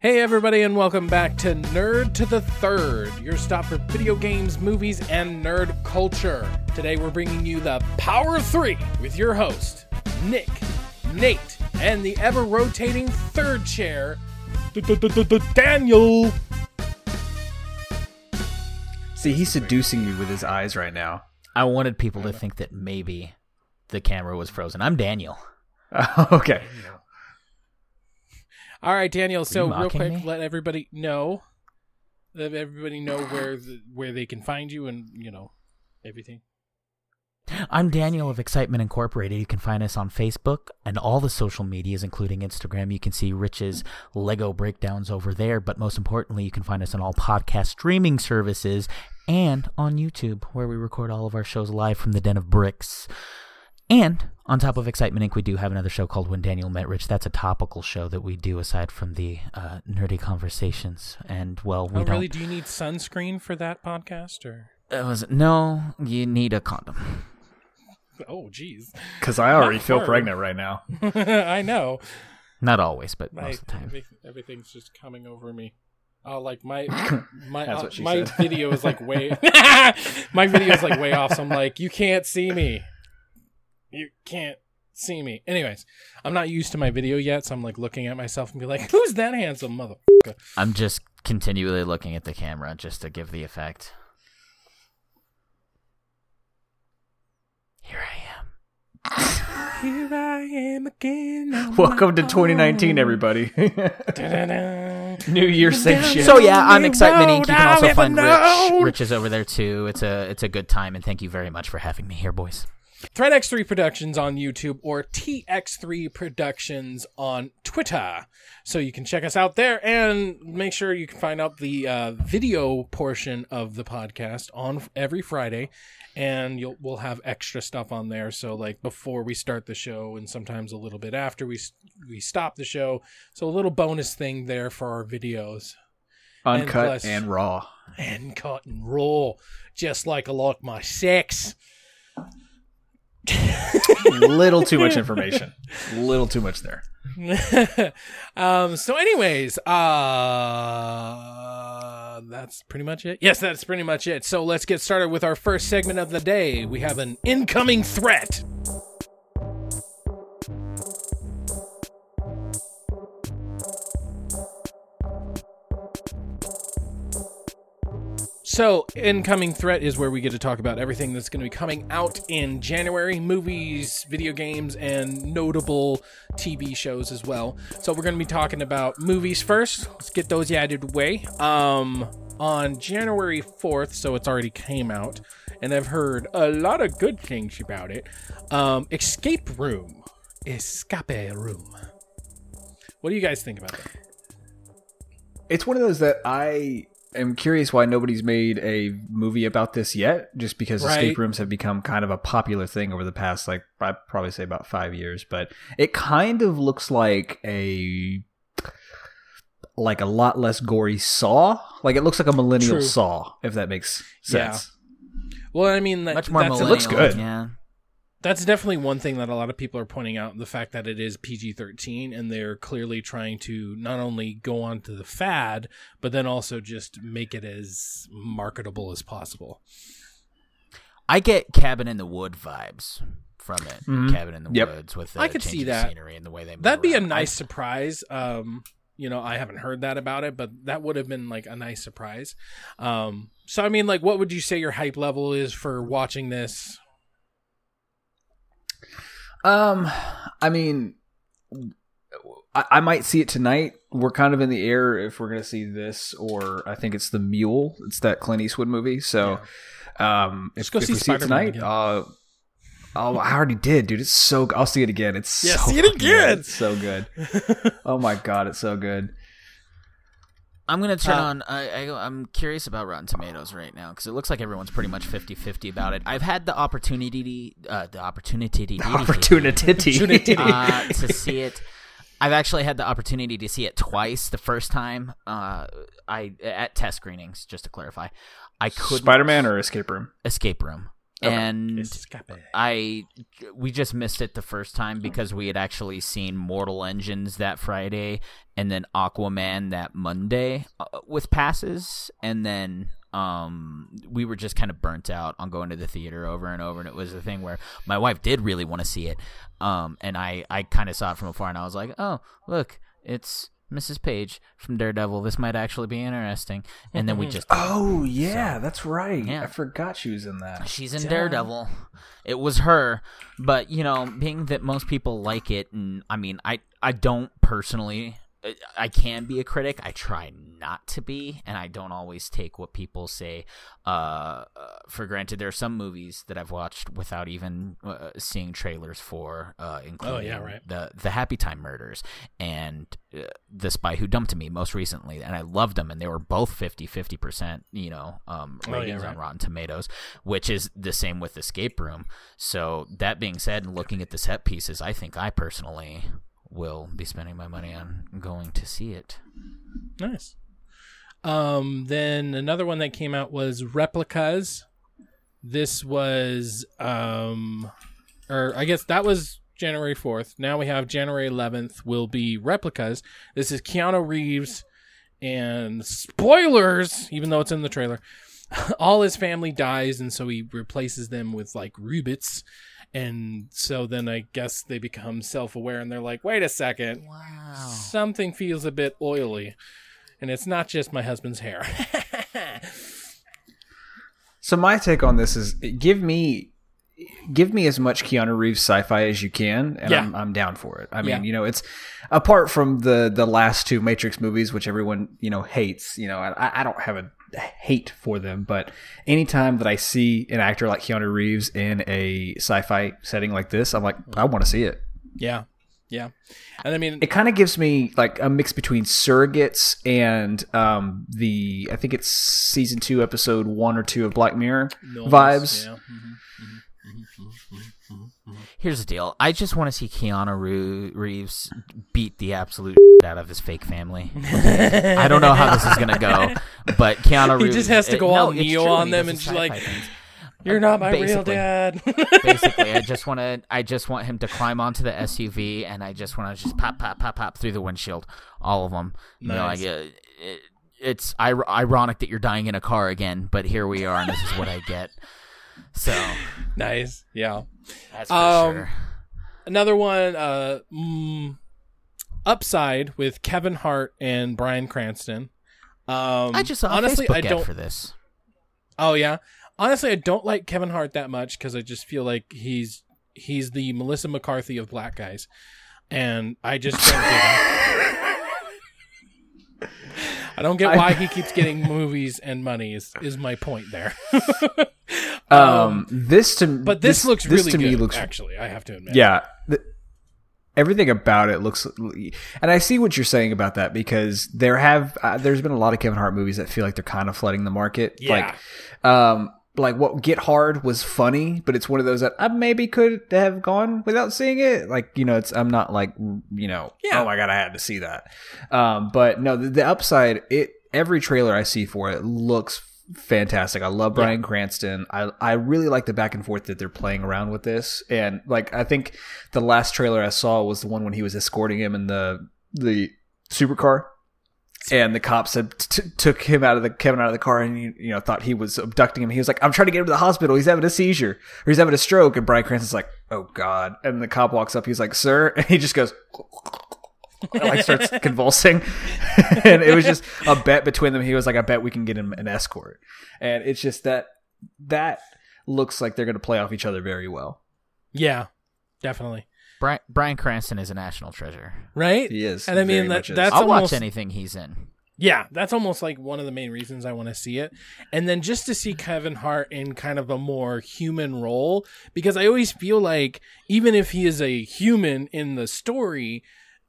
Hey, everybody, and welcome back to Nerd to the Third, your stop for video games, movies, and nerd culture. Today, we're bringing you the Power of Three with your host, Nick, Nate, and the ever rotating third chair, Daniel. See, he's seducing me with his eyes right now. I wanted people to think that maybe the camera was frozen. I'm Daniel. okay. All right, Daniel. So, real quick, me? let everybody know, let everybody know where the, where they can find you, and you know everything. I'm Daniel of Excitement Incorporated. You can find us on Facebook and all the social medias, including Instagram. You can see Rich's Lego breakdowns over there. But most importantly, you can find us on all podcast streaming services and on YouTube, where we record all of our shows live from the Den of Bricks. And on top of Excitement Inc., we do have another show called When Daniel Met Rich. That's a topical show that we do aside from the uh, nerdy conversations. And, well, we oh, don't. really? Do you need sunscreen for that podcast, or? It was, no, you need a condom. Oh, jeez. Because I already feel pregnant right now. I know. Not always, but My, most of the time. everything's just coming over me. Oh, like my my That's uh, what she my said. video is like way my video is like way off. So I'm like, you can't see me. You can't see me. Anyways, I'm not used to my video yet, so I'm like looking at myself and be like, who's that handsome motherfucker? I'm just continually looking at the camera just to give the effect. Here I am. Here I am again. Welcome to 2019, own. everybody. New Year, same shit. So yeah, Only Excitement Inc. You can also find. Rich. Rich is over there too. It's a it's a good time, and thank you very much for having me here, boys. Thread X3 Productions on YouTube or TX3 Productions on Twitter. So you can check us out there and make sure you can find out the uh, video portion of the podcast on every Friday. And you'll we'll have extra stuff on there. So like before we start the show, and sometimes a little bit after we we stop the show. So a little bonus thing there for our videos Uncut plus- and raw. and cut and raw just like I like my sex. Little too much information. Little too much there. um so anyways uh that's pretty much it yes that's pretty much it so let's get started with our first segment of the day we have an incoming threat So, incoming threat is where we get to talk about everything that's going to be coming out in January movies, video games, and notable TV shows as well. So, we're going to be talking about movies first. Let's get those out of the way. Um, on January 4th, so it's already came out, and I've heard a lot of good things about it. Um, Escape Room. Escape Room. What do you guys think about that? It's one of those that I am curious why nobody's made a movie about this yet, just because Right. escape rooms have become kind of a popular thing over the past, like, I'd probably say about five years. But it kind of looks like a. Like a lot less gory Saw. Like it looks like a millennial True. Saw, if that makes Yeah. sense. Well, I mean, that, Much more that's millennial. looks good. Yeah. That's definitely one thing that a lot of people are pointing out the fact that it is PG 13 and they're clearly trying to not only go on to the fad, but then also just make it as marketable as possible. I get Cabin in the Wood vibes from it. Mhm. Cabin in the Yep. Woods with the I could see that. scenery and the way they. Move That'd be a nice I- surprise. Um, you know, I haven't heard that about it, but that would have been like a nice surprise. Um, so I mean, like, what would you say your hype level is for watching this? Um, I mean, I, I might see it tonight. We're kind of in the air if we're gonna see this, or I think it's the Mule. It's that Clint Eastwood movie. So, um, if, if see we see it tonight, again. uh, oh, I already did, dude. It's so. I'll see it again. It's Yeah, so see it fucking good. again. It's so good. oh my god, it's so good. I'm gonna turn Uh, on. I, I, I'm curious about Rotten Tomatoes right now because it looks like everyone's pretty much 50-50 about it. I've had the opportunity, uh, the opportunity, Opportunity. uh, to see it. I've actually had the opportunity to see it twice. The first time, uh, I at test screenings, just to clarify, I couldn't Spider Man or Escape Room. escape room. And Escape. I we just missed it the first time because we had actually seen Mortal Engines that Friday and then Aquaman that Monday uh, with passes. And then um we were just kind of burnt out on going to the theater over and over. And it was a thing where my wife did really want to see it. Um and I I kind of saw it from afar and I was like oh look it's Mrs. Page from Daredevil this might actually be interesting and then we mm-hmm. just Oh yeah, that's right. Yeah. I forgot she was in that. She's in Daredevil. It was her, but you know, being that most people like it, and I mean, I I don't personally. I- can be a critic. I try not to be, and I don't always take what people say uh, uh, for granted. There are some movies that I've watched without even uh, seeing trailers for, uh, including Oh, right. the the Happy Time Murders and uh, The Spy Who Dumped Me most recently, and I loved them, and they were both 50 50 percent, you know, um, Oh, yeah, ratings right. on Rotten Tomatoes, which is the same with Escape Room. So that being said, and looking at the set pieces, I think I personally will be spending my money on going to see it. Nice. Um, then another one that came out was Replicas. This was, um, or I guess that was January 4th. Now we have January 11th will be Replicas. This is Keanu Reeves and spoilers, even though it's in the trailer. All his family dies, and so he replaces them with like Rubits. And so then I guess they become self aware and they're like, wait a second, Wow. something feels a bit oily. And it's not just my husband's hair. So my take on this is give me give me as much Keanu Reeves sci-fi as you can, and Yeah. I'm, I'm down for it. I mean, Yeah. you know, it's apart from the the last two Matrix movies, which everyone you know hates. You know, I, I don't have a hate for them, but anytime that I see an actor like Keanu Reeves in a sci-fi setting like this, I'm like, I want to see it. yeah. Yeah. And I mean, It kind of gives me like a mix between Surrogates and um, the I think it's season two, episode one or two of Black Mirror Mills, vibes. yeah. Mm-hmm. Mm-hmm. Mm-hmm. Mhm. Here's the deal. I just want to see Keanu Reeves beat the absolute out of his fake family. I don't know how this is gonna go, but Keanu He Reeves just has to go no, all it's Neo on them and just like, things. You're not my real dad. Basically, I just want to. I just want him to climb onto the SUV, and I just want to just pop, pop, pop, pop through the windshield, all of them. You know, Nice. like uh, it, it's ir- ironic that you're dying in a car again, but here we are, and this is what I get. So nice. Yeah. that's for Um, sure. Another one, uh, mm, Upside with Kevin Hart and Bryan Cranston. Um, I just honestly, I don't. for this. Oh yeah, honestly, I don't like Kevin Hart that much because I just feel like he's he's the Melissa McCarthy of black guys, and I just don't get it. I don't get why he keeps getting movies and money. Is is my point there? Um, this to but this, looks this really to good. me looks actually, I have to admit. yeah. th- everything about it looks, and I see what you're saying about that because there have uh, there's been a lot of Kevin Hart movies that feel like they're kind of flooding the market. Yeah. Like, um, like what Get Hard was funny, but it's one of those that I maybe could have gone without seeing it. Like you know, it's I'm not like you know, Yeah. oh my god, I had to see that. Um, but no, the, the upside, it every trailer I see for it looks fantastic. I love Bryan Cranston. I I really like the back and forth that they're playing around with this. And like I think the last trailer I saw was the one when he was escorting him in the the supercar. And the cops had t- took him out of the Kevin out of the car, and you, you know thought he was abducting him. He was like, "I'm trying to get him to the hospital. He's having a seizure, or he's having a stroke." And Bryan Cranston's like, "Oh God!" And the cop walks up. He's like, "Sir," and he just goes, like starts convulsing. and it was just a bet between them. He was like, "I bet we can get him an escort," and it's just that that looks like they're going to play off each other very well. yeah, definitely. Brian, Bryan Cranston is a national treasure. Right? He is, And I mean that that's I'll almost watch anything he's in. Yeah, that's almost like one of the main reasons I want to see it. And then just to see Kevin Hart in kind of a more human role, because I always feel like even if he is a human in the story,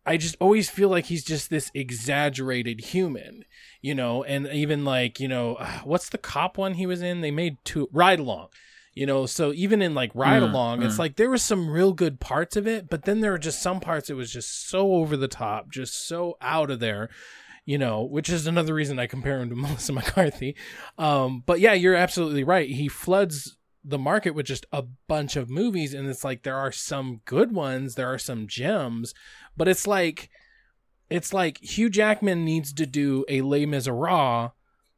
I just always feel like he's just this exaggerated human, you know, and even like, you know, uh, what's the cop one he was in? They made two Ride Along. You know, so even in like Ride Mm, Along, it's like there were some real good parts of it, but then there were just some parts it was just so over the top, just so out of there you know, which is another reason I compare him to Melissa McCarthy. Um, but yeah, you're absolutely right. He floods the market with just a bunch of movies and it's like there are some good ones, there are some gems, but it's like it's like Hugh Jackman needs to do a Les Miserables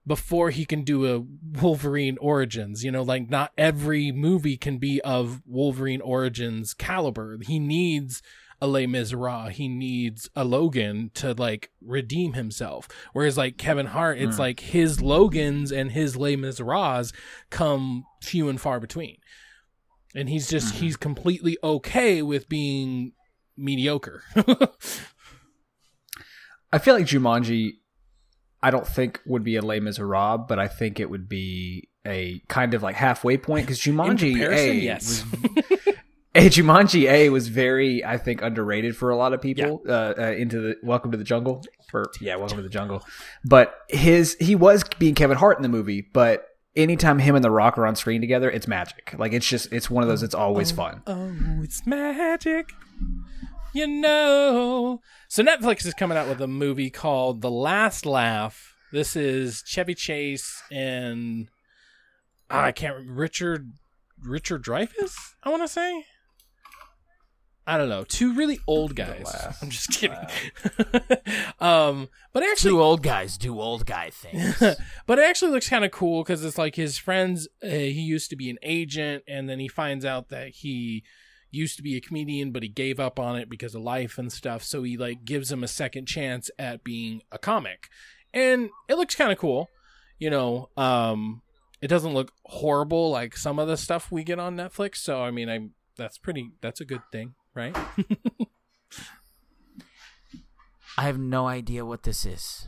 before he can do a Wolverine Origins. You know, like not every movie can be of Wolverine Origins caliber. He needs a Les Miserables. He needs a Logan to like redeem himself. Whereas like Kevin Hart, it's hmm. like his Logans and his Les Miserables come few and far between. And he's just hmm. he's completely okay with being mediocre. I feel like Jumanji. I don't think would be a Les Miserables, but I think it would be a kind of like halfway point because Jumanji A yes. A Jumanji A was very, I think, underrated for a lot of people. Uh, uh, into the Welcome to the Jungle, or yeah, Welcome to the Jungle. But his he was being Kevin Hart in the movie, but anytime him and The Rock are on screen together, it's magic. Like it's just it's one of those. It's always fun. Oh, it's magic. You know. So Netflix is coming out with a movie called The Last Laugh. This is Chevy Chase and ah, I can't remember Richard Richard Dreyfuss, I want to say. I don't know. Two really old guys. I'm just kidding. um, but actually, Two old guys do old guy things. but it actually looks kind of cool because it's like his friends. Uh, he used to be an agent, and then he finds out that he used to be a comedian, but he gave up on it because of life and stuff. So he like gives him a second chance at being a comic, and it looks kind of cool. You know, um, it doesn't look horrible like some of the stuff we get on Netflix. So I mean, I that's pretty. That's a good thing, right? I have no idea what this is.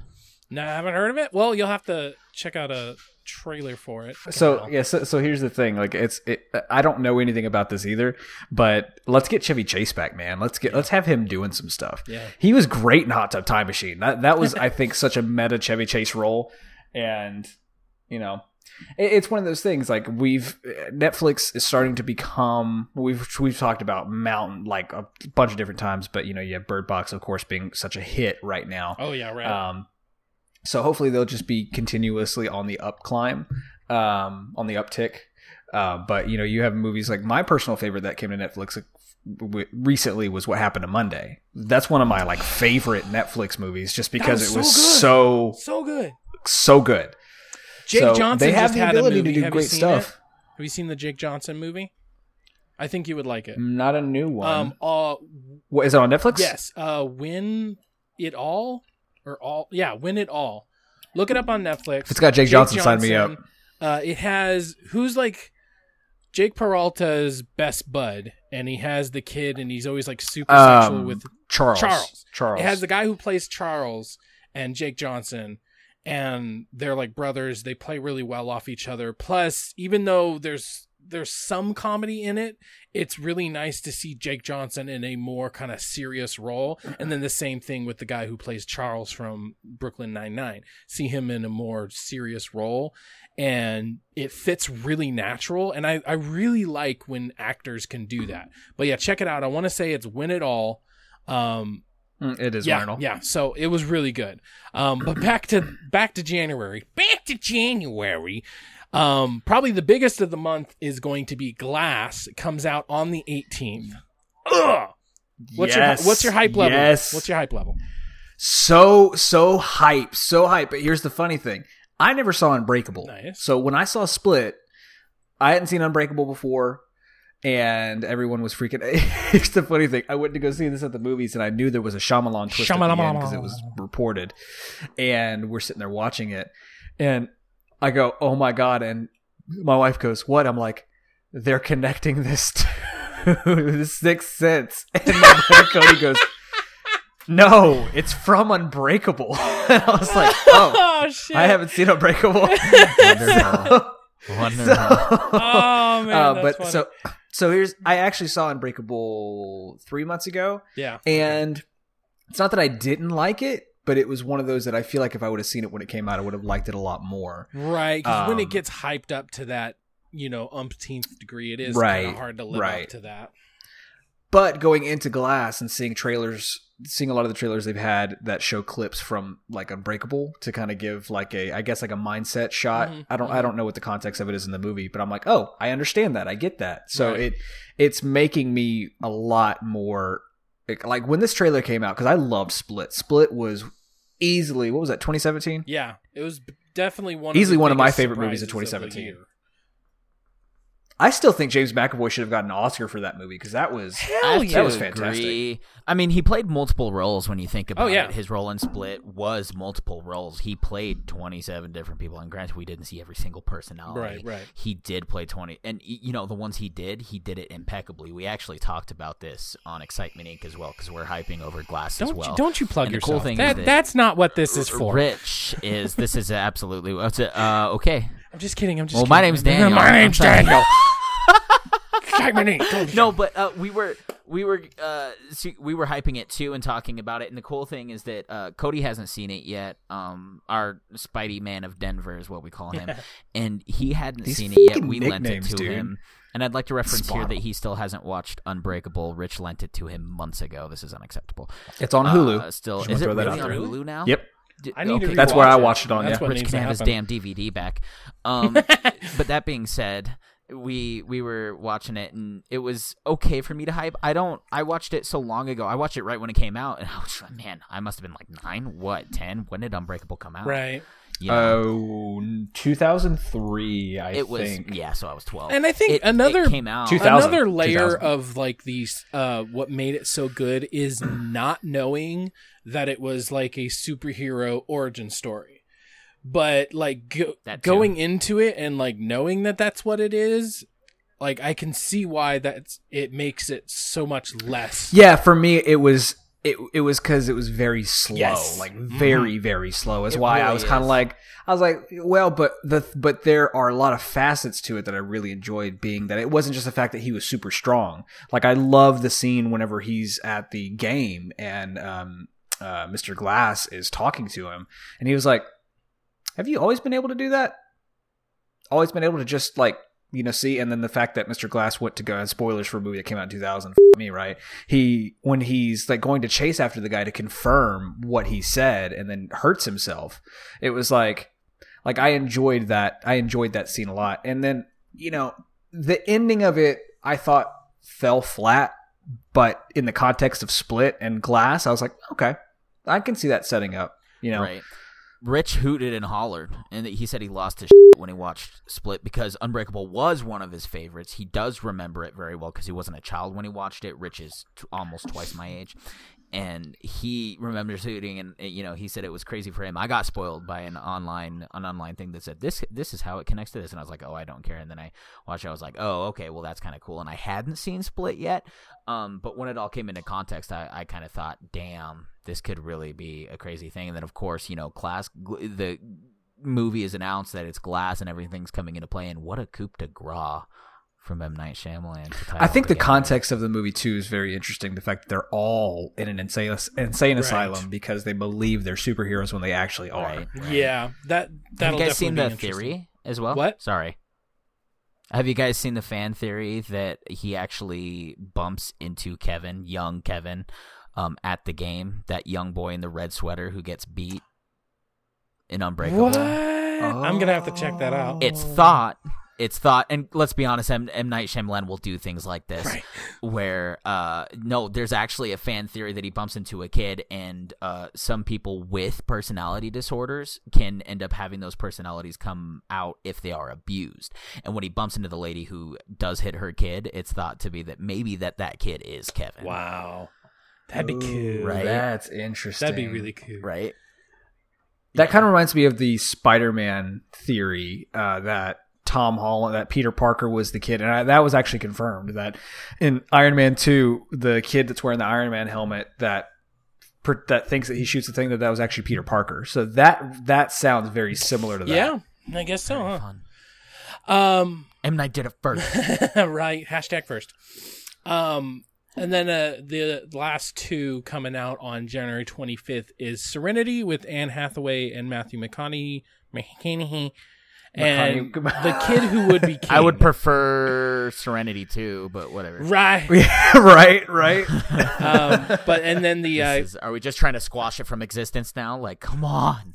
No, I haven't heard of it. Well, you'll have to check out a trailer for it. So yeah, so, so here's the thing. Like it's, it, I don't know anything about this either, but let's get Chevy Chase back, man. Let's get, let's have him doing some stuff. Yeah. he was great in Hot Tub Time Machine. That that was, I think, such a meta Chevy Chase role, and you know, it, it's one of those things. Like we've Netflix is starting to become. We've we've talked about Mountain like a bunch of different times, but you know, you have Bird Box, of course, being such a hit right now. oh yeah, right. Um, so hopefully they'll just be continuously on the up climb, um, on the uptick. Uh, but you know, you have movies like my personal favorite that came to Netflix recently was What Happened to Monday. That's one of my like favorite Netflix movies, just because was it was so good. so so good. so good. Jake So Johnson they have the had a ability movie. to do Have great stuff. It? Have you seen the Jake Johnson movie? I think you would like it. Not a new one. Um, uh, what is it on Netflix? yes. Uh, win it all or all? Yeah, win it all. Look it up on Netflix. If it's got Jake Johnson, sign me up. Uh, it has who's like Jake Peralta's best bud, and he has the kid, and he's always like super sexual Um, with Charles. Charles. Charles. It has the guy who plays Charles and Jake Johnson, and they're like brothers. They play really well off each other. Plus, even though there's there's some comedy in it, it's really nice to see Jake Johnson in a more kind of serious role. And then the same thing with the guy who plays Charles from Brooklyn Nine Nine. See him in a more serious role. And it fits really natural. And I, I really like when actors can do that. But yeah, check it out. I want to say it's Win It All. Um, Mm, it is yeah, Arnold. yeah. So it was really good. Um, but back to back to January. Back to January. Um, probably the biggest of the month is going to be Glass. It comes out on the 18th. Ugh. What's Yes. your What's your hype level? Yes. What's your hype level? so so hype, so hype. But here's the funny thing: I never saw Unbreakable. Nice. So when I saw Split, I hadn't seen Unbreakable before, and everyone was freaking. here's the funny thing: I went to go see this at the movies, and I knew there was a Shyamalan twist at the end because it was reported, and we're sitting there watching it, and I go, "Oh my god!" And my wife goes, "What?" I'm like, "They're connecting this to the Sixth Sense," and my buddy Cody goes. No, it's from Unbreakable. and I was like, oh, Oh shit! I haven't seen Unbreakable. Wonderful. Wonderful. Oh man, uh, that's but funny. so so here's I actually saw Unbreakable three months ago, yeah, and it's not that I didn't like it, but it was one of those that I feel like if I would have seen it when it came out, I would have liked it a lot more. right. Because when it um, gets hyped up to that, you know, umpteenth degree, it is Right, kind of hard to live right. up to that. But going into Glass and seeing trailers seeing a lot of the trailers they've had that show clips from like Unbreakable to kind of give like a I guess like a mindset shot. Mhm, I don't I don't know what the context of it is in the movie, but I'm like, "Oh, I understand that. I get that." So Right. it it's making me a lot more like- when this trailer came out cuz I loved Split. Split was easily what was that 2017? Yeah, it was definitely one. Easily of one of my favorite movies of 2017. year. I still think James McAvoy should have gotten an Oscar for that movie because that was I have that was fantastic. agree. I mean, he played multiple roles when you think about Oh, yeah. it. His role in Split was multiple roles. He played 27 different people. And granted, we didn't see every single personality. Right, right. He did play 20. And, you know, the ones he did, he did it impeccably. We actually talked about this on Excitement Inc. as well because we're hyping over Glass Don't as well. you, don't you plug And the cool yourself? thing is that, that- that's not what this is for. Rich is, this is absolutely, what's it, uh, okay. I'm just kidding. I'm just. Well, my name's Daniel. my I'm name's sorry. Daniel. Excitement Inc. no, but uh, we were we were uh, see, we were hyping it too and talking about it. And the cool thing is that uh, Cody hasn't seen it yet. Um, our Spidey Man of Denver is what we call him, and he hadn't These seen it yet. We lent it to dude. him. And I'd like to reference here Spot that 'em. he still hasn't watched Unbreakable. Rich lent it to him months ago. This is unacceptable. It's on Hulu. Uh, still, Just is it throw really on. Hulu now? Yep. D- I need to That's where rewatch I watched it on, That's yeah. Rich can have his damn DVD back. Um, but that being said, we we were watching it and it was okay for me to hype. I don't. I watched it so long ago. I watched it right when it came out, and I was man, I must have been like nine, what ten? When did Unbreakable come out? Right. You know, Oh, 2003, I it was think. yeah. So I was twelve, And I think It- another it came out. another layer of like these uh what made it so good is not knowing that it was like a superhero origin story but like go- going into it and like knowing that that's what it is like i can see why that's it makes it so much less Yeah, for me, it was it it was because it was very slow, Yes. like very very slow. Is It why I was kind of like I was like, well, but the but there are a lot of facets to it that I really enjoyed. Being that it wasn't just the fact that he was super strong. Like I love the scene whenever he's at the game and um, uh, Mr. Glass is talking to him, and he was like, "Have you always been able to do that? Always been able to just like." You know, see, and then the fact that Mr. Glass went to go and spoilers for a movie that came out in 2000, f- me, right? he when he's like going to chase after the guy to confirm what he said and then hurts himself it was like like i enjoyed that i enjoyed that scene a lot and then you know the ending of it i thought fell flat but in the context of split and glass i was like okay i can see that setting up you know Right. Rich hooted and hollered, and he said he lost his shit when he watched Split because Unbreakable was one of his favorites. He does remember it very well because he wasn't a child when he watched it. Rich is t- almost twice my age, and he remembers hooting, and you know he said it was crazy for him. I got spoiled by an online an online thing that said this this is how it connects to this, and I was like, oh, I don't care. And then I watched it, I was like, oh, okay, well that's kind of cool. And I hadn't seen Split yet, um, but when it all came into context, I, I kind of thought, damn, this could really be a crazy thing. And then, of course, you know, class the movie is announced that it's glass and everything's coming into play. And what a coup de grace from M Night Shyamalan. To I think the together. context of the movie too is very interesting. The fact that they're all in an insane insane Right. asylum because they believe they're superheroes when they actually are. Right, right. yeah that Have that'll you guys seen the be theory as well? What? Sorry. Have you guys seen the fan theory that he actually bumps into Kevin, young Kevin, um, at the game? That young boy in the red sweater who gets beat in Unbreakable. what i'm gonna have to check that out It's thought. It's thought, and let's be honest, M, M. Night Shyamalan will do things like this, Right. where uh, no, there's actually a fan theory that he bumps into a kid, and uh, some people with personality disorders can end up having those personalities come out if they are abused. And when he bumps into the lady who does hit her kid, it's thought to be that maybe that that kid is Kevin. wow that'd be cool Right. That's interesting. that'd be really cool Right. That kind of reminds me of the Spider-Man theory uh, that Tom Holland, that Peter Parker was the kid, and I, that was actually confirmed. That in Iron Man Two, the kid that's wearing the Iron Man helmet that that thinks that he shoots the thing that that was actually Peter Parker. So that that sounds very similar to that. yeah i guess so Very huh? fun. um M. Night did it first. right. Hashtag first. Um, and then uh, the last two coming out on January 25th is Serenity with Anne Hathaway and Matthew McConaughey, McConaughey and the kid who would be king. I would prefer Serenity too, but whatever. right. Yeah, right, right. Um, but and then the uh, is- are we just trying to squash it from existence now? Like, come on,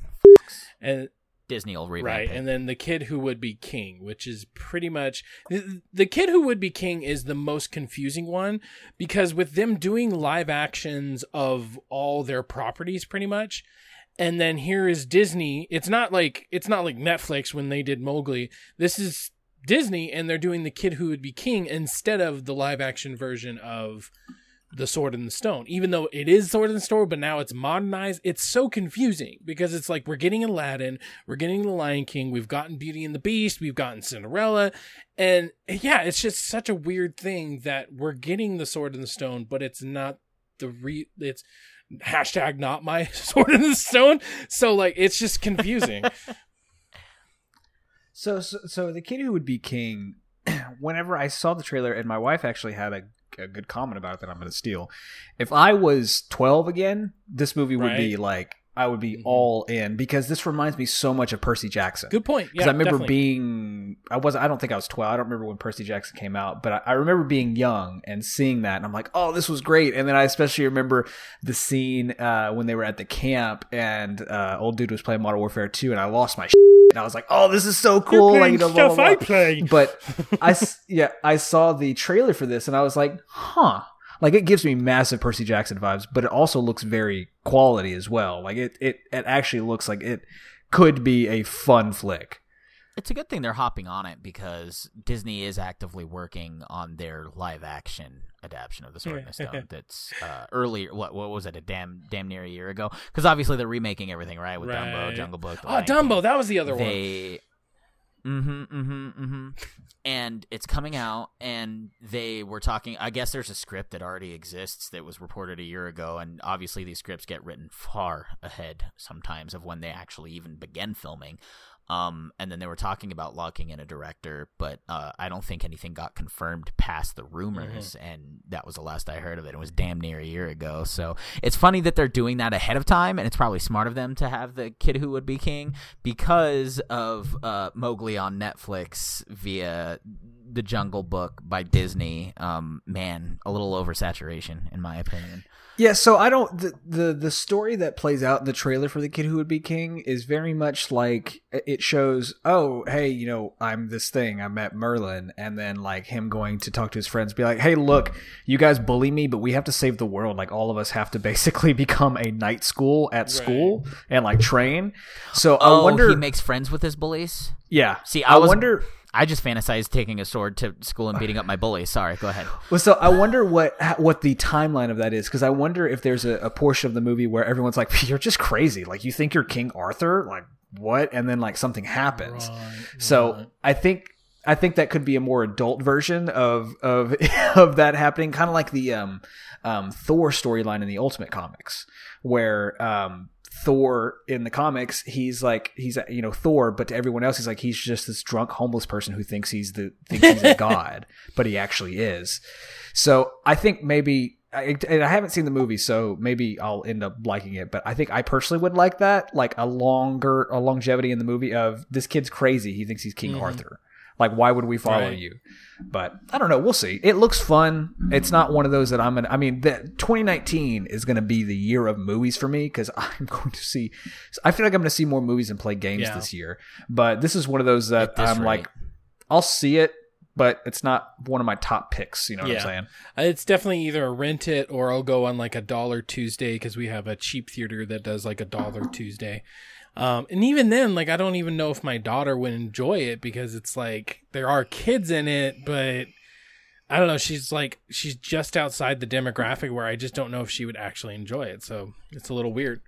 and Disney will revamp right it. and then the kid who would be king which is pretty much the, the kid who would be king is the most confusing one because with them doing live actions of all their properties pretty much and then here is disney it's not like it's not like netflix when they did mowgli this is disney and they're doing the kid who would be king instead of the live action version of the Sword and the Stone, even though it is Sword and the Stone, but now it's modernized. It's so confusing because it's like we're getting Aladdin, we're getting The Lion King, we've gotten Beauty and the Beast, we've gotten Cinderella, and yeah, it's just such a weird thing that we're getting the Sword and the Stone, but it's not the re. It's hashtag not my Sword and the Stone. So like, it's just confusing. So, so, so the kid who would be king. Whenever I saw the trailer, and my wife actually had a, a good comment about it that I'm going to steal. If I was 12 again, this movie would be like I would be Mhm. all in because this reminds me so much of Percy Jackson. Good point. Because Yeah, I remember definitely. being, I was, I don't think I was 12. I don't remember when Percy Jackson came out, but I, I remember being young and seeing that. And I'm like, oh, this was great. And then I especially remember the scene uh, when they were at the camp and uh, old dude was playing Modern Warfare 2 and I lost my shit. And I was like, oh, this is so cool. Like, you know, blah, blah, blah. play. But I, yeah, I saw the trailer for this and I was like, huh. Like it gives me massive Percy Jackson vibes, but it also looks very quality as well. Like it, it, it actually looks like it could be a fun flick. It's a good thing they're hopping on it because Disney is actively working on their live action adaptation of the Sword and the Stone. That's uh, earlier. What what was it? A damn damn near a year ago. Because obviously they're remaking everything, right? With Dumbo, Jungle Book. Oh, Lion Dumbo, King. that was the other one. Mm-hmm mm-hmm mm-hmm. And it's coming out and they were talking i guess there's a script that already exists that was reported a year ago and obviously these scripts get written far ahead sometimes of when they actually even begin filming um, and then they were talking about locking in a director, but uh, I don't think anything got confirmed past the rumors, and that was the last I heard of it. It was damn near a year ago. So it's funny that they're doing that ahead of time, and it's probably smart of them to have the kid who would be king because of uh, Mowgli on Netflix via the Jungle Book by Disney. Um, man, a little oversaturation in my opinion. Yeah, so I don't the, the the story that plays out in the trailer for the kid who would be king is very much like it shows, oh, hey, you know, I'm this thing. I met Merlin and then like him going to talk to his friends be like, "Hey, look, you guys bully me, but we have to save the world. Like all of us have to basically become a night school at school and like train." So Oh, I wonder he makes friends with his bullies. Yeah. See, I I was- wonder I just fantasized taking a sword to school and beating up my bully. Sorry, go ahead. Well, so I wonder what what the timeline of that is because I wonder if there's a, a portion of the movie where everyone's like, "You're just crazy! Like you think you're King Arthur? Like what?" And then like something happens. So I think I think that could be a more adult version of of of that happening, kind of like the um, um, Thor storyline in the Ultimate Comics, where um, Thor in the comics, he's like he's you know Thor, but to everyone else, he's like he's just this drunk homeless person who thinks he's the thinks he's a god, but he actually is. So I think maybe. I, and I haven't seen the movie, so maybe I'll end up liking it. But I think I personally would like that, like a longer, a longevity in the movie of this kid's crazy. He thinks he's King mm-hmm. Arthur. Like, why would we follow Right. you? But I don't know. We'll see. It looks fun. It's not one of those that I'm gonna. I mean, the, 2019 is gonna be the year of movies for me because I'm going to see. I feel like I'm gonna see more movies and play games Yeah. this year. But this is one of those that I'm rate. like, I'll see it, but it's not one of my top picks. You know what Yeah. I'm saying? Uh, It's definitely either a rent it or I'll go on like a dollar Tuesday because we have a cheap theater that does like a dollar Tuesday. Um, and even then, like I don't even know if my daughter would enjoy it because it's like there are kids in it, but I don't know. She's like she's just outside the demographic where I just don't know if she would actually enjoy it. So it's a little weird.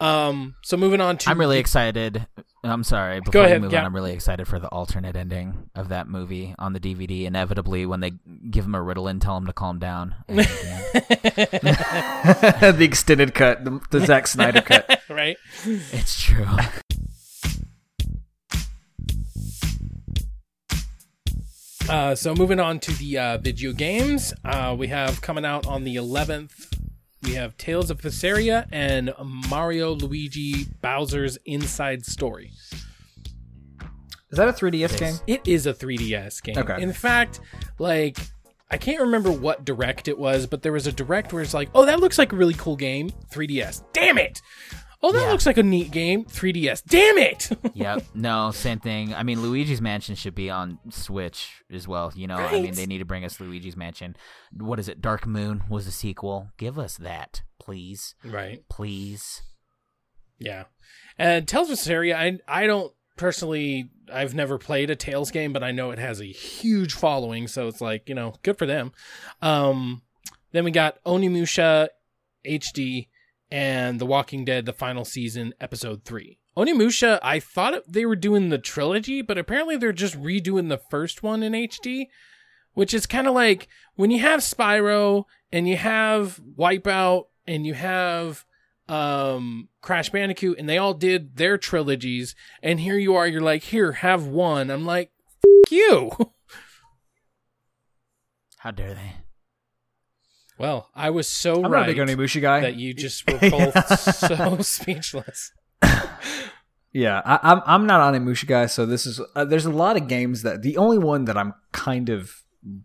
Um, so moving on to I'm really excited. I'm sorry. Before ahead, we move yeah. on, I'm really excited for the alternate ending of that movie on the DVD. Inevitably, when they give him a Ritalin, tell him to calm down. The the extended cut, the, the Zack Snyder cut. right. it's true. Uh, so moving on to the uh, video games, uh, we have coming out on the 11th. We have Tales of Vesperia and Mario Luigi Bowser's Inside Story. Is that a 3DS It game? is. It is a 3DS game. Okay. In fact, like I can't remember what direct it was, but there was a direct where it's like, "Oh, that looks like a really cool game, 3DS." Damn it. Oh, that Yeah. looks like a neat game, 3DS. Damn it. yep. No, same thing. I mean, Luigi's Mansion should be on Switch as well. You know, I mean, they need to bring us Luigi's Mansion. What is it? Dark Moon was a sequel. Give us that, please, right. please. Yeah. And Tales of Vesperia, I I don't personally I've never played a Tales game, but I know it has a huge following, so it's like, you know, good for them. Um then we got Onimusha HD and The Walking Dead the final season episode 3. Onimusha, I thought they were doing the trilogy, but apparently they're just redoing the first one in HD, which is kind of like when you have Spyro and you have Wipeout and you have um Crash Bandicoot and they all did their trilogies and here you are you're like here have one I'm like you How dare they? Well I was so I'm right not a big Onimusha guy. that you just were both so speechless Yeah, I, I'm I'm not Onimusha guy, so this is uh, there's a lot of games that the only one that I'm kind of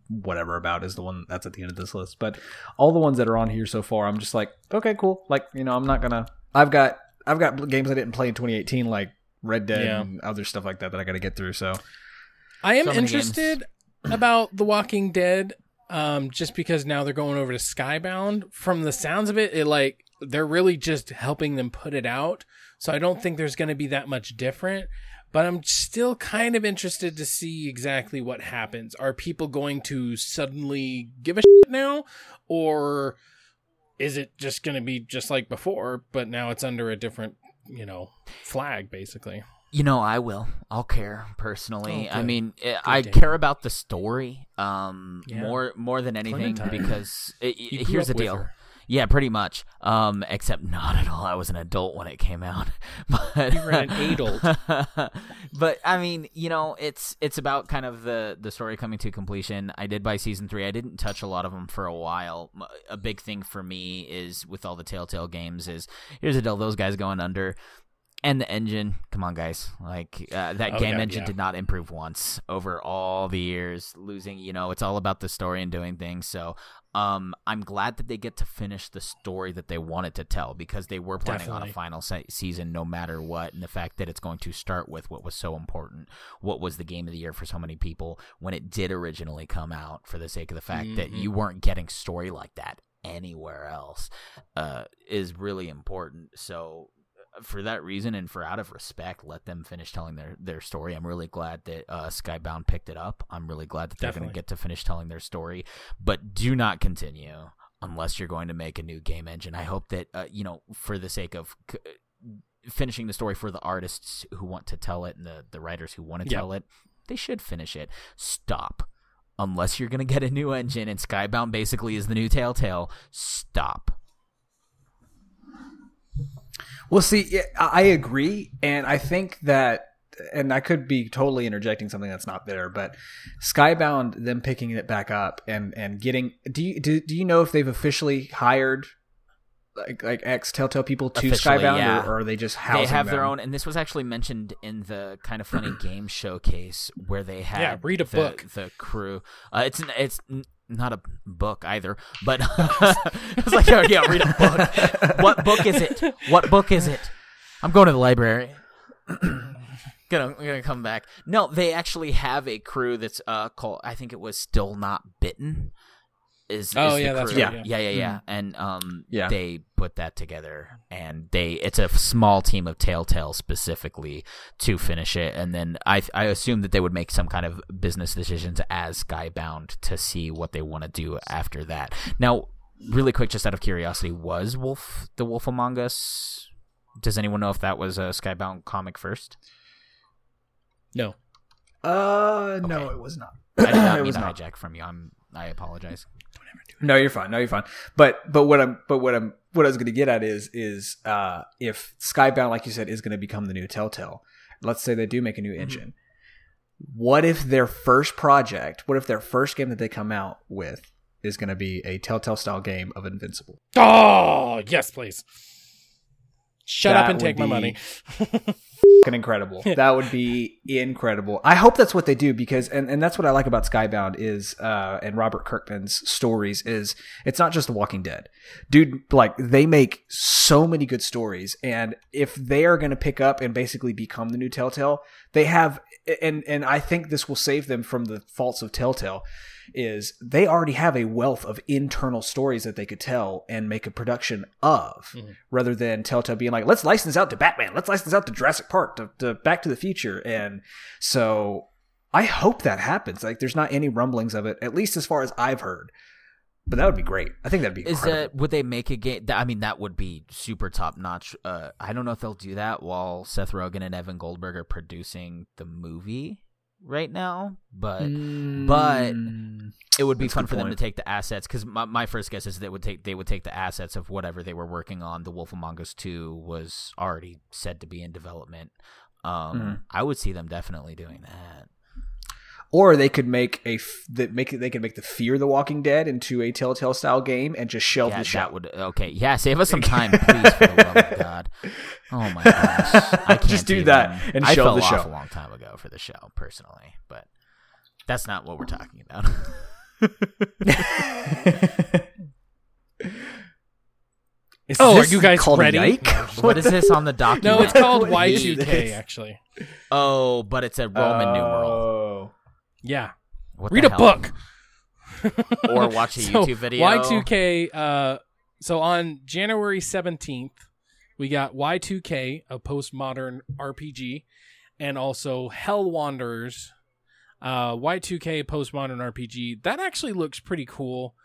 whatever about is the one that's at the end of this list. But all the ones that are on here so far, I'm just like, okay, cool. Like you know, I'm not gonna. I've got I've got games I didn't play in 2018, like Red Dead Yeah. and other stuff like that that I got to get through. So I am So interested about The Walking Dead um just because now they're going over to Skybound. From the sounds of it it like they're really just helping them put it out. So I don't think there's going to be that much different but I'm still kind of interested to see exactly what happens. Are people going to suddenly give a shit now? Or is it just going to be just like before but now it's under a different you know flag basically You know, I will. I'll care personally. Oh, I mean, eh, I Dave. care about the story um, Yeah. more more than anything because it, it- here's the deal. her. Yeah, pretty much. Um, except not at all. I was an adult when it came out. But You were an adult. but I mean, you know, it's it's about kind of the the story coming to completion. I did buy season three. I didn't touch a lot of them for a while. A big thing for me is with all the Telltale games is here's the deal: those guys going under. And the engine, come on, guys! Like uh, that Oh, game yeah, engine yeah. did not improve once over all the years. Losing, you know, it's all about the story and doing things. So, um, I'm glad that they get to finish the story that they wanted to tell because they were planning on a final se- season no matter what. And the fact that it's going to start with what was so important, what was the game of the year for so many people when it did originally come out, for the sake of the fact that Mhm. you weren't getting story like that anywhere else, uh, is really important. So. Uh, For that reason and for out of respect, let them finish telling their, their story. I'm really glad that uh, Skybound picked it up. I'm really glad that they're going to get to finish telling their story. But do not continue unless you're going to make a new game engine. I hope that uh, you know, for the sake of c- finishing the story for the artists who want to tell it and the the writers who want to Yep. tell it, they should finish it. Stop. Unless you're going to get a new engine and Skybound basically is the new Telltale, stop. Well, see, I I agree, and I think that, and I could be totally interjecting something that's not there, but Skybound, them picking it back up and and getting, do you do, do you know if they've officially hired like like ex Telltale people to Officially, Skybound, yeah. or, or are they just housing they have their own, and this was actually mentioned in the kind of funny game showcase where they had Yeah, read a the, book. The crew, uh, it's it's n- not a book either, but it's like oh yeah, read a book. what book is it? What book is it? I'm going to the library. gonna gonna come back. No, they actually have a crew that's uh called. I think it was still not bitten. Is, Oh, is yeah, that's crew. right, yeah, yeah. yeah, yeah, yeah. And um, Yeah. they put that together, and they it's a small team of Telltale specifically to finish it, and then I I assume that they would make some kind of business decisions as Skybound to see what they want to do after that. Now, really quick, just out of curiosity, was Wolf the Wolf Among Us? Does anyone know if that was a Skybound comic first? no Uh, no, it was not. I did not mean was to not. hijack from you. I'm I apologize. No, you're fine. No, you're fine. But but what I'm but what I'm what I was going to get at is is uh if Skybound, like you said, is going to become the new Telltale. Let's say they do make a new engine. What if their first project? What if their first game that they come out with is going to be a Telltale style game of Invincible? Oh, yes, please. Shut up and take my money. incredible. that would be incredible. I hope that's what they do because, and, and that's what I like about Skybound is, uh, and Robert Kirkman's stories is it's not just The Walking Dead, dude. Like they make so many good stories, and if they are going to pick up and basically become the new Telltale, they have, and and I think this will save them from the faults of Telltale is they already have a wealth of internal stories that they could tell and make a production of Mhm. rather than Telltale being like, let's license out to Batman, let's license out to Jurassic Park, to, to Back to the Future. And so I hope that happens. Like there's not any rumblings of it, at least as far as I've heard. But that would be great. I think that'd be Is incredible. that would they make a game? I mean, that would be super top notch. Uh, I don't know if they'll do that while Seth Rogen and Evan Goldberg are producing the movie right now, but but Mm, it would be That's fun for them to take the assets because my, my first guess is they would take they would take the assets of whatever they were working on. The Wolf Among Us Two was already said to be in development. Um, Mhm. I would see them definitely doing that. Or they could make a f- that make. They could make the Fear the Walking Dead into a Telltale style game and just shelve yeah, the show. that would okay. Yeah, save us some time, please, for the love of God. Oh my gosh, I can't Just do even- that and I shelve fell the off show. a long time ago for the show, personally, but that's not what we're talking about. Is Oh, are you guys called ready? yike? what is this on the document? No, it's called What is Y2K actually. Oh, but it's a Roman numeral. Oh. Yeah. What Read a hell? book. Or watch a So, YouTube video. Y2K. Uh, so on January seventeenth, we got Y2K, a postmodern RPG, and also Hell Wanderers, uh, Y2K postmodern RPG. That actually looks pretty cool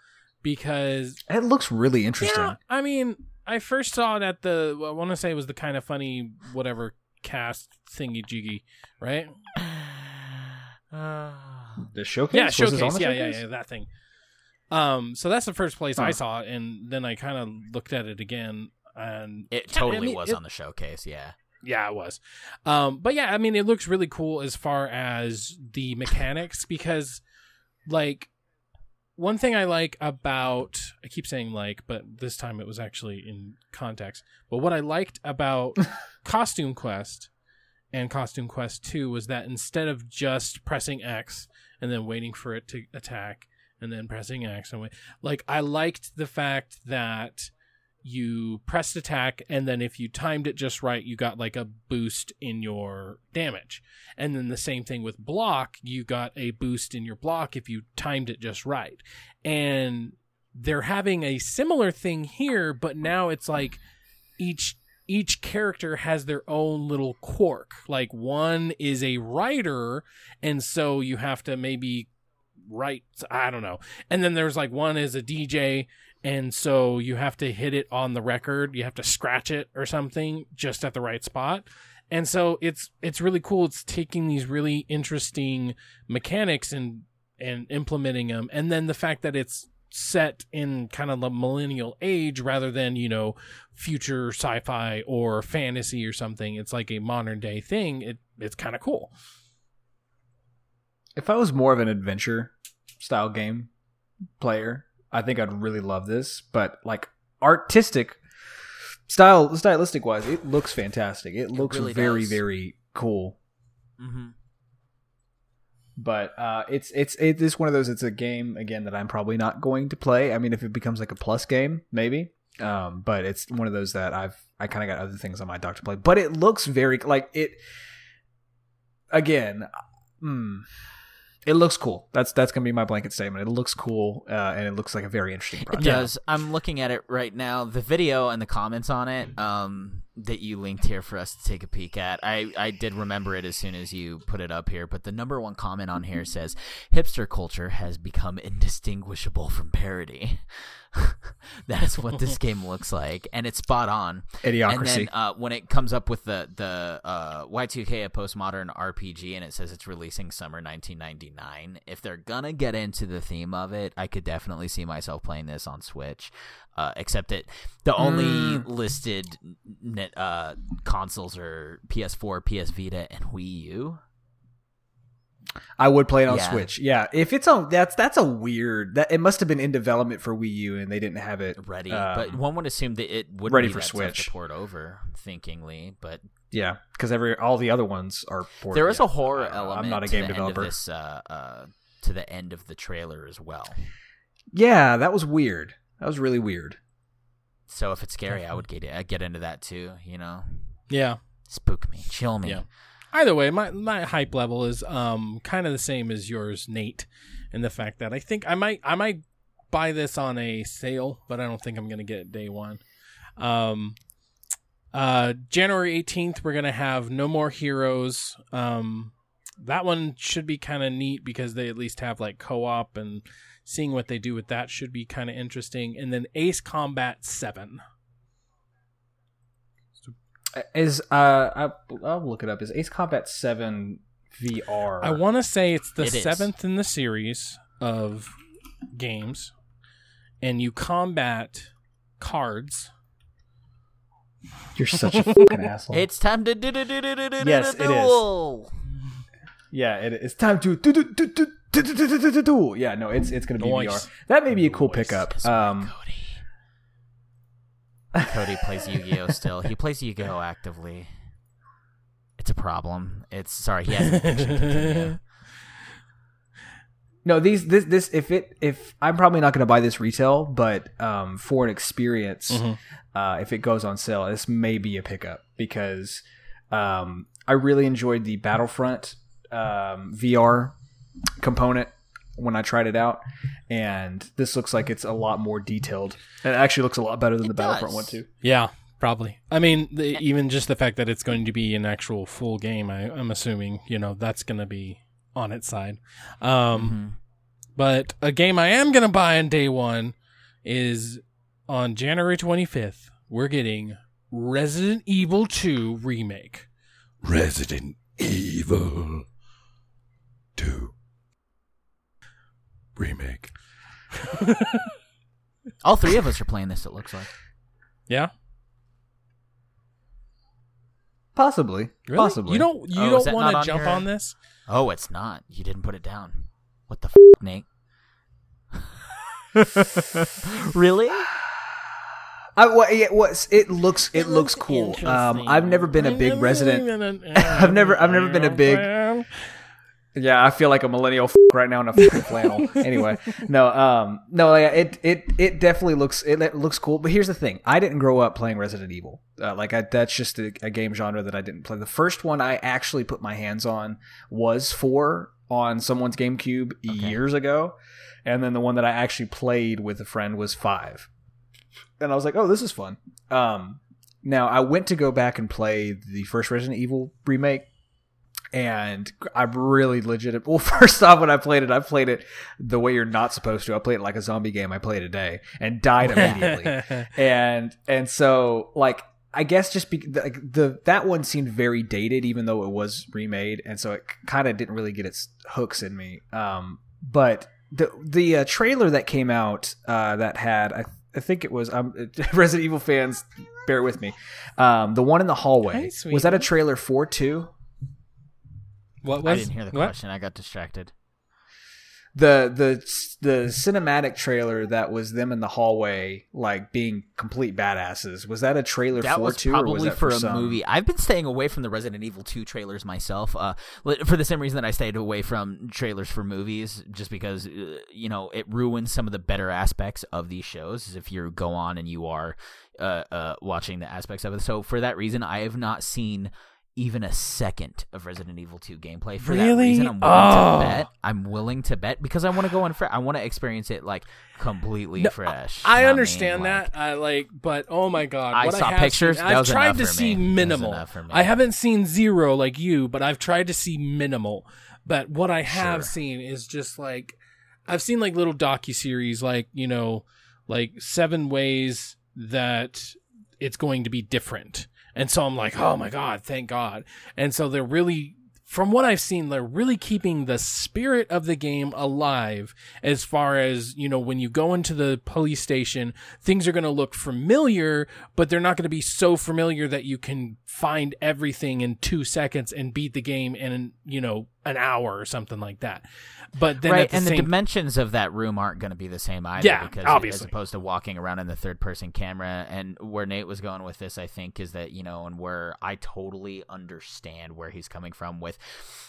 because It looks really interesting. yeah, I mean, I first saw it at the I want to say it was the kind of funny whatever cast thingy jiggy, right? Uh, The showcase. Yeah, Was this on showcase. the Yeah, yeah, showcase? yeah, that thing. Um, so that's the first place I saw it, and then I kind of looked at it again, and it Yeah, I totally mean, was it- on the showcase. Yeah. Yeah, it was. Um, but yeah, I mean, it looks really cool as far as the mechanics because, like, one thing I like about I keep saying like, but this time it was actually in context. But what I liked about Costume Quest and Costume Quest 2 was that instead of just pressing X and then waiting for it to attack and then pressing X and wait, like I liked the fact that you pressed attack and then if you timed it just right you got like a boost in your damage. And then the same thing with block you got a boost in your block if you timed it just right. And they're having a similar thing here but now it's like each each character has their own little quirk. Like one is a writer and so you have to maybe write i don't know. And then there's like one is a dj and so you have to hit it on the record. You have to scratch it or something just at the right spot. And so it's it's really cool. It's taking these really interesting mechanics and and implementing them and then the fact that it's set in kind of the millennial age rather than you know future sci-fi or fantasy or something it's like a modern day thing it it's kind of cool If I was more of an adventure style game player, I think I'd really love this. But like artistic style, stylistic wise, it looks fantastic. It looks really very, does. very cool. Mm-hmm. But uh, it's it's it is one of those. It's a game again that I'm probably not going to play. I mean, if it becomes like a plus game, maybe. Um, but it's one of those that I've I kind of got other things on my dock to play. But it looks very like it. Again, mm, it looks cool. That's that's gonna be my blanket statement. It looks cool, uh, and it looks like a very interesting It project. does. I'm looking at it right now. The video and the comments on it um, that you linked here for us to take a peek at. I, I did remember it as soon as you put it up here, but the number one comment on here says hipster culture has become indistinguishable from parody. that is what this game looks like, and it's spot on. Idiocracy. And then uh, when it comes up with the the uh, Y2K, a postmodern RPG, and it says it's releasing summer 1999. If they're gonna get into the theme of it, I could definitely see myself playing this on Switch. Uh, except that the only Mm. listed net, uh, consoles are PS4, PS Vita, and Wii U. I would play it on Yeah. Switch. Yeah, if it's on that's that's a weird that it must have been in development for Wii U and they didn't have it ready, um, but one would assume that it would ready be for that Switch. to port over, thinkingly. But Yeah, because every all the other ones are. Ported. There is Yeah. a horror element. I'm not a game developer. This, uh, uh, to the end of the trailer as well. Yeah, that was weird. That was really weird. So if it's scary, I would get I'd get into that too. You know, Yeah. spook me, chill me. Yeah. Either way, my my hype level is um kind of the same as yours, Nate, in the fact that I think I might I might buy this on a sale, but I don't think I'm gonna get it day one. Um, uh, January 18th, we're gonna have No More Heroes. Um, that one should be kind of neat because they at least have like co-op and seeing what they do with that should be kind of interesting. And then Ace Combat Seven. Is uh, I, I'll look it up. Is Ace Combat Seven VR? I want to say it's the It is. seventh in the series of games, and you combat cards. You're such a fucking asshole. It's time to do do do do do do Yes, it is. duel. yeah, it, it's time to do do do do Yeah, no, it's it's gonna be Nice. VR. That may be a cool pickup. Um, Cody. Cody plays Yu-Gi-Oh still. He plays Yu-Gi-Oh actively. It's a problem. It's sorry, he has an addiction. Continue. no, these this this if it if I'm probably not gonna buy this retail, but um, for an experience, Mhm. uh, if it goes on sale, this may be a pickup because um, I really enjoyed the Battlefront um, VR component when I tried it out, and this looks like it's a lot more detailed. It actually looks a lot better than It the Battlefront does. one too. Yeah, probably. I mean, the, even just the fact that it's going to be an actual full game, I, I'm assuming, you know, that's going to be on its side. Um, Mhm. But a game I am going to buy on day one is on January 25th. We're getting Resident Evil 2 Remake. Resident Evil 2 Remake. All three of us are playing this. It looks like. Yeah? Possibly, Really? possibly. You don't you Oh, don't want to jump your- on this? Oh, it's not. You didn't put it down. What the f, Nate? really? I, what, yeah, what's it looks it looks cool. Um, I've never been a big Resident. I've never- I've never been a big- Yeah, I feel like a millennial f- right now in a flannel. anyway, no, um, no, yeah, it it it definitely looks it, it looks cool. But here's the thing: I didn't grow up playing Resident Evil. Uh, like I, that's just a, a game genre that I didn't play. The first one I actually put my hands on was four on someone's GameCube years ago, and then the one that I actually played with a friend was five. And I was like, oh, this is fun. Um, now I went to go back and play the first Resident Evil remake and I'm really legit. Well, first off, when I played it, I played it the way you're not supposed to. I played it like a zombie game. I played a day and died immediately. and and so like I guess just be, like the that one seemed very dated, even though it was remade, and so it kind of didn't really get its hooks in me. Um, but the the uh, trailer that came out uh, that had I, I think it was um, Resident Evil fans bear with me. Um, the one in the hallway Hi, was that a trailer for two? What was I didn't hear the what? question. I got distracted. the the the cinematic trailer that was them in the hallway like being complete badasses was that a trailer That for was two probably or was that for, for a some? movie. I've been staying away from the Resident Evil 2 trailers myself, uh, for the same reason that I stayed away from trailers for movies, just because uh, you know it ruins some of the better aspects of these shows. If you go on and you are uh, uh, watching the aspects of it, so for that reason, I have not seen even a second of Resident Evil 2 gameplay. For that reason, I'm willing Oh. to bet. I'm willing to bet because I want to go in. Fre- I want to experience it like completely No, fresh. I Not understand mean, like- that. I like, but oh my god, I what saw I have pictures. Seen, I've tried to see me. Minimal. I haven't seen zero like you, but I've tried to see minimal. But what I have Sure. seen is just like I've seen like little docu series, like you know, like seven ways that it's going to be different. And so I'm like, oh my god, thank God. And so they're really from what I've seen, they're really keeping the spirit of the game alive as far as, you know, when you go into the police station, things are going to look familiar, but they're not going to be so familiar that you can find everything in two seconds and beat the game and, you know, an hour or something like that. But then right, the and same the dimensions of that room aren't going to be the same either. Yeah, because obviously. as opposed to walking around in the third person camera, and where Nate was going with this, I think, is that you know, and where I totally understand where he's coming from with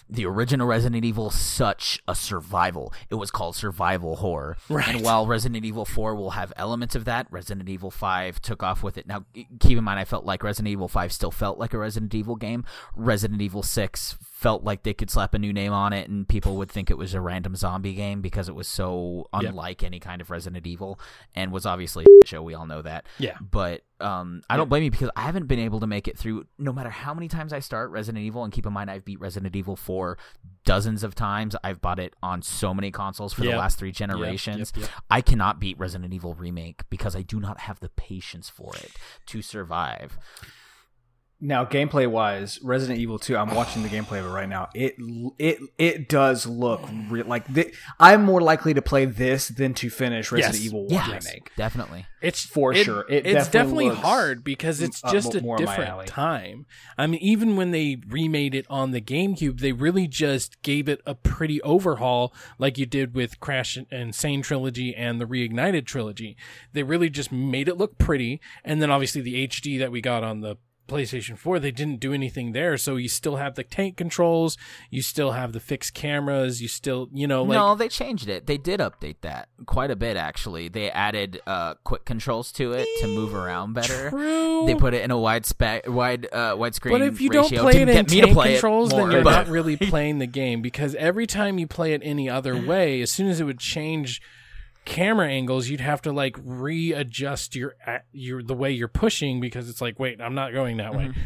the original Resident Evil, such a survival. It was called survival horror, Right. and while Resident Evil Four will have elements of that, Resident Evil Five took off with it. Now, keep in mind, I felt like Resident Evil Five still felt like a Resident Evil game. Resident Evil Six felt like they could slap a new name on it and people would think it was a random zombie game because it was so unlike any kind of Resident Evil and was obviously a show. We all know that. Yeah. But um, I don't blame you because I haven't been able to make it through no matter how many times I start Resident Evil. And keep in mind, I've beat Resident Evil 4 dozens of times. I've bought it on so many consoles for Yep. the last three generations. yep, yep. I cannot beat Resident Evil Remake because I do not have the patience for it to survive. Now, gameplay wise, Resident Evil 2, I'm watching the gameplay of it right now. It it it does look re- like th- I'm more likely to play this than to finish Resident Yes. Evil 1 Yes, remake. definitely. It's For it- sure. It it's definitely definitely looks hard because it's just a more in different time. I mean, even when they remade it on the GameCube, they really just gave it a pretty overhaul, like you did with Crash and- N. Sane trilogy and the Reignited trilogy. They really just made it look pretty, and then obviously the HD that we got on the PlayStation 4, they didn't do anything there. So you still have the tank controls, you still have the fixed cameras, you still, you know, like no, they changed it. They did update that quite a bit, actually. They added uh, quick controls to it to move around better. True. They put it in a wide spec, wide, uh, widescreen. But if you don't play it in tank controls, then you're but- not really playing the game because every time you play it any other way, as soon as it would change camera angles, you'd have to like readjust your your the way you're pushing because it's like, wait, I'm not going that way. Mm-hmm.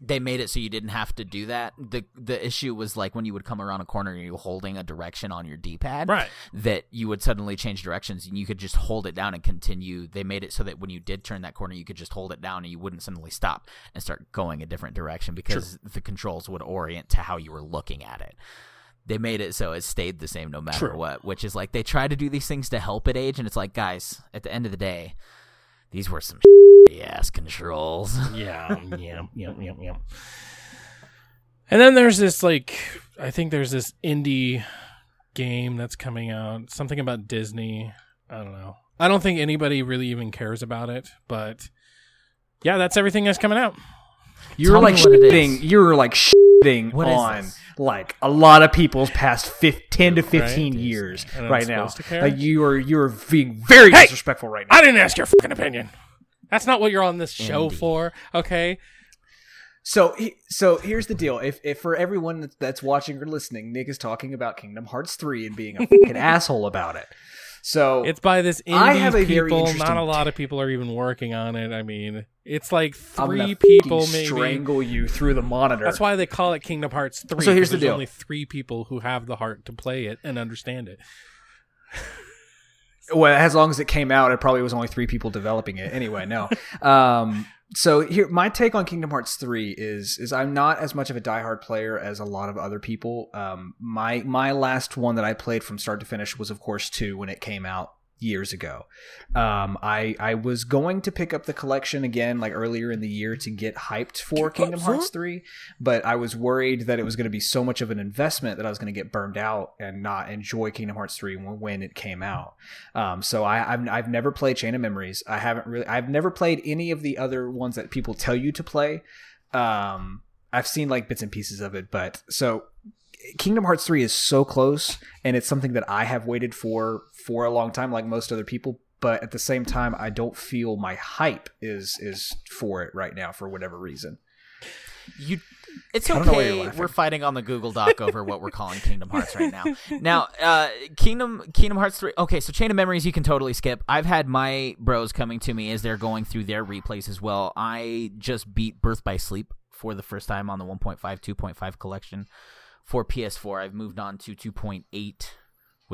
they made it so you didn't have to do that. the The issue was like when you would come around a corner and you were holding a direction on your D pad, Right. That you would suddenly change directions and you could just hold it down and continue. They made it so that when you did turn that corner, you could just hold it down and you wouldn't suddenly stop and start going a different direction because the controls would orient to how you were looking at it. They made it so it stayed the same no matter True. what, which is like they try to do these things to help it age, and it's like, guys, at the end of the day, these were some ass controls. Yeah, yeah, yeah, yeah, yeah. And then there's this like I think there's this indie game that's coming out, something about Disney. I don't know. I don't think anybody really even cares about it, but yeah, that's everything that's coming out. You're Tell me like shitting. You're like shitting What on like a lot of people's past fif- ten to fifteen Right. years And right now. Like you are you are being very Hey! disrespectful right now. I didn't ask your fucking opinion. That's not what you're on this show Indeed. for, okay? So so here's the deal. If if for everyone that's- that's watching or listening, Nick is talking about Kingdom Hearts three and being a fucking asshole about it. So It's by this indie I have a very people. Not a lot of people are even working on it. I mean, it's like I'm three people maybe. strangle you through the monitor. That's why they call it Kingdom Hearts 3. So here's the there's deal. only three people who have the heart to play it and understand it. well, as long as it came out, it probably was only three people developing it. Anyway, no. um, so here, my take on Kingdom Hearts three is is I'm not as much of a diehard player as a lot of other people. Um, my my last one that I played from start to finish was of course two when it came out years ago. Um, I I was going to pick up the collection again like earlier in the year to get hyped for Kingdom Hearts 3, but I was worried that it was going to be so much of an investment that I was going to get burned out and not enjoy Kingdom Hearts 3 when, when it came out. Um, so I, I've I've never played Chain of Memories. I haven't really I've never played any of the other ones that people tell you to play. Um, I've seen like bits and pieces of it, but so Kingdom Hearts 3 is so close and it's something that I have waited for for a long time like most other people but at the same time I don't feel my hype is is for it right now for whatever reason. You, it's I don't know why you're okay. We're fighting on the Google Doc over what we're calling Kingdom Hearts right now. Now, uh, Kingdom Kingdom Hearts three. Okay, so Chain of Memories you can totally skip. I've had my bros coming to me as they're going through their replays as well. I just beat Birth by Sleep for the first time on the 1.5 2.5 collection for PS4. I've moved on to 2.8.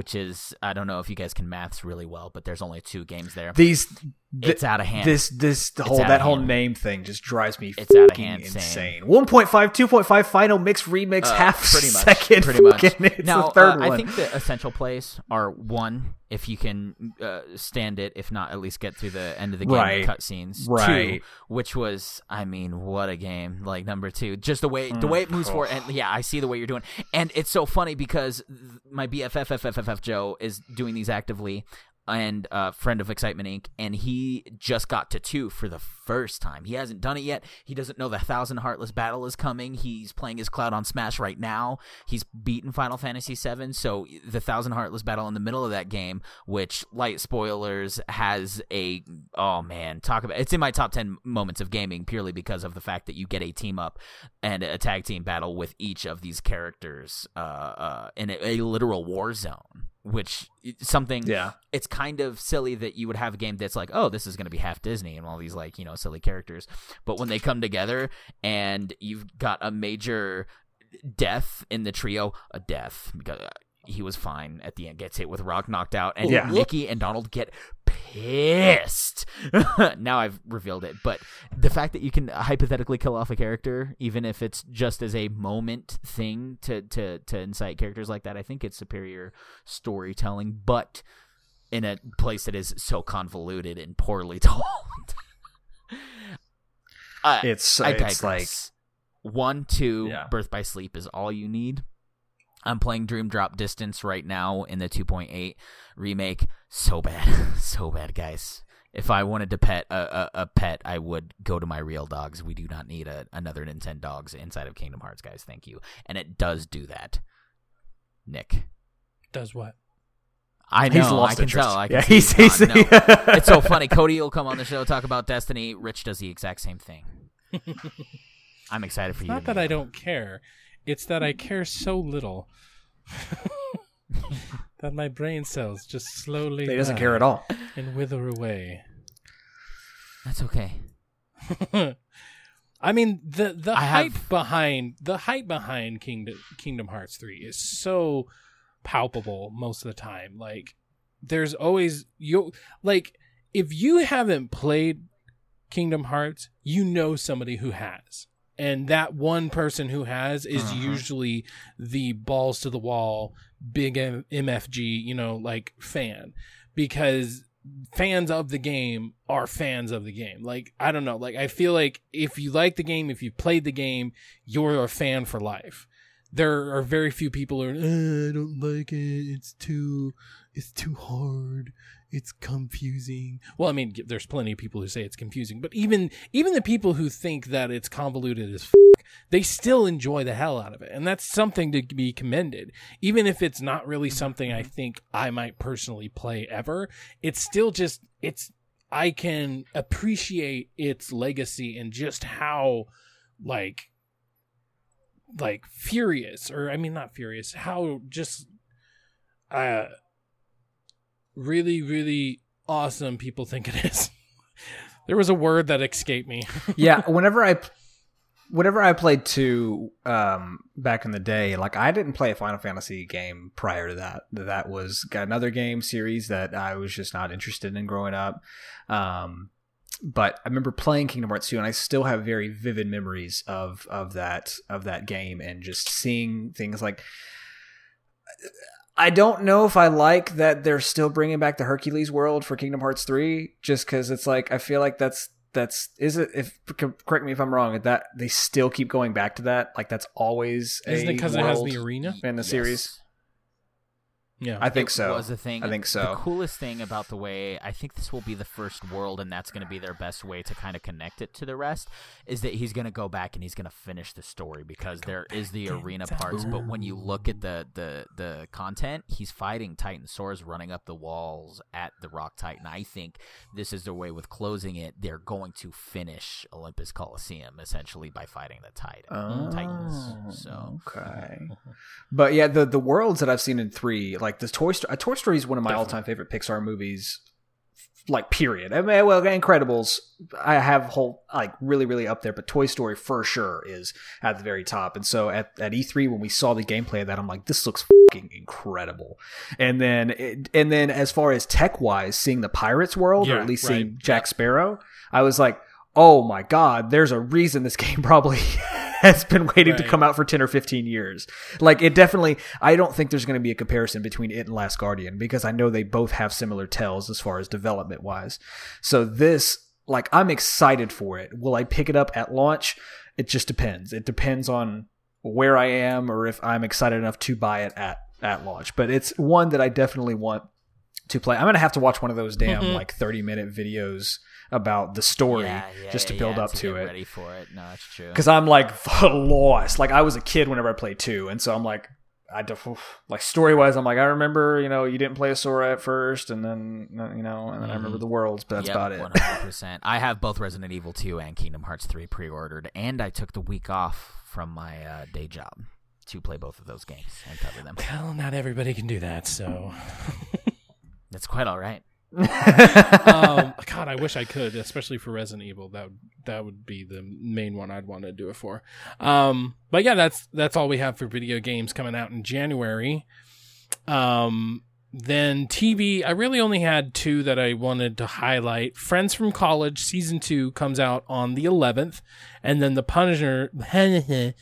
Which is I don't know if you guys can maths really well, but there's only two games there. These Th- it's out of hand. This this the whole that whole hand. name thing just drives me It's out of fucking hand, insane. Sam. 1.5, 2.5 final mix remix Uh, half pretty much, second. pretty much. It's now, the third uh, one. I think the essential plays are one, if you can uh, stand it, if not, at least get through the end of the game Right. cutscenes. Right. Two, which was, I mean, what a game! Like number two, just the way the Mm. way it moves forward, and yeah, I see the way you're doing, and it's so funny because my BFF FFFF Joe is doing these actively. And uh, friend of Excitement Inc. and he just got to two for the first time. He hasn't done it yet. He doesn't know the Thousand Heartless battle is coming. He's playing his Cloud on Smash right now. He's beaten Final Fantasy VII, so the Thousand Heartless battle in the middle of that game, which light spoilers has a oh man, talk about it's in my top ten moments of gaming purely because of the fact that you get a team up and a tag team battle with each of these characters uh, uh, in a, a literal war zone. Which something yeah. it's kind of silly that you would have a game that's like, oh, this is going to be half Disney and all these like you know silly characters, but when they come together and you've got a major death in the trio, a death because uh, he was fine at the end, gets hit with rock, knocked out, and Yeah. Mickey and Donald get pissed. now I've revealed it, but the fact that you can hypothetically kill off a character, even if it's just as a moment thing to to to incite characters like that, I think it's superior storytelling, but in a place that is so convoluted and poorly told. uh, It's I it's like one, two, Yeah. Birth by Sleep is all you need. I'm playing Dream Drop Distance right now in the 2.8 remake. So bad, so bad, guys. If I wanted to pet a, a, a pet, I would go to my real dogs. We do not need a, another Nintendo dogs inside of Kingdom Hearts, guys. Thank you. And it does do that. Nick, Does what? I know. he's lost I can interest. tell. I can yeah, he's, he's he's. No. it's so funny. Cody will come on the show talk about Destiny. Rich does the exact same thing. I'm excited for It's you. not that meet I don't care. It's that I care so little that my brain cells just slowly he doesn't care at all. and wither away. That's okay. I mean the the I hype have- behind the hype behind Kingdom Kingdom Hearts 3 is so palpable most of the time. Like there's always you like if you haven't played Kingdom Hearts, you know somebody who has. And that one person who has is Uh-huh. usually the balls to the wall big M- MFG, you know, like fan because fans of the game are fans of the game. Like I don't know, like I feel like if you like the game, if you played the game, you're a fan for life. There are very few people who are "Uh, I don't like it. It's too it's too hard. It's confusing. Well, I mean, there's plenty of people who say it's confusing, but even even the people who think that it's convoluted as f- they still enjoy the hell out of it, and that's something to be commended. Even if it's not really something I think I might personally play ever, it's still just it's I can appreciate its legacy and just how like like furious or I mean not furious, how just uh really really awesome people think it is. there was a word that escaped me. yeah, whenever I whenever I played two um, back in the day, like I didn't play a Final Fantasy game prior to that. That was another game series that I was just not interested in growing up. Um, but I remember playing Kingdom Hearts 2 and I still have very vivid memories of of that of that game and just seeing things like I don't know if I like that they're still bringing back the Hercules world for Kingdom Hearts 3 just cuz it's like I feel like that's that's is it if correct me if I'm wrong that they still keep going back to that like that's always Isn't it because it has the arena? in the Yes. series Yeah. I think it so was a thing. I think so. The coolest thing about the way I think this will be the first world, and that's going to be their best way to kind of connect it to the rest, is that he's going to go back and he's going to finish the story because there is the arena parts. But when you look at the the the content, he's fighting Titanosaurs running up the walls at the Rock Titan. I think this is their way with closing it. They're going to finish Olympus Coliseum essentially by fighting the Titan Titans. Oh, so okay, but yeah, the the worlds that I've seen in three, like the Toy Story, uh, Toy Story is one of my all time favorite Pixar movies. like period. I mean, well, Incredibles, I have whole like really, really up there, but Toy Story for sure is at the very top. And so at, at E3 when we saw the gameplay of that, I'm like, this looks fucking incredible. And then, it, and then as far as tech wise, seeing the Pirates world or at least right. seeing Jack Sparrow, I was like, oh my god, there's a reason this game probably has been waiting to come out for 10 or 15 years. Like it definitely I don't think there's going to be a comparison between it and Last Guardian because I know they both have similar tells as far as development wise. So this like I'm excited for it. Will I pick it up at launch? It just depends. It depends on where I am or if I'm excited enough to buy it at at launch. But it's one that I definitely want to play. I'm going to have to watch one of those damn Mhm. like 30 minute videos about the story Yeah, yeah, just to build yeah, up to get it Ready for it? No, that's true. because I'm like lost. Like I was a kid whenever I played two, and so I'm like, I def- like story wise, I'm like, I remember, you know, you didn't play a Sora at first, and then you know, and then I remember the worlds, but that's Yep, about it. 100%. I have both Resident Evil 2 and Kingdom Hearts 3 pre-ordered, and I took the week off from my uh, day job to play both of those games and cover them. Well, not everybody can do that, so. That's quite all right. Um, God, I wish I could, especially for Resident Evil. That would that would be the main one I'd want to do it for. Um, but yeah, that's that's all we have for video games coming out in January. Um, then TV, I really only had two that I wanted to highlight. Friends from College season two comes out on the 11th, and then the Punisher, the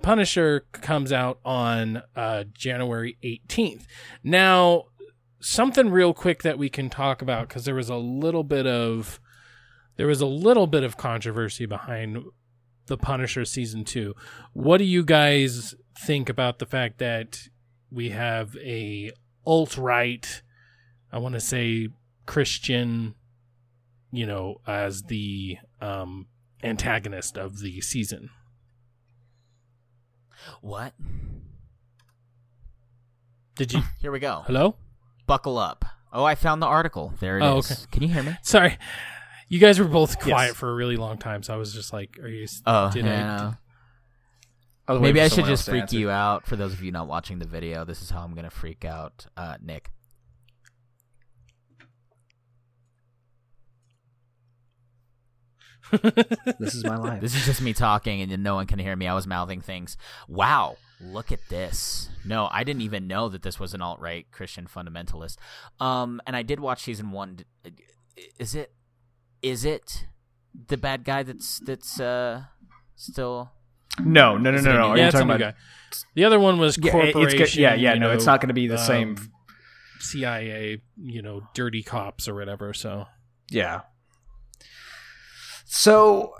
Punisher comes out on uh, January 18th. Now, something real quick that we can talk about because there was a little bit of there was a little bit of controversy behind the Punisher season two. What do you guys think about the fact that we have a alt right, I want to say Christian, you know, as the um, antagonist of the season? What? Did you? Here we go. Hello? Buckle up. Oh, I found the article. There it is. Oh, okay. Can you hear me? Sorry. You guys were both quiet Yes. for a really long time, so I was just like, "Are you?" Oh, did yeah. I was Maybe I should just freak answer. you out. For those of you not watching the video, this is how I'm gonna freak out uh, Nick. This is my life. This is just me talking, and no one can hear me. I was mouthing things. Wow, look at this. No, I didn't even know that this was an alt right Christian fundamentalist. Um, and I did watch season one. Is it? Is it the bad guy that's that's uh still? no, no, no, no, no. Are yeah, you talking about? guy. The other one was Yeah, corporation. it's good. Yeah, yeah. No, know, it's not going to be the um, same. CIA, you know, dirty cops or whatever. So Yeah. So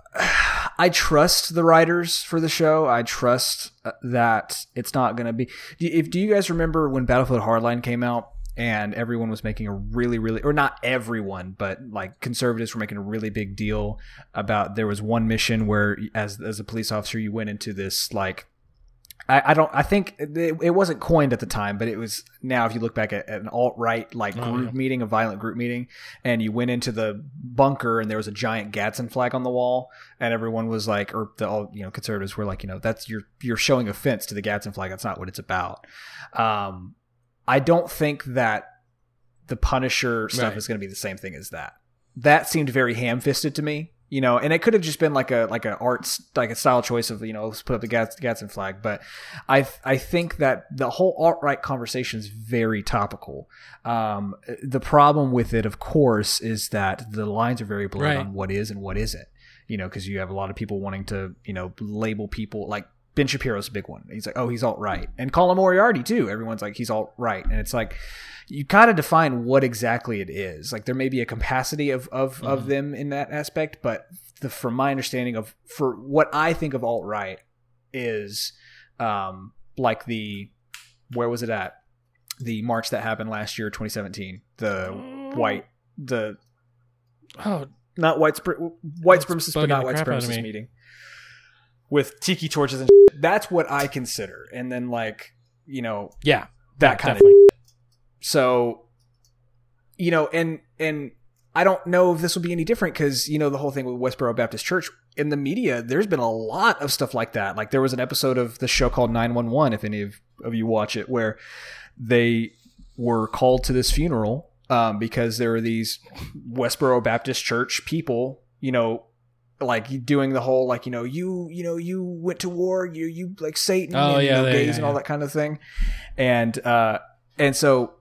I trust the writers for the show. I trust uh, that it's not going to be. Do- If do you guys remember when Battlefield Hardline came out and everyone was making a really really or not everyone, but like conservatives were making a really big deal about there was one mission where as as a police officer you went into this like I, I don't. I think it, it wasn't coined at the time, but it was now. If you look back at, at an alt right like Oh, group yeah. meeting, a violent group meeting, and you went into the bunker and there was a giant Gadsden flag on the wall, and everyone was like, or the all you know conservatives were like, you know, that's you're you're showing offense to the Gadsden flag. That's not what it's about. Um, I don't think that the Punisher stuff Right. is going to be the same thing as that. That seemed very ham fisted to me, you know, and it could have just been like a like a arts like a style choice of you know let's put up the Gads- Gadsden flag, but I I think that the whole alt right conversation is very topical. Um, the problem with it, of course, is that the lines are very blurred Right. on what is and what isn't. You know, because you have a lot of people wanting to you know label people like Ben Shapiro's a big one. He's like, oh, he's alt right, and Colin Moriarty too. Everyone's like, he's alt right, and it's like you gotta define what exactly it is. Like there may be a capacity of of, of them in that aspect, but the, from my understanding of for what I think of alt right is um like the where was it at the march that happened last year 2017 the white the oh, not white white supremacist but not white supremacist me. meeting with tiki torches and shit. that's what I consider and then like you know yeah, that kind definitely. of so you know and and i don't know if this will be any different because you know the whole thing with westboro baptist church in the media there's been a lot of stuff like that. Like there was an episode of the show called 911 if any of, of you watch it where they were called to this funeral um, because there were these Westboro Baptist Church people, you know, like doing the whole like you know you you know you went to war you you like Satan Oh, and you yeah, know, yeah, gays yeah, and all that kind of thing, and uh and so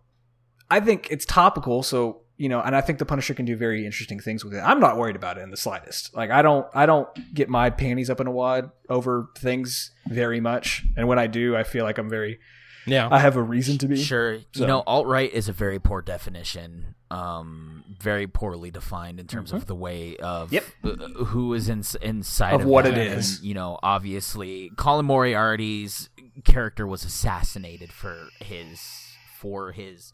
I think it's topical. So you know, and I think the Punisher can do very interesting things with it. I'm not worried about it in the slightest. Like I don't I don't get my panties up in a wad over things very much, and when I do, I feel like I'm very Yeah. I have a reason to be. Sure. So- You know, alt right is a very poor definition. Um, very poorly defined in terms of the way of Yep. uh, who is in, inside Of of, what that. it is. And, you know, obviously, Colin Moriarty's character was assassinated for his for his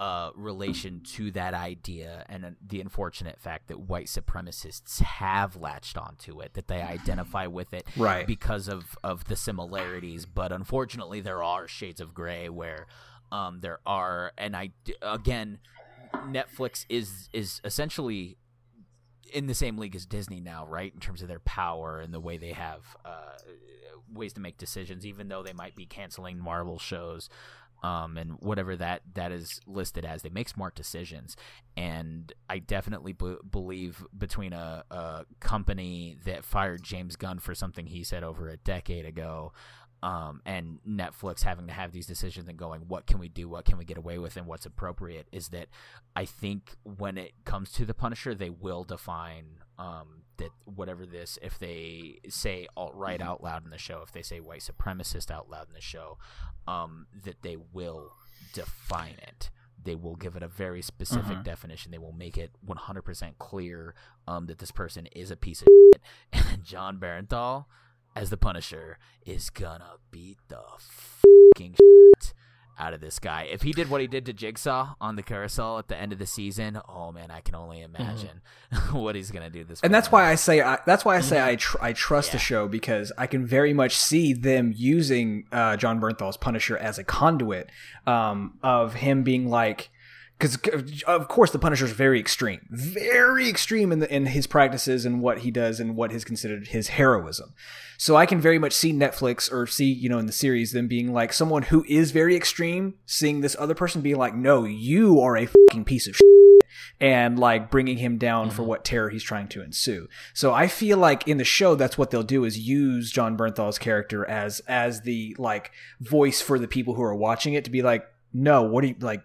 uh, relation to that idea, and uh, the unfortunate fact that white supremacists have latched onto it, that they identify with it, Right. because of of the similarities but unfortunately there are shades of gray where um there are and i again netflix is is essentially in the same league as disney now right in terms of their power and the way they have uh ways to make decisions even though they might be canceling marvel shows um, and whatever that that is listed as. They make smart decisions, and I definitely b- believe between a, a company that fired James Gunn for something he said over a decade ago, um, and Netflix having to have these decisions and going, what can we do, what can we get away with, and what's appropriate, is that I think when it comes to the Punisher, they will define um, that whatever this, if they say alt right out loud in the show, if they say white supremacist out loud in the show, um, that they will define it. They will give it a very specific Mhm. definition. They will make it 100% clear um, that this person is a piece of shit. And Jon Bernthal, as the Punisher, is gonna beat the fucking shit out of this guy. If he did what he did to Jigsaw on the carousel at the end of the season, oh man, I can only imagine what he's gonna do this. and that's why I say I, that's why I say I tr- I trust the show because I can very much see them using uh, Jon Bernthal's Punisher as a conduit um, of him being like because uh, of course the Punisher is very extreme, very extreme in the, in his practices and what he does and what is considered his heroism. So I can very much see Netflix or see you know in the series them being like someone who is very extreme, seeing this other person being like, no, you are a fucking piece of. Shit and like bringing him down for mm-hmm. what terror he's trying to ensue. So I feel like in the show that's what they'll do is use Jon Bernthal's character as as the like voice for the people who are watching it to be like, no, what do you like?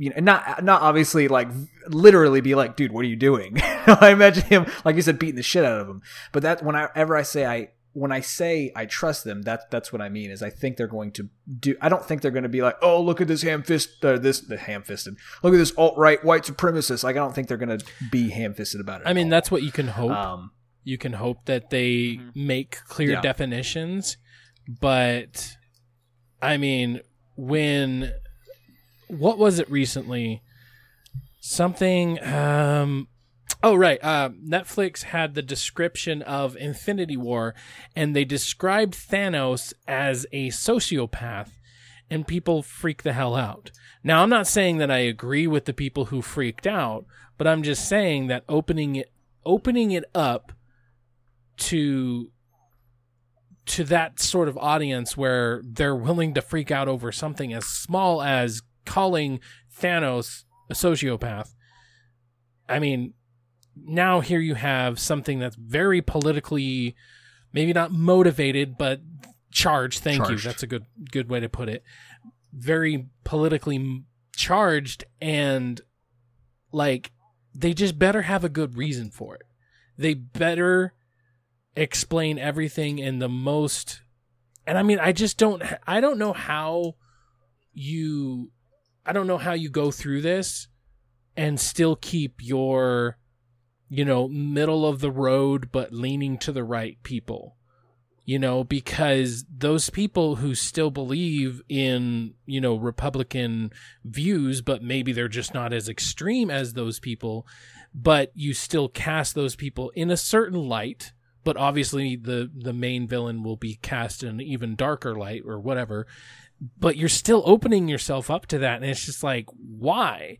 You know, not not obviously like literally be like, dude, what are you doing? I imagine him like you said beating the shit out of him. But that whenever I say I when I say I trust them, that that's what I mean. Is I think they're going to do. I don't think they're going to be like, oh, look at this ham fist, uh, this the ham fisted. Look at this alt right white supremacist. Like I don't think they're going to be ham fisted about it. I mean, all. that's what you can hope. um, you can hope that they make clear Yeah. definitions, but I mean, when what was it recently? Something. Um, oh right, uh, Netflix had the description of Infinity War, and they described Thanos as a sociopath, and people freak the hell out. Now, I'm not saying that I agree with the people who freaked out, but I'm just saying that opening it opening it up to to that sort of audience where they're willing to freak out over something as small as calling Thanos a sociopath. I mean, now here you have something that's very politically maybe not motivated but charged. Thank Charged. you. That's a good good way to put it. Very politically charged and like they just better have a good reason for it. They better explain everything in the most and I mean I just don't I don't know how you I don't know how you go through this and still keep your you know middle of the road but leaning to the right people you know because those people who still believe in you know republican views but maybe they're just not as extreme as those people but you still cast those people in a certain light but obviously the the main villain will be cast in an even darker light or whatever but you're still opening yourself up to that and it's just like why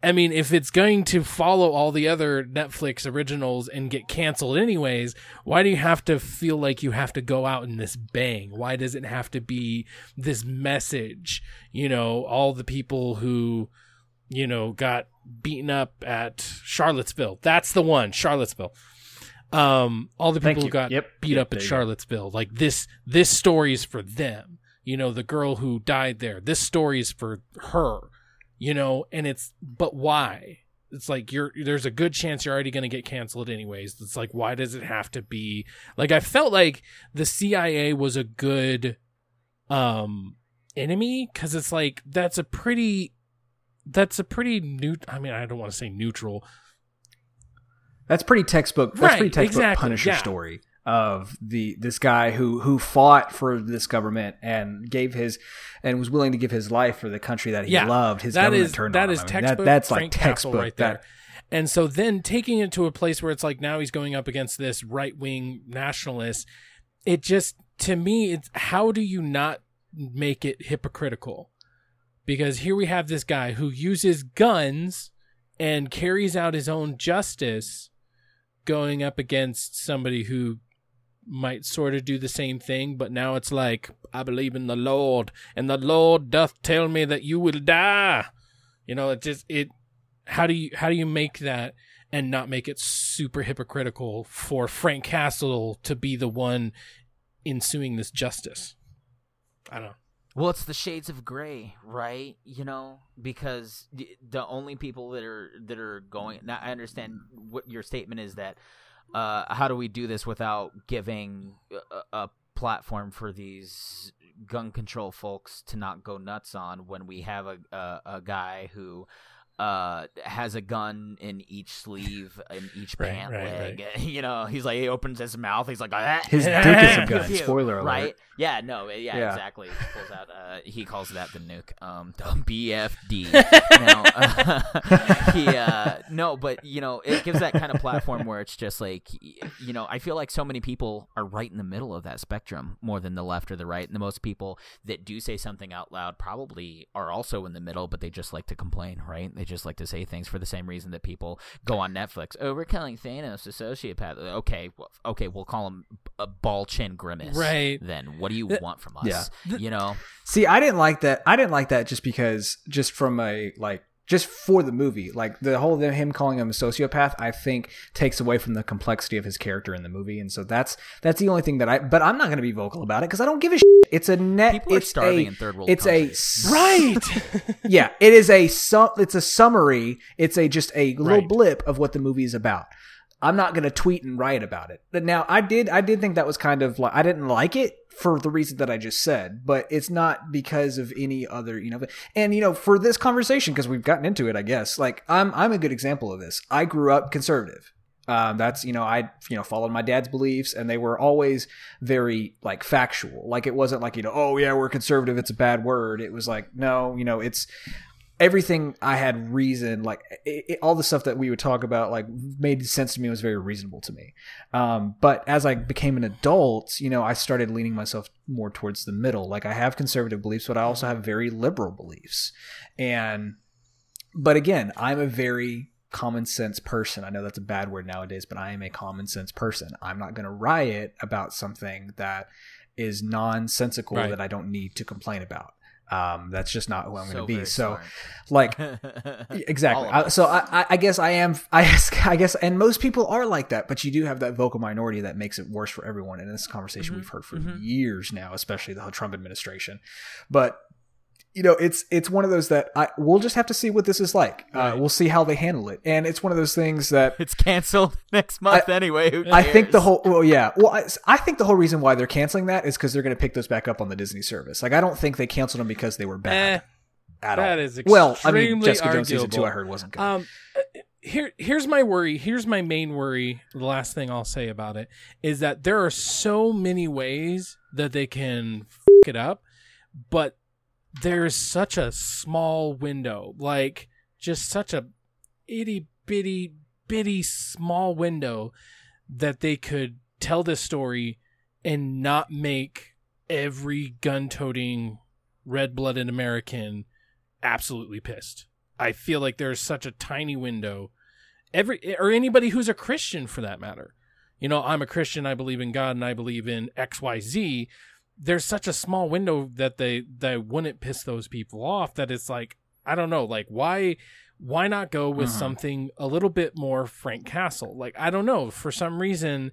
I mean, if it's going to follow all the other Netflix originals and get canceled anyways, why do you have to feel like you have to go out in this bang? Why does it have to be this message? You know, all the people who, you know, got beaten up at Charlottesville. That's the one, Charlottesville. Um, all the people who got Yep. beat Yep, up at you go. Charlottesville. Like this, this story is for them. You know, the girl who died there. This story is for her. You know, and it's but why? It's like you're there's a good chance you're already going to get canceled anyways. It's like why does it have to be like I felt like the CIA was a good um enemy cuz it's like that's a pretty that's a pretty new I mean I don't want to say neutral. That's pretty textbook. That's Right, pretty textbook exactly, Punisher yeah. story of the this guy who who fought for this government and gave his and was willing to give his life for the country that he Yeah, loved. His that government is turned that on is him. I mean, textbook that, that's like Frank Castle textbook right there. That, And so then taking it to a place where it's like now he's going up against this right wing nationalist, it just to me it's how do you not make it hypocritical? Because here we have this guy who uses guns and carries out his own justice going up against somebody who might sort of do the same thing, but now it's like, I believe in the Lord, and the Lord doth tell me that you will die. You know, it just it how do you how do you make that and not make it super hypocritical for Frank Castle to be the one ensuing this justice? I don't know. Well, it's the shades of gray, right? You know, because the, only people that are that are going. Now, I understand what your statement is that. Uh, how do we do this without giving a, a platform for these gun control folks to not go nuts on when we have a a, a guy who uh has a gun in each sleeve in each Right, pant right, leg you know he's like he opens his mouth he's like "Ah." his dick is a gun. Spoiler alert. right? Yeah, no, yeah, Yeah. exactly. He pulls out. Uh, he calls that the nuke. Um, the BFD. now, uh, he, uh, no, but you know, it gives that kind of platform where it's just like, you know, I feel like so many people are right in the middle of that spectrum more than the left or the right, and the most people that do say something out loud probably are also in the middle, but they just like to complain, right? They just like to say things for the same reason that people go on Netflix. Oh, we're calling Thanos a sociopath. Okay, well, okay, we'll call him a ball chin grimace. Right. Then what do you The- want from us? Yeah. You know. See, I didn't like that. I didn't like that just because, just from a like, just for the movie, like the whole him calling him a sociopath, I think takes away from the complexity of his character in the movie, and so that's that's the only thing that I. But I'm not going to be vocal about it because I don't give a. Shit. It's a net. People are it's starving a, in third world It's countries. a Right. yeah. It is a su- It's a summary. It's a just a little Right. blip of what the movie is about. I'm not going to tweet and write about it. But now I did. I did think that was kind of like I didn't like it for the reason that I just said, but it's not because of any other, you know. And you know, for this conversation, because we've gotten into it, I guess. Like I'm, I'm a good example of this. I grew up conservative. Um, that's you know I you know followed my dad's beliefs and they were always very like factual. Like it wasn't like you know oh yeah we're conservative it's a bad word. It was like no you know it's everything I had reason like it, it- all the stuff that we would talk about like made sense to me was very reasonable to me. Um, but as I became an adult, you know, I started leaning myself more towards the middle. Like I have conservative beliefs, but I also have very liberal beliefs. And but again, I'm a very common sense person. I know that's a bad word nowadays, but I am a common sense person. I'm not going to riot about something that is nonsensical Right. that I don't need to complain about. Um, that's just not who I'm going to be. So, smart. like, exactly. I, so I, I- I guess I am. I guess, I guess, and most people are like that. But you do have that vocal minority that makes it worse for everyone. And this conversation Mhm, we've heard for mhm. years now, especially the Trump administration. But you know, it's it's one of those that I we'll just have to see what this is like. Uh, we'll see how they handle it. And it's one of those things that it's canceled next month anyway. Who I think the whole well, yeah. Well, I, I think the whole reason why they're canceling that is because they're going to pick those back up on the Disney service. Like, I don't think they canceled them because they were bad Eh, at all. that is well, I mean, extremely Jessica Jones season two, arguable. I heard wasn't good. Um, uh, here, here's my worry. Here's my main worry. The last thing I'll say about it is that there are so many ways that they can f- it up, but there's such a small window, like just such a itty bitty bitty small window that they could tell this story and not make every gun-toting red-blooded American absolutely pissed. I feel like there's such a tiny window. Every or anybody who's a Christian for that matter. You know, I'm a Christian, I believe in God and I believe in XYZ. There's such a small window that they that wouldn't piss those people off that it's like I don't know, like why why not go with Mhm. something a little bit more Frank Castle? Like I don't know, for some reason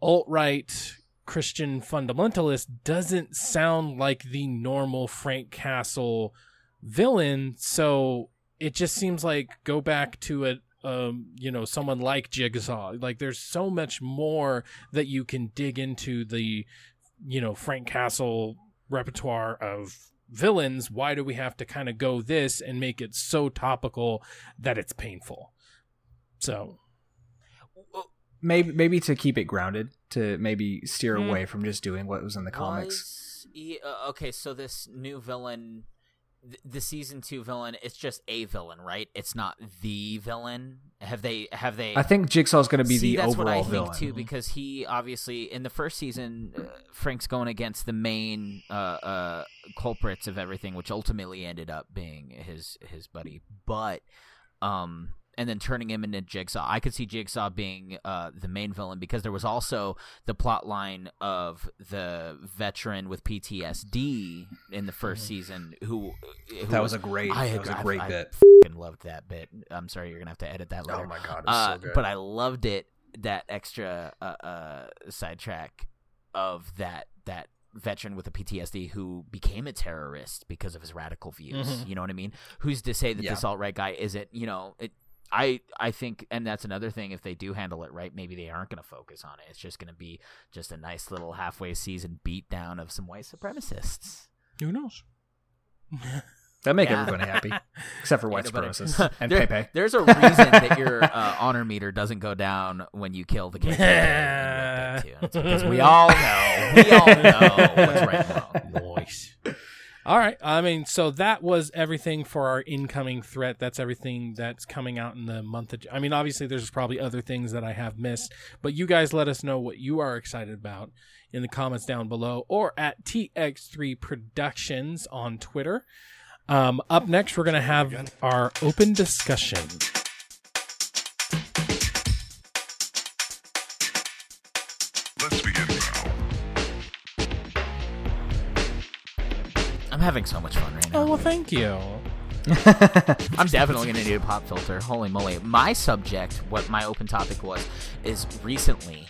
alt right Christian fundamentalist doesn't sound like the normal Frank Castle villain, so it just seems like go back to a um, you know, someone like Jigsaw. Like there's so much more that you can dig into the you know, Frank Castle repertoire of villains. Why do we have to kind of go this and make it so topical that it's painful? So, maybe maybe to keep it grounded, to maybe steer Mm. away from just doing what was in the comics. Was he- uh, okay, so this new villain, th- the season two villain, it's just a villain, right? It's not the villain. Have they? Have they? I think Jigsaw's going to be See, the that's overall what I villain. think too, because he obviously in the first season, uh, Frank's going against the main uh, uh, culprits of everything, which ultimately ended up being his his buddy. But um, and then turning him into Jigsaw, I could see Jigsaw being uh, the main villain because there was also the plot line of the veteran with PTSD in the 1st season who, who That was a great. I, that was a great I bit. loved that bit. I'm sorry, you're gonna have to edit that later. Oh my god, Uh, so good. but I loved it that extra uh, uh, sidetrack of that that veteran with a PTSD who became a terrorist because of his radical views. Mhm. You know what I mean? Who's to say that Yeah. this alt right guy isn't? You know, it. I I think, and that's another thing. If they do handle it right, maybe they aren't going to focus on it. It's just going to be just a nice little halfway season beatdown of some white supremacists. who knows? that make Yeah. everybody happy, except for white supremacists and There- Pepe. There's a reason that your uh, honor meter doesn't go down when you kill the king. because we all know, we all know what's right and wrong. Nice. All right. I mean, so that was everything for our incoming threat. That's everything that's coming out in the month of. I mean, obviously, there's probably other things that I have missed, but you guys let us know what you are excited about in the comments down below or at TX3 Productions on Twitter. Um, up next, we're going to have our open discussion. Having so much fun right now. Oh, well, thank you. I'm definitely going to need a pop filter. Holy moly. My subject, what my open topic was, is recently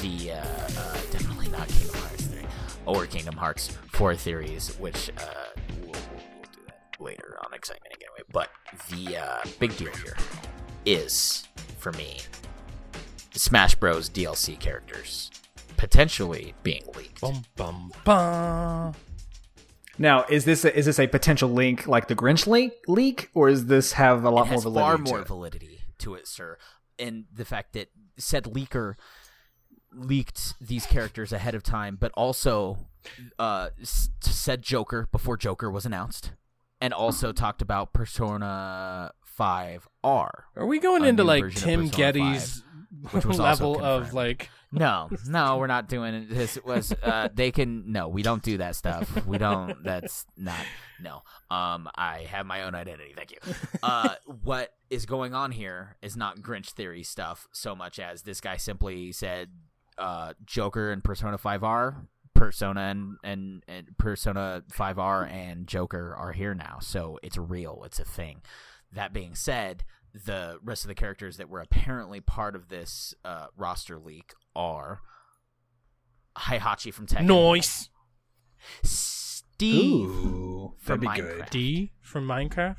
the, uh, uh, definitely not Kingdom Hearts 3, or Kingdom Hearts 4 theories, which, uh, we'll, we'll, we'll do that later on Excitement anyway. But the, uh, big deal here is, for me, Smash Bros. DLC characters potentially being leaked. Bum, bum, bum. Now, is this a, is this a potential link like the Grinch link leak, or is this have a lot it more has validity? far to more it? validity to it, sir. And the fact that said leaker leaked these characters ahead of time, but also uh, said Joker before Joker was announced, and also talked about Persona Five R. Are we going into like Tim Gettys which was also level of like No, no, we're not doing it. This was uh, they can no, we don't do that stuff. We don't. That's not no. Um, I have my own identity. Thank you. Uh, what is going on here is not Grinch theory stuff so much as this guy simply said, uh, Joker and Persona Five R. Persona and, and, and Persona 5R and Joker are here now, so it's real. It's a thing. That being said, the rest of the characters that were apparently part of this uh, roster leak are Heihachi from Tekken, noise Steve Ooh, from that'd be Minecraft. good. D from Minecraft.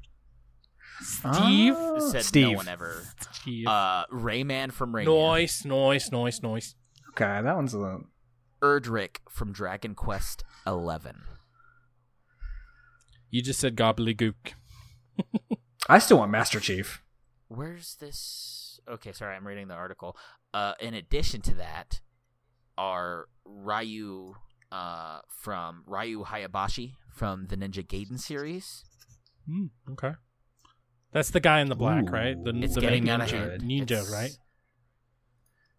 Steve. Ah, said no one ever. Steve. Uh, Rayman from Rayman, noise, noise, noise, noise. Okay, that one's a. Erdrick from Dragon Quest Eleven. You just said gobbledygook. I still want Master Chief. Where's this? Okay, sorry, I'm reading the article. Uh, in addition to that, are Ryu uh, from Ryu Hayabusa from the Ninja Gaiden series. Hmm, okay. That's the guy in the black, Ooh. right? The, It's the getting main out of ninja, hand. ninja It's- right?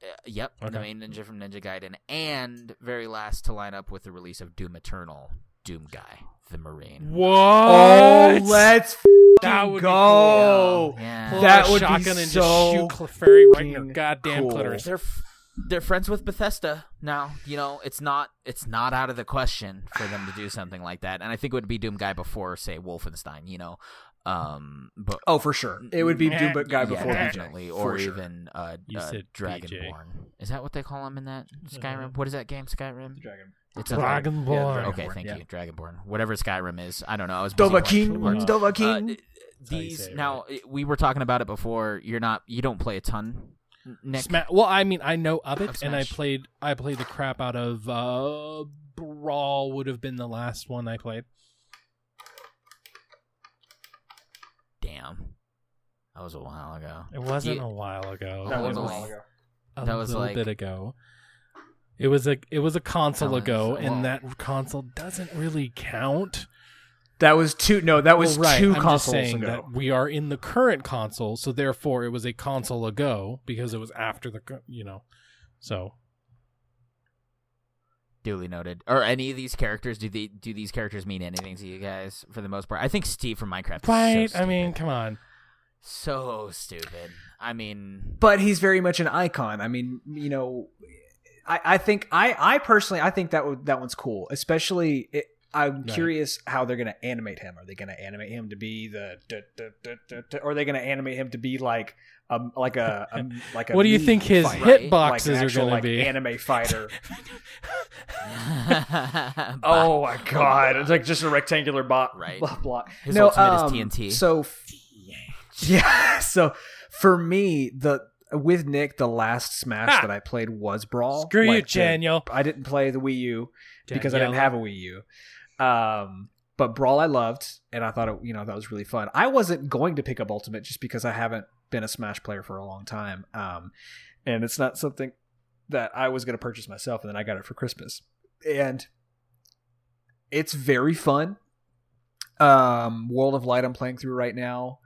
Uh, yep, the main ninja from Ninja Gaiden, and very last to line up with the release of Doom Eternal, Doom Guy, the Marine. What? Oh, let's that would go. Be Yeah. Pull That out a would be shotgun and so just shoot Clefairy right in your goddamn cool. clitoris. They're f- they're friends with Bethesda now. You know, it's not it's not out of the question for them to do something like that. And I think it would be Doom Guy before, say, Wolfenstein. You know, Um, but Oh, for sure. It would be Doom Guy yeah, before BJ. definitely, for or sure. even uh, uh said Dragonborn. Is that what they call him in that Skyrim? Uh-huh. What is that game? Skyrim. Dragon. It's a Dragonborn. Okay, Dragonborn, thank yeah. you, Dragonborn. Whatever Skyrim is, I don't know. I was busy Dovahkiin, watching- Watch. Dovahkiin. Uh, these say it, now we were talking about it before. You're not. You don't play a ton. Nick. Sma- well, I mean, I know of it, Of and I played. I played the crap out of uh, Brawl. Would have been the last one I played. Damn, that was a while ago. It wasn't You- a while ago. that Oh, was a while ago. a that was little like- bit ago. It was a it was a console ago, well- and that console doesn't really count. That was two. No, that was Well, right, two I'm just consoles saying ago. that we are in the current console, so therefore it was a console ago because it was after the you know. So Duly noted. Or any of these characters? Do they do these characters mean anything to you guys for the most part? I think Steve from Minecraft. right, Is so I mean, come on. so stupid. I mean, but he's very much an icon. I mean, you know, I, I think I, I personally I think that would, that one's cool. Especially, it, I'm Right. curious how they're going to animate him. Are they going to animate him to be the, duh, duh, duh, duh, duh, or are they going to animate him to be like um like a, a like a What do you think his fighter? Right. hit like boxes an are actual, going to like, be? anime fighter. oh, my god! It's like just a rectangular bot. Right. Blah, blah. His no, ultimate is um, TNT. So yeah. So for me, the with Nick, the last Smash Ha! that I played was Brawl. Screw you, Like, the- Daniel. I didn't play the Wii U because I didn't have a Wii U. Um, but Brawl I loved, and I thought it, you know that was really fun. I wasn't going to pick up Ultimate just because I haven't been a Smash player for a long time, um, and it's not something that I was going to purchase myself. And then I got it for Christmas, and it's very fun. Um, World of Light I'm playing through right now.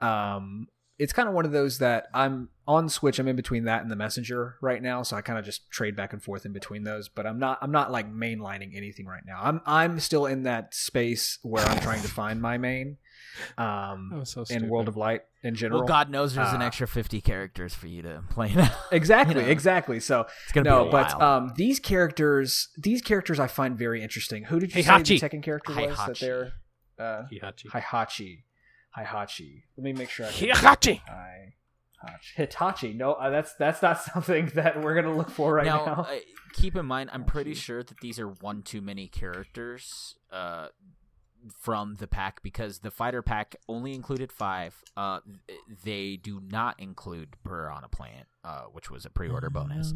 Um, it's kind of one of those that I'm on Switch. I'm in between that and the Messenger right now, so I kind of just trade back and forth in between those. But I'm not I'm not like mainlining anything right now. I'm I'm still in that space where I'm trying to find my main. Um, was so in. World of Light in general. well, God knows there's an uh, extra 50 characters for you to play now. exactly, you know. exactly. So It's gonna no, be a but um, these characters, these characters, I find very interesting. Who did you say Heihachi. the second character was? That Heihachi. they're uh, Hihachi. Heihachi. Heihachi. Let me make sure. I can- Hihachi. Hi. Hitachi. No, uh, that's that's not something that we're gonna look for right now. now, uh, keep in mind, I'm pretty sure that these are one too many characters uh, from the pack because the fighter pack only included five. Uh, they do not include Piranha Plant, uh, which was a pre-order bonus.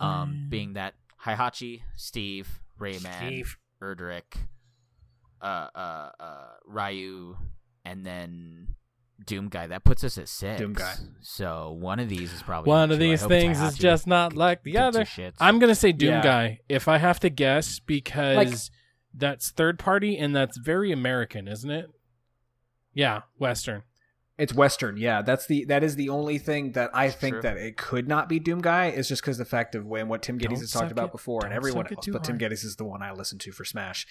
Um, being that Heihachi, Steve, Rayman, Steve. Erdrick, uh, uh, uh, Ryu, and then Doom Guy. That puts us at six. Doom Guy. So one of these is probably One of true. These things is just not Could- like the could other. shits. I'm gonna say Doom Yeah. Guy if I have to guess because Like- that's third party and that's very American, isn't it? Yeah, Western. It's Western, yeah. That's the that is the only thing that I It's think true. that it could not be Doom Guy is just because the fact of when what Tim Gettys has talked suck about it- before and everyone suck it else, too but Tim hard. Geddes is the one I listen to for Smash.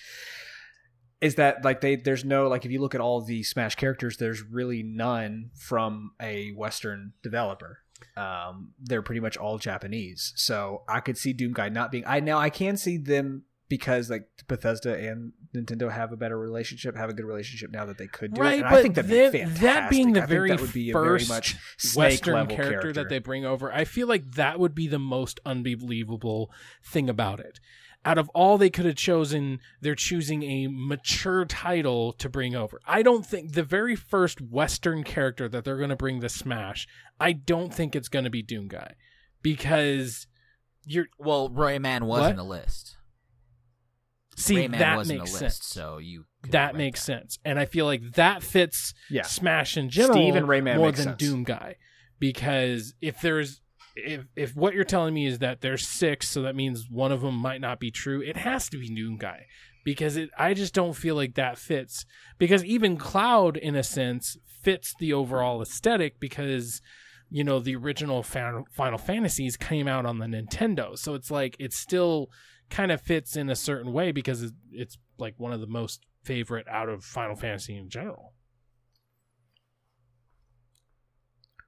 Is that like they there's no like if you look at all the Smash characters, there's really none from a Western developer. Um, they're pretty much all Japanese. So I could see Doom Guy not being I now I can see them because like Bethesda and Nintendo have a better relationship, have a good relationship now that they could do Right, it. And but I think that'd that, be fantastic. that being the very that would be a first very much Western level character, that they bring over, I feel like that would be the most unbelievable thing about it. Out of all they could have chosen, they're choosing a mature title to bring over. I don't think the very first Western character that they're going to bring to Smash, I don't think it's going to be Doom Guy because you're Well, Rayman was What? in the list. see Rayman that was in makes the sense. list, so you that write makes sense, and I feel like that fits Yeah. Smash in general Steve and Rayman more makes than sense. Doom Guy because if there's if if what you're telling me is that there's six, so that means one of them might not be true. It has to be Doom Guy because it. I just don't feel like that fits because even Cloud, in a sense, fits the overall aesthetic because you know the original Final Final Fantasies came out on the Nintendo, so it's like it still kind of fits in a certain way because it's like one of the most favorite out of Final Fantasy in general.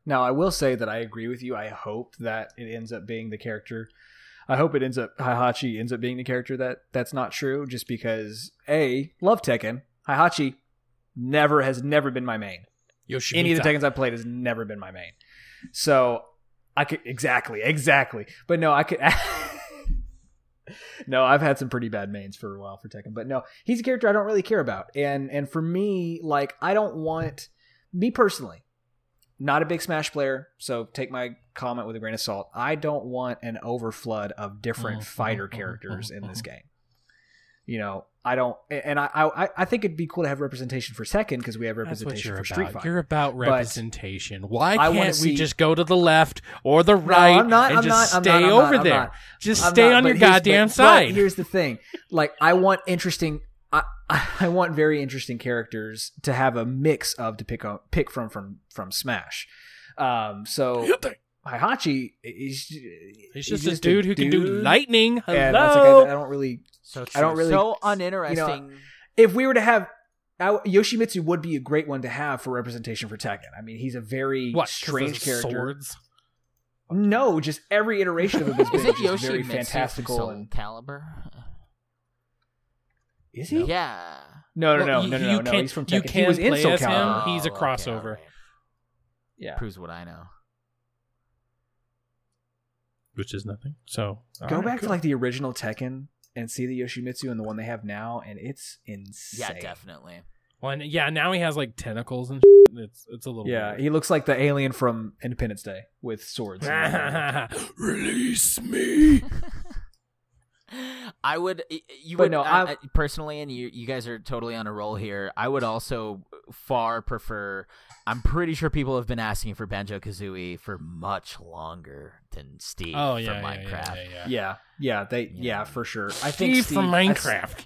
Now, I will say that I agree with you. I hope that it ends up being the character. I hope it ends up Heihachi ends up being the character that that's not true. Just because a love Tekken, Heihachi, Never has never been my main. Yoshimitsu. Any of the Tekkens I've played has never been my main. So I could exactly, exactly. But no, I could. no, I've had some pretty bad mains for a while for Tekken, but no, he's a character I don't really care about, and and for me, like I don't want me personally, not a big Smash player, so take my comment with a grain of salt. I don't want an overflood of different Mm, fighter mm, mm, characters mm, in this mm. game. You know, I don't, and I I, I think it'd be cool to have representation for Tekken because we have representation for Street. Fighter. You're about representation. Why can't we just go to the left or the right I'm not- and I'm just not- stay not- over there? Just I'm stay on your goddamn but- side. But here's the thing: like, I want interesting. I, I want very interesting characters to have a mix of to pick on, pick from from from Smash. Um, so Heihachi is He's just a dude who can do lightning. Hello. And that's like, I, I don't really. So I don't really- so uninteresting. If we were to have. I, Yoshimitsu would be a great one to have for representation for Tekken. I mean, he's a very what? 'cause strange character. Swords. No, just every iteration of him has Is been it just very Yoshimitsu fantastical. And, Calibur? Is he? Yeah. No, no, Well, no, you- no, no, you no. no. can't- He's from you Tekken. He can was in play Soul as him. Calibur. He's a Oh, okay, crossover. Yeah. Proves what I know. Which is nothing. So Go alright, back cool. to like the original Tekken and see the Yoshimitsu and the one they have now, and it's insane. Yeah, definitely. Well, and yeah, now he has like tentacles and it's it's a little Yeah, weird. he looks like the alien from Independence Day with swords. Release me. I would, you But would no, I- I've- uh, personally, and you, you guys are totally on a roll here. I would also far prefer. I'm pretty sure people have been asking for Banjo Kazooie for much longer than Steve Oh yeah, from yeah, Minecraft. yeah, yeah, yeah. yeah, yeah, they, yeah, Yeah. for sure. I think Steve from I- Minecraft.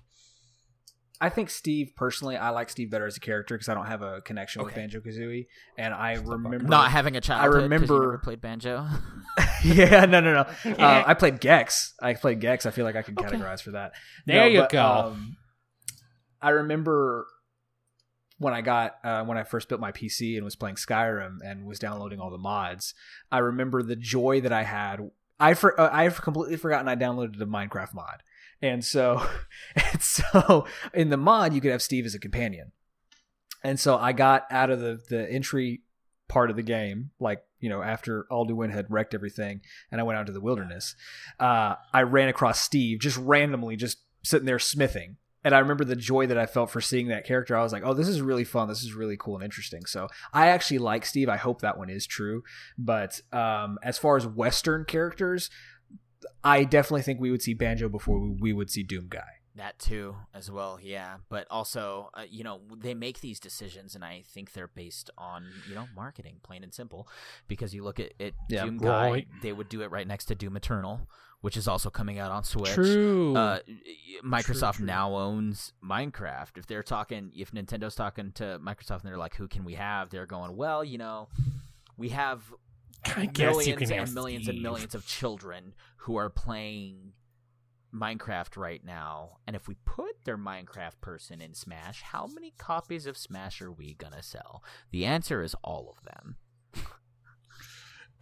I think Steve personally, I like Steve better as a character because I don't have a connection with Banjo Kazooie, and I remember Not having a childhood. 'cause I remember- never played Banjo. yeah, no, no, no. Uh, I played Gex. I played Gex. I feel like I can Okay. categorize for that. There you but, go. Um, I remember when I got uh, when I first built my PC and was playing Skyrim and was downloading all the mods. I remember the joy that I had. I for, uh, I've completely forgotten I downloaded a Minecraft mod, and so and so in the mod you could have Steve as a companion, and so I got out of the the entry part of the game, like you know after Alduin had wrecked everything, and I went out to the wilderness. Uh, I ran across Steve just randomly, just sitting there smithing. And I remember the joy that I felt for seeing that character. I was like, "Oh, this is really fun. This is really cool and interesting." So I actually like Steve. I hope that one is true. But um, as far as Western characters, I definitely think we would see Banjo before we- we would see Doom Guy. That too, as well, yeah. But also, uh, you know, they make these decisions, and I think they're based on you know marketing, plain and simple. Because you look at it, Yeah. Doom Guy, Right. they would do it right next to Doom Eternal, which is also coming out on Switch. True. Uh, Microsoft true. now owns Minecraft. If they're talking, if Nintendo's talking to Microsoft and they're like, "Who can we have?" They're going, "Well, you know, we have I guess millions you can and have millions Steve. and millions of children who are playing Minecraft right now. And if we put their Minecraft person in Smash, how many copies of Smash are we gonna sell? The answer is all of them.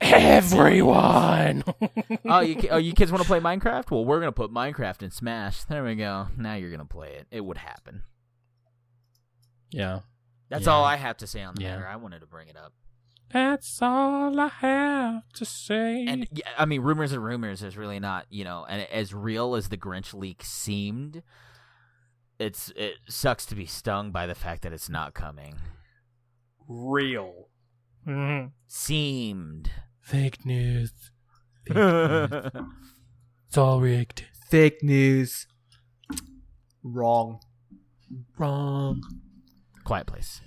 Everyone. oh, you oh, you kids want to play Minecraft? Well, we're gonna put Minecraft in Smash. There we go. Now you're gonna play it. It would happen. yeah. That's Yeah. all I have to say on the Yeah. matter. I wanted to bring it up. That's all I have to say. And yeah, I mean, rumors and rumors is really not, you know, and as real as the Grinch leak seemed, it's it sucks to be stung by the fact that it's not coming. Real. mm-hmm. Seemed. Fake news. Fake news. It's all rigged. Fake news. Wrong. Wrong. Quiet place.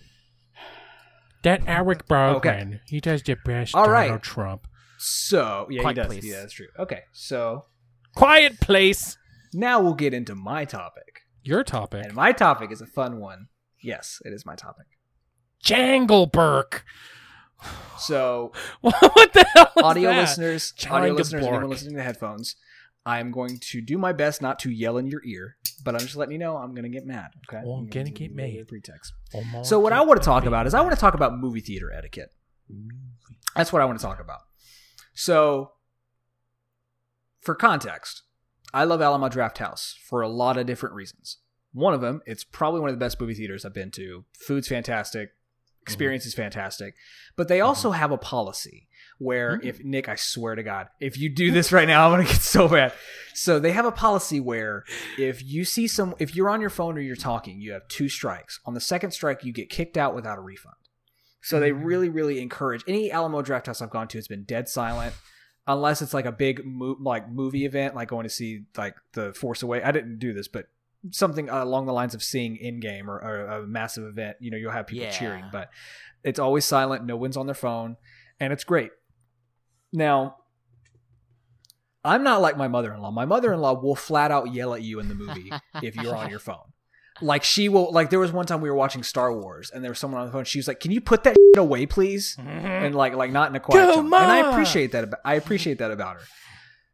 That Eric Bergman, Okay. he does the best All Donald right. Trump. So yeah, Quiet he does. place. Yeah, that's true. Okay, so Quiet place. now we'll get into my topic, Your topic. and my topic is a fun one. Yes, it is my topic. Jangle Jangleberg. So what the hell is audio that? listeners, audio Jangelborg. listeners, anyone listening to headphones, I'm going to do my best not to yell in your ear, but I'm just letting you know I'm going to get mad. Okay, Oh, I'm gonna get mad. Pretext. Oh, So what I want to talk about is I want to talk about movie theater etiquette. That's what I want to talk about. So, for context, I love Alamo Drafthouse for a lot of different reasons. One of them, it's probably one of the best movie theaters I've been to. Food's fantastic, experience is fantastic, but they also have a policy where hmm. if Nick, I swear to God, if you do this right now, I'm gonna get so mad. So they have a policy where if you see some, if you're on your phone or you're talking, you have two strikes. On the second strike, you get kicked out without a refund. So they hmm. really, really encourage any Alamo Drafthouse I've gone to has been dead silent, unless it's like a big mo- like movie event, like going to see like the Force Away. I didn't do this, but something along the lines of seeing in game or, or a massive event. You know, you'll have people Yeah. cheering, but it's always silent. No one's on their phone, and it's great. Now, I'm not like my mother-in-law. My mother-in-law will flat out yell at you in the movie if you're on your phone. Like she will like there was one time we were watching Star Wars and there was someone on the phone. She was like, "Can you put that shit away, please?" Mm-hmm. And like like not in a quiet tone. And I appreciate that. About, I appreciate that about her.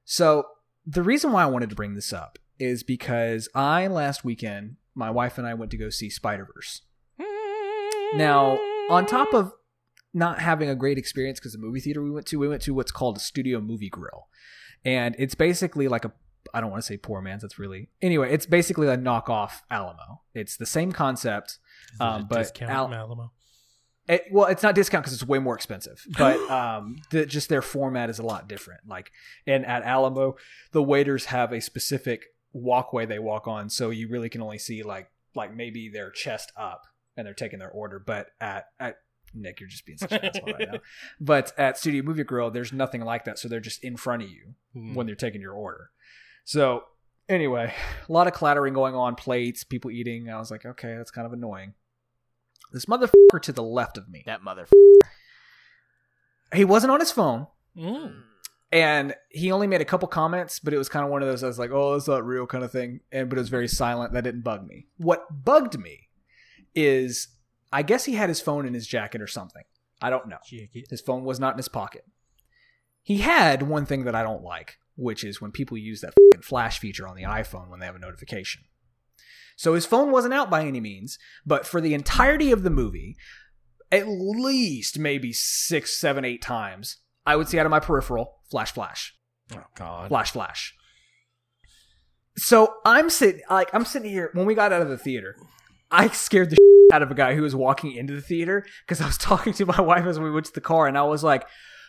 So the reason why I wanted to bring this up is because I last weekend my wife and I went to go see Spider Verse. Now, on top of not having a great experience because the movie theater we went to, we went to what's called a studio movie grill. And it's basically like a I don't want to say poor man's, that's really anyway, it's basically a knockoff Alamo. It's the same concept. Um, but discount Al- Alamo? It, well, it's not discount because it's way more expensive, but um, the, just their format is a lot different. Like, and at Alamo, the waiters have a specific walkway they walk on, so you really can only see like like maybe their chest up, and they're taking their order. But at at Nick, you're just being such an asshole right now. But at Studio Movie Grill, there's nothing like that, so they're just in front of you Hmm. when they're taking your order. So anyway, a lot of clattering going on, plates, people eating. I was like, okay, that's kind of annoying. This motherfucker to the left of me, That motherfucker. he wasn't on his phone, Mm. and he only made a couple comments, but it was kind of one of those I was like, oh, that's not real kind of thing. And but it was very silent. That didn't bug me. What bugged me is I guess he had his phone in his jacket or something. I don't know. His phone was not in his pocket. He had one thing that I don't like, which is when people use that fucking flash feature on the iPhone when they have a notification. So his phone wasn't out by any means, but for the entirety of the movie, at least maybe six, seven, eight times, I would see out of my peripheral flash, flash, Oh God. flash, flash. So I'm sitting, like I'm sitting here. When we got out of the theater, I scared the shit out of a guy who was walking into the theater because I was talking to my wife as we went to the car, and I was like,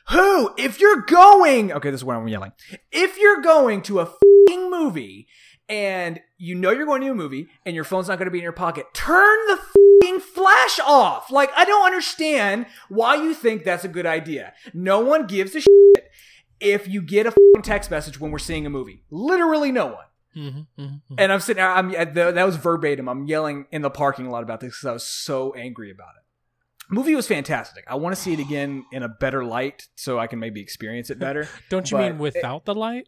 "Who? If you're going, okay, this is where I'm yelling. If you're going to a movie and you know you're going to a movie and your phone's not going to be in your pocket, turn the flash off. Like I don't understand why you think that's a good idea. No one gives a shit if you get a text message when we're seeing a movie. Literally no one. Mhm, mhm, mhm. And I'm sitting I'm, th- that was verbatim. I'm yelling in the parking lot about this because I was so angry about it. Movie was fantastic. I want to see it again in a better light so I can maybe experience it better. Don't you but mean without the light?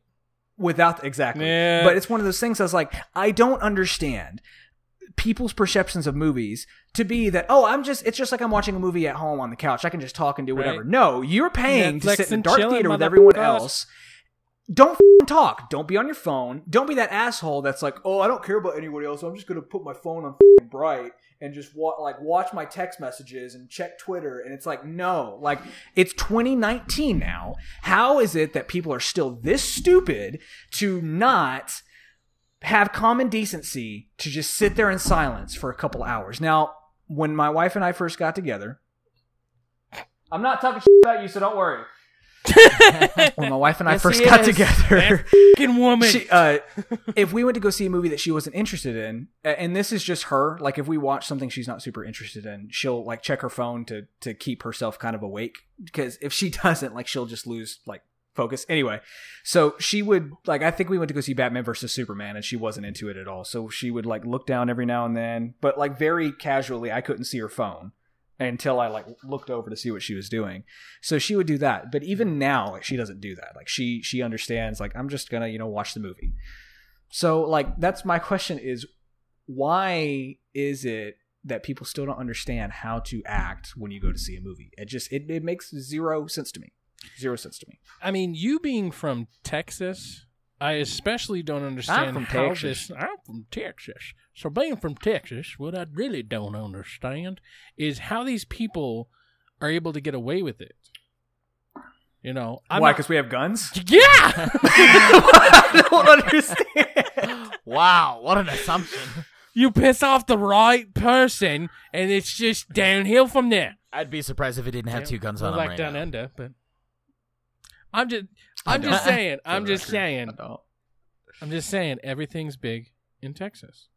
Without, exactly. Yeah. But it's one of those things I was like, I don't understand people's perceptions of movies to be that, oh, I'm just, it's just like I'm watching a movie at home on the couch. I can just talk and do whatever. Right. No, you're paying to sit in a dark theater with everyone else. Don't talk. Don't be on your phone. Don't be that asshole that's like, oh, I don't care about anybody else. I'm just gonna put my phone on bright and just wa- like watch my text messages and check Twitter. And it's like, no, like it's 2019 now. How is it that people are still this stupid to not have common decency to just sit there in silence for a couple hours? Now, when my wife and I first got together, I'm not talking about you, so don't worry. when my wife and I Yes, first got is. together, Fucking woman. she, uh, if we went to go see a movie that she wasn't interested in, and this is just her, like if we watch something she's not super interested in, she'll like check her phone to to keep herself kind of awake because if she doesn't, like she'll just lose like focus. Anyway, so she would like I think we went to go see Batman versus Superman, and she wasn't into it at all. So she would like look down every now and then, but like very casually. I couldn't see her phone until I like looked over to see what she was doing. So she would do that. But even now, like, she doesn't do that. Like she she understands like I'm just gonna, you know, watch the movie. So like that's my question is why is it that people still don't understand how to act when you go to see a movie? It just it, it makes zero sense to me. Zero sense to me. I mean, you being from Texas, I especially don't understand from how Texas. this. I'm from Texas, so being from Texas, what I really don't understand is how these people are able to get away with it. You know, I'm why? Because we have guns? yeah, I don't understand. Wow, what an assumption. you piss off the right person, and it's just downhill from there. I'd be surprised if it didn't have two guns on Well, him like right down now. under, but I'm just, I'm just saying, I'm just record, saying, I don't. I'm just saying, everything's big in Texas.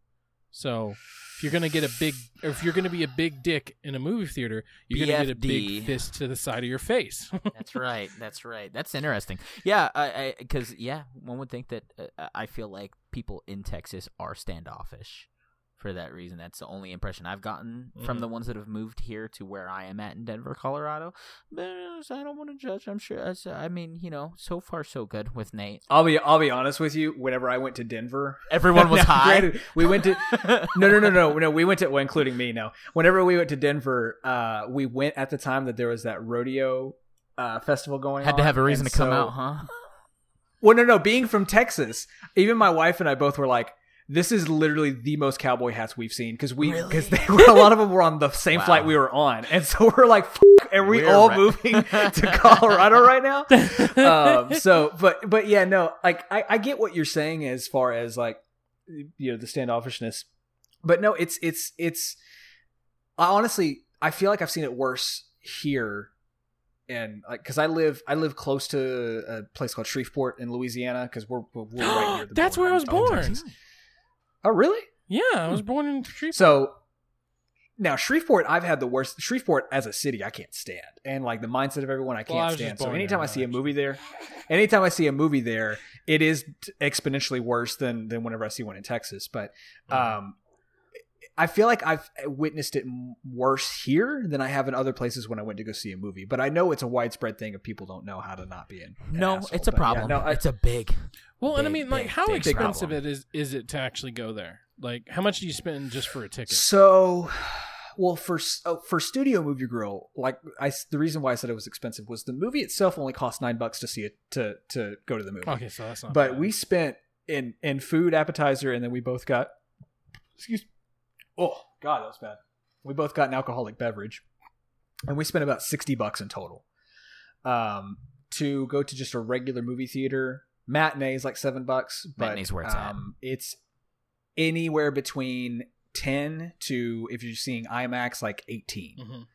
So if you're gonna get a big, or if you're gonna be a big dick in a movie theater, you're gonna get a big fist to the side of your face. That's right. That's right. That's interesting. Yeah, I because yeah, one would think that uh, I feel like people in Texas are standoffish for that reason. That's the only impression I've gotten from Mhm. the ones that have moved here to where I am at in Denver, Colorado. But uh, I don't want to judge. I'm sure. I mean, you know, so far so good with Nate. I'll be I'll be honest with you. Whenever I went to Denver, Everyone was high. granted, we went to no no no no no. We went to well, including me. No, whenever we went to Denver, uh, we went at the time that there was that rodeo uh, festival going. On. Had to have a reason to come out, huh? Well, no no. Being from Texas, even my wife and I both were like. This is literally the most cowboy hats we've seen because we because they a lot of them were on the same Wow. flight we were on, and so we're like, are we We're all right- moving to Colorado right now? um, so, but but yeah, no, like I, I get what you're saying as far as like you know the standoffishness, but no, it's it's it's. I honestly, I feel like I've seen it worse here, and like because I live I live close to a place called Shreveport in Louisiana because we're we're right near the. That's border where I was born. Oh, really? yeah, I was born in Shreveport. So now Shreveport, I've had the worst. Shreveport as a city, I can't stand, and like the mindset of everyone, I can't Well, I stand. So anytime I see a movie there, anytime I see a movie there, it is exponentially worse than than whenever I see one in Texas. But Mm-hmm. um, I feel like I've eh, witnessed it worse here than I have in other places when I went to go see a movie. But I know it's a widespread thing of people don't know how to not be in. an No, asshole. it's a But yeah, problem. no, I- it's a big. Well, and I mean, like, big, how big expensive problem. it is is it to actually go there? Like, how much do you spend just for a ticket? So, well, for oh, for Studio Movie Grill, like I, s- the reason why I said it was expensive was the movie itself only cost nine bucks to see it to to go to the movie. Okay, so that's not. but bad. we spent in in food, appetizer, and then we both got excuse. Oh God, that was bad. We both got an alcoholic beverage, and we spent about sixty bucks in total. Um, to go to just a regular movie theater, matinee is like seven bucks. But, Matinee's where it's at. um, It's anywhere between ten to if you're seeing IMAX like eighteen Mhm.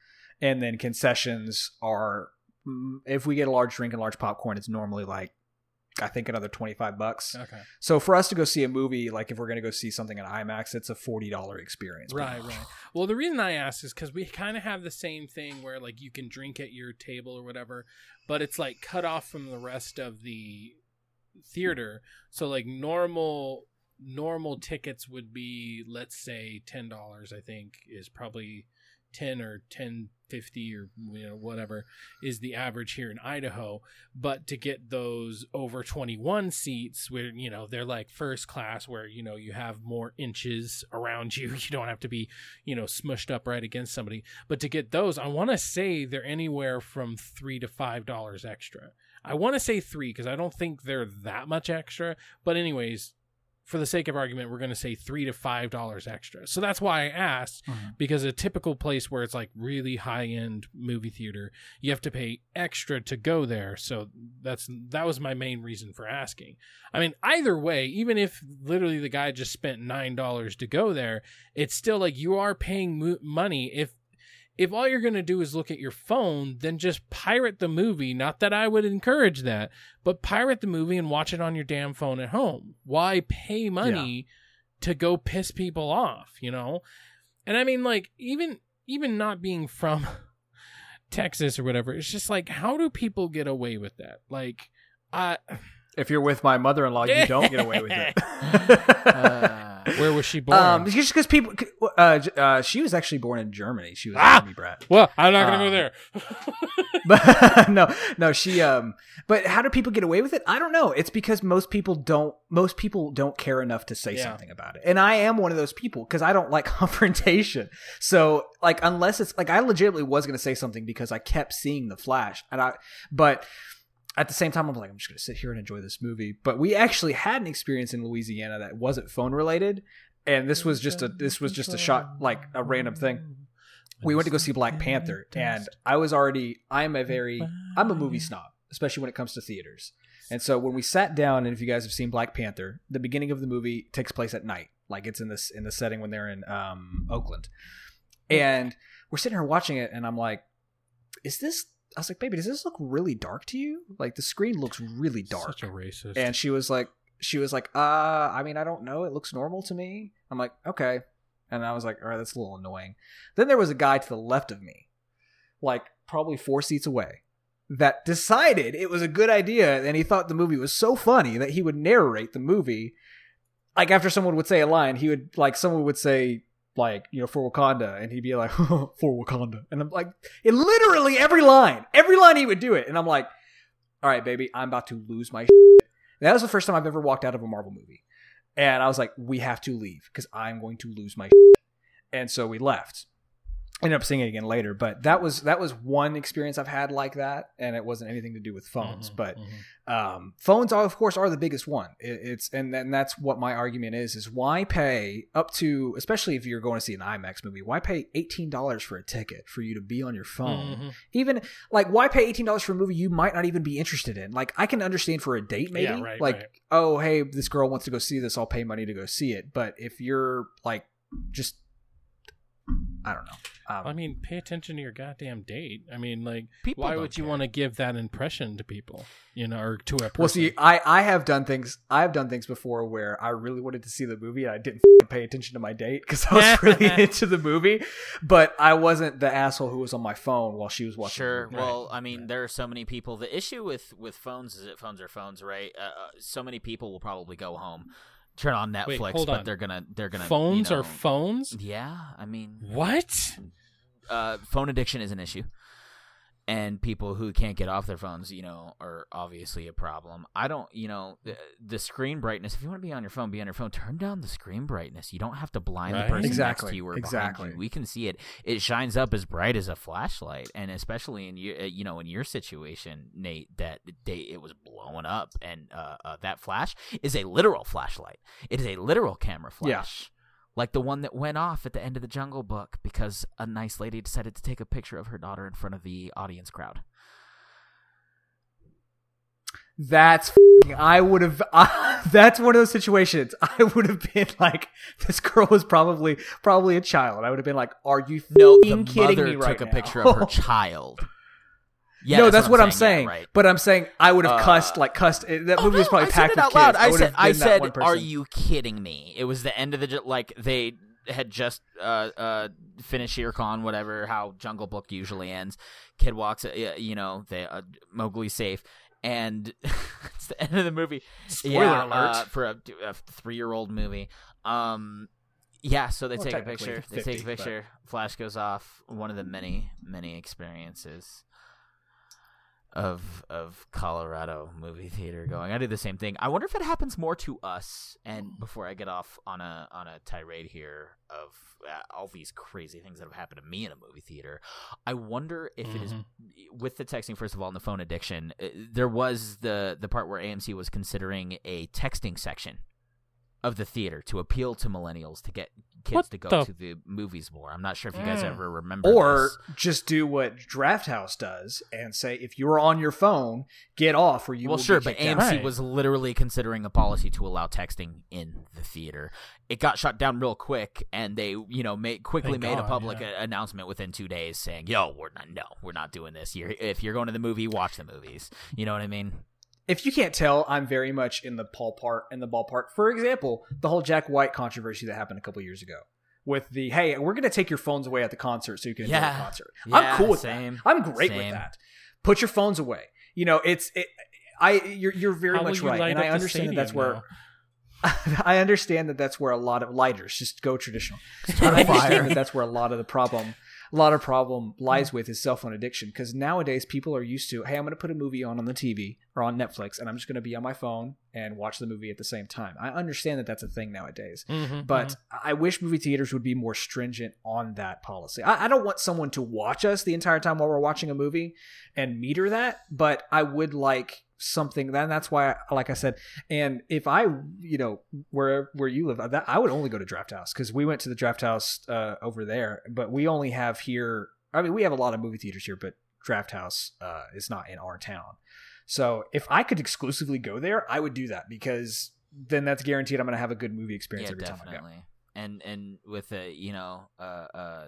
and then concessions are mm, if we get a large drink and large popcorn it's normally like i think another 25 bucks Okay. so for us to go see a movie like if we're going to go see something in imax it's a $40 experience Right, right. Well, the reason I asked is because we kind of have the same thing where like you can drink at your table or whatever, but it's like cut off from the rest of the theater. So like normal normal tickets would be let's say ten dollars. I think is probably ten or ten fifty or you know whatever is the average here in Idaho. But to get those over twenty one seats, where you know they're like first class, where you know you have more inches around you, you don't have to be you know smushed up right against somebody. But to get those, I want to say they're anywhere from three to five dollars extra. I want to say three because I don't think they're that much extra. But anyways, for the sake of argument, we're going to say three to five dollars extra. So that's why I asked Mhm. because a typical place where it's like really high end movie theater, you have to pay extra to go there. So that's that was my main reason for asking. I mean, either way, even if literally the guy just spent nine dollars to go there, it's still like you are paying mo- money. If if all you're going to do is look at your phone, then just pirate the movie. Not that I would encourage that, but pirate the movie and watch it on your damn phone at home. Why pay money to go piss people off, you know? And I mean like even even not being from Texas or whatever, it's just like how do people get away with that? Like I if you're with my mother-in-law you don't get away with it Uh, where was she born? um just because people uh, uh she was actually born in germany she was Ah! a army brat well, I'm not going to um, go there. but no no she um but how do people get away with it i don't know it's because most people don't most people don't care enough to say Yeah. something about it and i am one of those people because i don't like confrontation so like unless it's like i legitimately was going to say something because i kept seeing the flash and i but at the same time i'm like i'm just going to sit here and enjoy this movie but we actually had an experience in louisiana that wasn't phone related and this was just a this was just a shot like a random thing we went to go see Black Panther, and I was already I'm a very I'm a movie snob, especially when it comes to theaters. And so when we sat down, and if you guys have seen Black Panther, the beginning of the movie takes place at night, Like it's in this in the setting when they're in um, Oakland, and we're sitting here watching it, and I'm like, "Is this?" I was like, "Baby, does this look really dark to you? Like the screen looks really dark." Such a racist. and she was like she was like uh i mean i don't know it looks normal to me i'm like okay and i was like all right that's a little annoying then there was a guy to the left of me like probably four seats away that decided it was a good idea and he thought the movie was so funny that he would narrate the movie like after someone would say a line he would like someone would say like you know for wakanda and he'd be like for wakanda and i'm like it literally every line every line he would do it and i'm like all right baby i'm about to lose my that was the first time I've ever walked out of a Marvel movie. And I was like, we have to leave because I'm going to lose my And so we left. Ended up seeing it again later, but that was that was one experience I've had like that, and it wasn't anything to do with phones. Mhm, but mhm. um, phones, are, of course, are the biggest one. It, it's and and that's what my argument is: is why pay up to, especially if you're going to see an IMAX movie, why pay eighteen dollars for a ticket for you to be on your phone? Mhm. Even like, why pay eighteen dollars for a movie you might not even be interested in? Like, I can understand for a date, maybe. Yeah, right, like, right. oh, hey, this girl wants to go see this, I'll pay money to go see it. But if you're like, just, I don't know. Um, I mean, pay attention to your goddamn date. I mean, like, People why would you care. want to give that impression to people? You know, or to a person? well, see, I I have done things. I have done things before where I really wanted to see the movie and I didn't f***ing pay attention to my date because I was really into the movie, but I wasn't the asshole who was on my phone while she was watching. Sure. The movie. Well, I mean, there are so many people. The issue with with phones is that phones are phones, right? Uh, uh, so many people will probably go home, turn on Netflix, Wait, but on. they're gonna they're gonna phones you know, are phones. Yeah, I mean, What? uh, phone addiction is an issue, and people who can't get off their phones, you know, are obviously a problem. I don't, you know, the, the screen brightness. If you want to be on your phone, be on your phone. Turn down the screen brightness. You don't have to blind Right. the person Exactly, next to you or exactly. behind you. We can see it. It shines up as bright as a flashlight, and especially in your, uh, you know, in your situation, Nate, that day it was blowing up, and uh, uh, that flash is a literal flashlight. It is a literal camera Yeah. Like the one that went off at the end of the Jungle Book because a nice lady decided to take a picture of her daughter in front of the audience crowd. That's f***ing- I would have. that's one of those situations. I would have been like, this girl was probably probably a child. I would have been like, Are you No, the kidding mother me right took a picture of her child. Yeah, no, that's, what I'm saying. yeah, right. But I'm saying I would have Uh, cussed like cussed. That Oh, movie was probably I packed said it with out kids. loud. I would said, I said, are you kidding me? It was the end of the ju- like they had just uh uh finished EarCon, whatever. How Jungle Book usually ends. Kid walks, uh, you know, they uh, Mowgli's safe. And it's the end of the movie. Spoiler yeah, alert. uh, for a, a three-year-old movie. Um, yeah, so they Well, take a technically picture. They take a picture. Flash goes off. One of the many, many experiences of of Colorado movie theater going. I do the same thing. I wonder if it happens more to us. And before I get off on a on a tirade here of uh, all these crazy things that have happened to me in a movie theater, I wonder if it is with the texting. First of all, and the phone addiction. uh, There was the the part where AMC was considering a texting section of the theater to appeal to millennials to get kids What to go the- to the movies more. I'm not sure if you guys Mm. ever remember Or this. just do what Drafthouse does and say, if you're on your phone, get off, or you well, will sure, be but kicked out. AMC Right. was literally considering a policy to allow texting in the theater. It got shut down real quick, and they, you know, made quickly Thank made a public yeah. a- announcement within two days saying, "Yo, we're not, no, we're not doing this. You're, if you're going to the movie, watch the movies." You know what I mean? If you can't tell, I'm very much in the ballpark. In the ballpark, for example, the whole Jack White controversy that happened a couple years ago, with the hey, we're going to take your phones away at the concert so you can enjoy Yeah. the concert. Yeah, I'm cool with same. that. I'm great with that. Put your phones away. You know, it's it. I you're you're very How much right, and I understand that that's stadium where. now? I understand that that's where a lot of lighters just go traditional. Turn I a fire. understand that that's where a lot of the problem, a lot of problem lies with is cell phone addiction. Because nowadays people are used to, hey, I'm going to put a movie on on the TV or on Netflix, and I'm just going to be on my phone and watch the movie at the same time. I understand that that's a thing nowadays, Mhm, but mhm. I wish movie theaters would be more stringent on that policy. I, I don't want someone to watch us the entire time while we're watching a movie and meter that, but I would like something. Then that's why, like I said, and if I, you know, where where you live, that I would only go to Drafthouse because we went to the Drafthouse uh, over there, but we only have here. I mean, we have a lot of movie theaters here, but Drafthouse uh, is not in our town. So if I could exclusively go there, I would do that because then that's guaranteed I'm going to have a good movie experience yeah, every time I go. definitely. And and with a you know, uh, uh,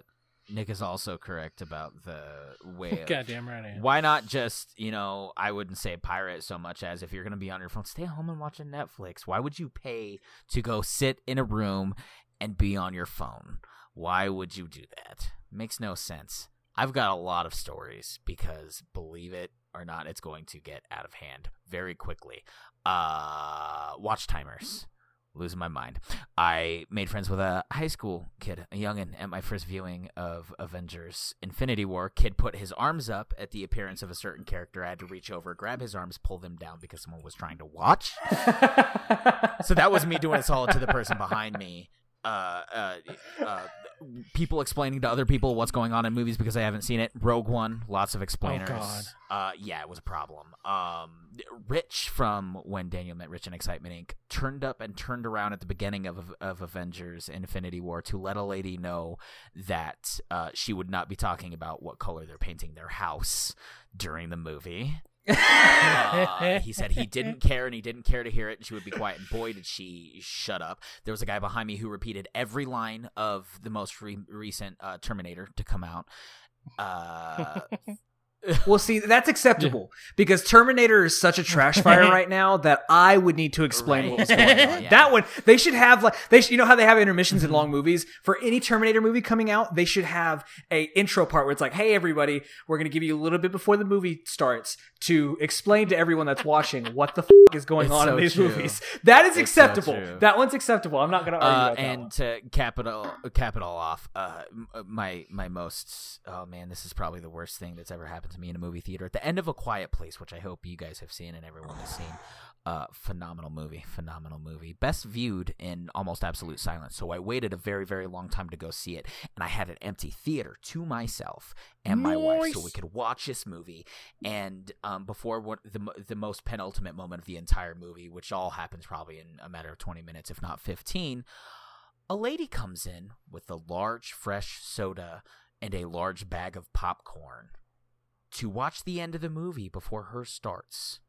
Nick is also correct about the way. Of, Goddamn right I am. Why not just you know? I wouldn't say pirate so much as if you're gonna be on your phone, stay home and watch a Netflix. Why would you pay to go sit in a room and be on your phone? Why would you do that? Makes no sense. I've got a lot of stories because believe it or not, it's going to get out of hand very quickly. Uh, watch timers. Losing my mind. I made friends with a high school kid, a youngin, at my first viewing of Avengers Infinity War. Kid put his arms up at the appearance of a certain character. I had to reach over, grab his arms, pull them down because someone was trying to watch. so that was me doing a solid to the person behind me. Uh, uh, uh, people explaining to other people what's going on in movies because I haven't seen it. Rogue One, lots of explainers. God. Uh, yeah, it was a problem. Um, Rich from when Daniel met Rich in Excitement Inc. turned up and turned around at the beginning of of Avengers Infinity War to let a lady know that uh, she would not be talking about what color they're painting their house during the movie. Uh, he said he didn't care and he didn't care to hear it and she would be quiet and boy did she shut up there was a guy behind me who repeated every line of the most re- recent uh, terminator to come out uh, Well, see, that's acceptable because Terminator is such a trash fire right now that I would need to explain Right. what was going on. Yeah. That one, they should have like they. Should, you know how they have intermissions in long movies for any Terminator movie coming out. They should have a intro part where it's like, "Hey, everybody, we're going to give you a little bit before the movie starts to explain to everyone that's watching what the f- is going It's on so in these true. movies." That is It's acceptable. true. that one's acceptable. I'm not going to argue uh, about that and one. to cap it all, cap it all off, uh, my my most oh man, this is probably the worst thing that's ever happened to me in a movie theater. At the end of A Quiet Place, which I hope you guys have seen and everyone has seen, uh, phenomenal movie, phenomenal movie, best viewed in almost absolute silence. So I waited a very very long time to go see it, and I had an empty theater to myself and my wife, so we could watch this movie. And um, before what the the most penultimate moment of the entire movie, which all happens probably in a matter of twenty minutes, if not fifteen, a lady comes in with a large fresh soda and a large bag of popcorn to watch the end of the movie before her starts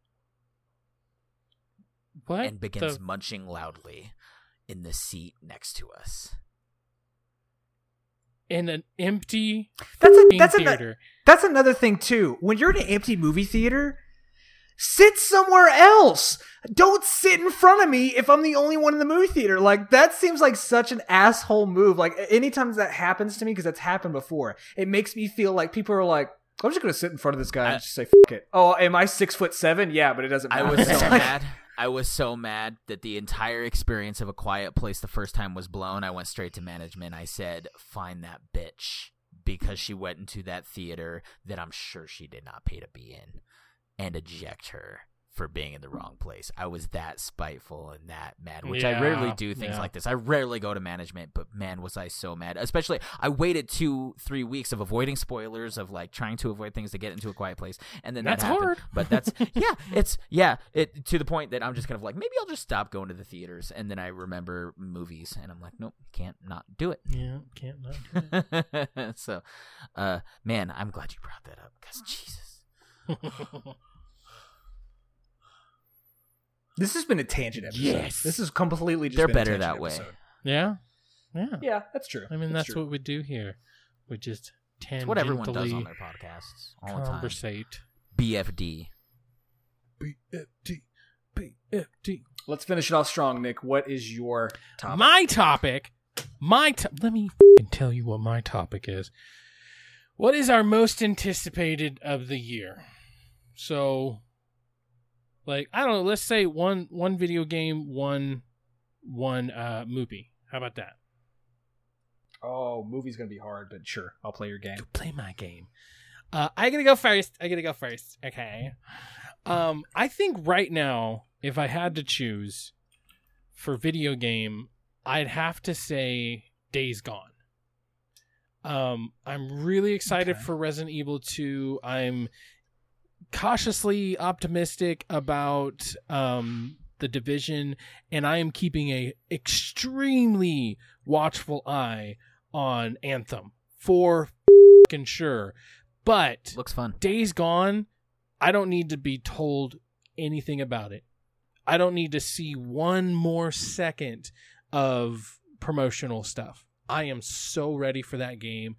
What? and begins the- munching loudly in the seat next to us. in an empty That's a f***ing that's a theater. That's another thing too. When you're in an empty movie theater, sit somewhere else. Don't sit in front of me if I'm the only one in the movie theater. Like that seems like such an asshole move. Like anytime that happens to me, because that's happened before, it makes me feel like people are like, I'm just gonna sit in front of this guy I- and just say fuck it. Oh, am I six foot seven? Yeah, but it doesn't I matter. was so It's mad. I was so mad that the entire experience of a quiet place the first time was blown. I went straight to management. I said, "Find that bitch," because she went into that theater that I'm sure she did not pay to be in, and eject her for being in the wrong place. I was that spiteful and that mad, which I rarely do things yeah. like this. I rarely go to management, but man, was I so mad. Especially, I waited two, three weeks of avoiding spoilers, of like trying to avoid things to get into a quiet place, and then That's that happened. hard. But that's yeah, it's yeah, it to the point that I'm just kind of like maybe I'll just stop going to the theaters, and then I remember movies, and I'm like, nope, can't not do it. Yeah, can't not do it. so, uh, man, I'm glad you brought that up because Jesus. this has been a tangent episode. Yes. this is completely just. They're been a better tangent that way. episode. yeah, yeah. Yeah, that's true. I mean, that's, true. what we do here. We just tangentially It's what everyone does on their podcasts all the time. conversate. BFD. BFD, BFD. Let's finish it off strong, Nick. What is your topic? My topic, my to- let me fing tell you what my topic is. What is our most anticipated of the year? So, like I don't know. Let's say one one video game, one one uh movie. How about that? oh, movie's gonna be hard, but sure, I'll play your game. You play my game. Uh, I gotta go first. I gotta go first. Okay. Um, I think right now, if I had to choose for video game, I'd have to say Days Gone. Um, I'm really excited Okay. for Resident Evil 2. I'm cautiously optimistic about um the division and I am keeping a extremely watchful eye on Anthem for fucking sure. But Looks fun. Days Gone, I don't need to be told anything about it. I don't need to see one more second of promotional stuff. I am so ready for that game.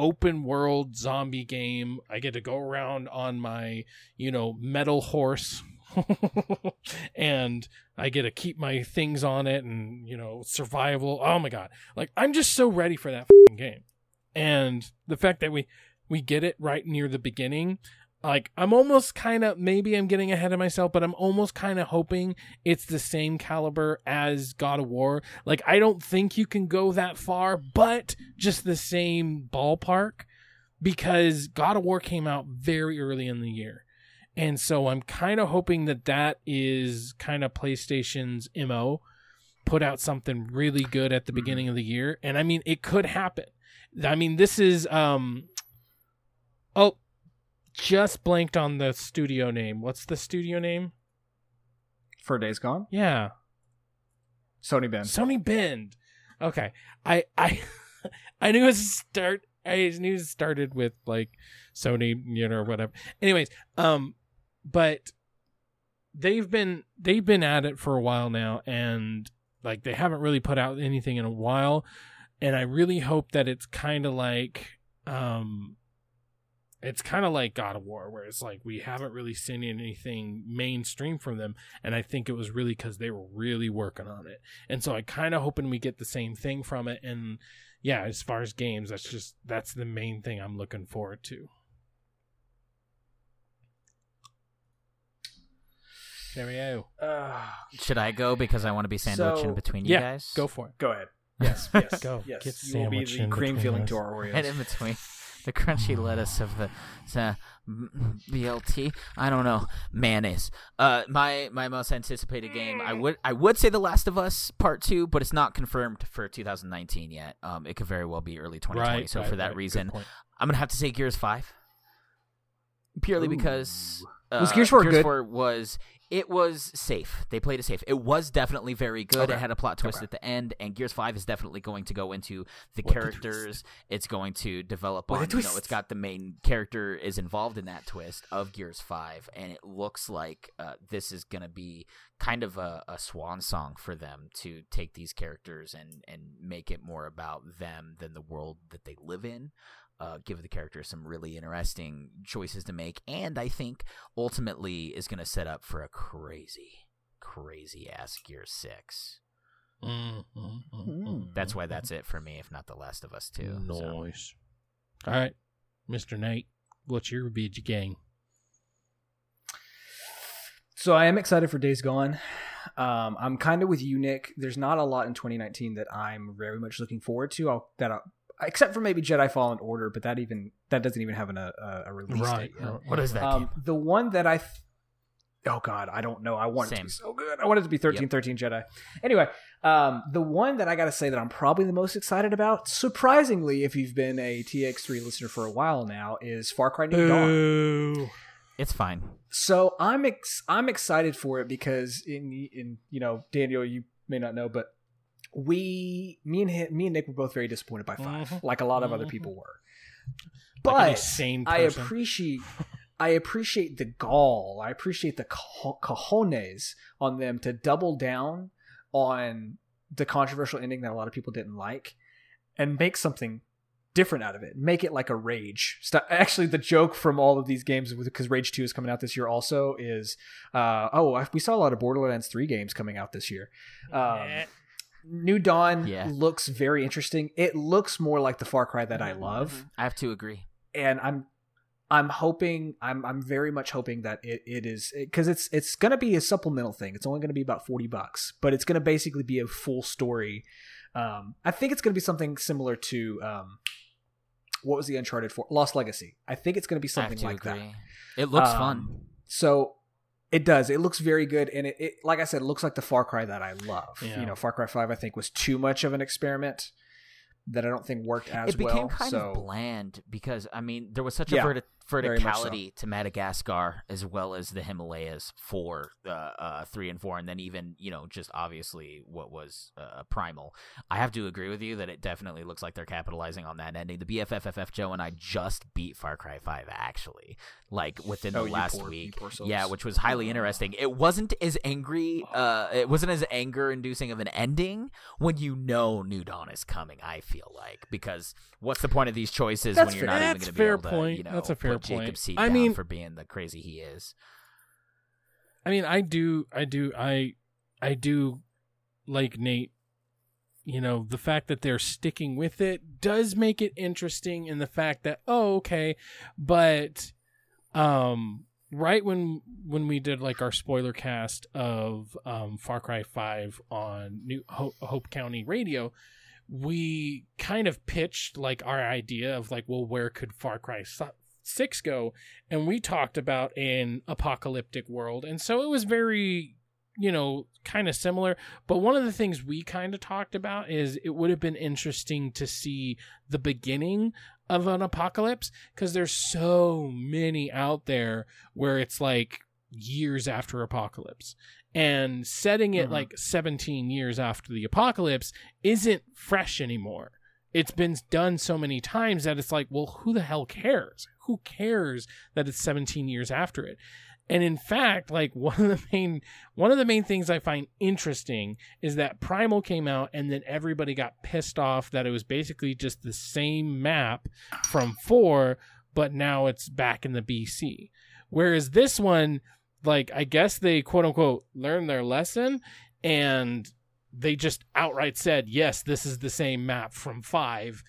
Open world zombie game. I get to go around on my, you know, metal horse. and I get to keep my things on it and, you know, survival. Oh my god. Like I'm just so ready for that game. And the fact that we we get it right near the beginning, like I'm almost kind of maybe I'm getting ahead of myself, but I'm almost kind of hoping it's the same caliber as God of War. Like I don't think you can go that far, but just the same ballpark because God of War came out very early in the year. And so I'm kind of hoping that that is kind of PlayStation's MO put out something really good at the beginning of the year. And I mean, it could happen. I mean, this is um oh just blanked on the studio name. What's the studio name? For Days Gone, Yeah. Sony Bend. Sony Bend. Okay. I I I knew it was start I knew it started with like Sony, you know, or whatever. Anyways, um but they've been they've been at it for a while now and like they haven't really put out anything in a while and I really hope that it's kind of like um it's kind of like God of War, where it's like we haven't really seen anything mainstream from them, and I think it was really because they were really working on it, and so I kind of hoping we get the same thing from it. And yeah, as far as games, that's just that's the main thing I'm looking forward to. Cheerio. Uh, Should I go because I want to be sandwiched So- in between you Yeah, guys? go for it. go ahead. Yes, yes, Go. Yes, Get you will be the cream filling us. to our Oreos. and in between the crunchy lettuce of the, the BLT. I don't know mayonnaise. Uh, my my most anticipated game. I would I would say The Last of Us Part Two, but it's not confirmed for 2019 yet. Um, it could very well be early 2020. Right. so right, for that right. Reason. I'm gonna have to say Gears Five. Purely Ooh. because uh, Was Gears 4 good? 4 was it was safe. They played it safe. It was definitely very good. It had a plot twist Okay. at the end, and Gears Five is definitely going to go into the What the characters. It's going to develop What on. You know, it's got the main character is involved in that twist of Gears Five, and it looks like uh, this is going to be kind of a, a swan song for them to take these characters and and make it more about them than the world that they live in uh, give the character some really interesting choices to make, and I think ultimately is going to set up for a crazy, crazy ass Gear Six. Mm, mm, mm, mm, That's why that's it for me, if not The Last of Us too. so. All right, Mr. Knight, what's your BG gang? So I am excited for Days Gone. Um, I'm kind of with you, Nick. There's not a lot in 2019 that I'm very much looking forward to. I'll, that I'll, except for maybe Jedi Fallen Order, but that even that doesn't even have an, a, a release Right. date. Yet. What is that? Um, the one that I, th- oh god, I don't know. I want it to be so good. I want it to be 13, 13 Jedi. Anyway, um, the one that I got to say that I'm probably the most excited about, surprisingly, if you've been a TX3 listener for a while now, is Far Cry New Dawn. It's fine. So I'm ex- I'm excited for it because in in you know Daniel, you may not know, but we me and him, me and Nick were both very disappointed by 5 Mhm. like a lot of other Mhm. people were. Like But I appreciate I appreciate the gall. I appreciate the co- cojones on them to double down on the controversial ending that a lot of people didn't like and make something different out of it. Make it like a rage. St- Actually, the joke from all of these games, because Rage Two is coming out this year, also is, uh, oh, we saw a lot of Borderlands Three games coming out this year. Um. New Dawn Yeah. looks very interesting. It looks more like the Far Cry that I love I have to agree. and I'm I'm hoping I'm I'm very much hoping that it, it is because it's it's gonna be a supplemental thing. It's only gonna be about forty bucks, but it's gonna basically be a full story. Um, I think it's gonna be something similar to um, what was the Uncharted for Lost Legacy. I think it's gonna be I have something to like agree. that. It looks Um, fun. So it does. It looks very good, and it, it like I said, it looks like the Far Cry that I love. Yeah. You know, Far Cry Five I think was too much of an experiment that I don't think worked as well. It became well. kind so of bland because I mean there was such a Yeah. verti- Much so. verticality to Madagascar as well as the Himalayas for uh, uh, three and four, and then even you know just obviously what was uh, Primal. I have to agree with you that it definitely looks like they're capitalizing on that ending. The BFFFF Joe and I just beat Far Cry Five actually, like within Oh, the last poor- week. Yeah, which was highly interesting. It wasn't as angry. Uh, it wasn't as anger inducing of an ending when you know New Dawn is coming. I feel like because what's the point of these choices That's when you're fair. not even going to be able to, point. you know, That's a fair put Jacob point. Seed I down mean- for being the crazy he is. I mean, I do, I do, I, I do like Nate. You know, the fact that they're sticking with it does make it interesting, in the fact that oh, okay, but, um, right when when we did like our spoiler cast of um, Far Cry Five on New Hope, Hope County Radio, we kind of pitched like our idea of like, well, where could Far Cry Six go? And we talked about an apocalyptic world, and so it was very, you know, kind of similar. But one of the things we kind of talked about is it would have been interesting to see the beginning of an apocalypse because there's so many out there where it's like years after apocalypse and setting it Mhm. like 17 years after the apocalypse isn't fresh anymore it's been done so many times that it's like well who the hell cares who cares that it's 17 years after it? And in fact like one of the main one of the main things i find interesting is that primal came out and then everybody got pissed off that it was basically just the same map from 4 but now it's back in the bc whereas this one like i guess they quote unquote learned their lesson and they just outright said yes this is the same map from 5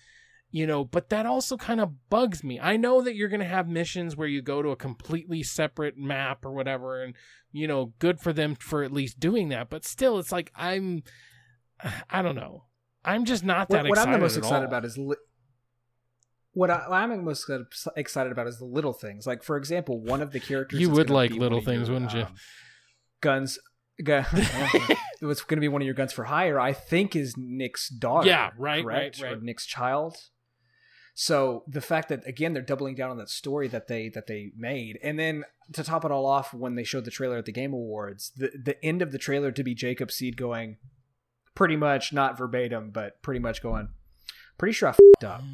you know but that also kind of bugs me i know that you're going to have missions where you go to a completely separate map or whatever and you know good for them for at least doing that but still it's like i'm i don't know i'm just not that What, what excited I'm the most excited all. about is li- what, I, I'm most excited about is the little things. Like for example, one of the characters You would like little things, your, wouldn't you? um, Guns. Gu- it was going to be one of your guns for hire. I think is Nick's daughter. Yeah, right, correct? right, right. Or Nick's child. So the fact that again they're doubling down on that story that they that they made, and then to top it all off, when they showed the trailer at the Game Awards, the the end of the trailer to be Jacob Seed going, pretty much not verbatim, but pretty much going, pretty sure I fed up.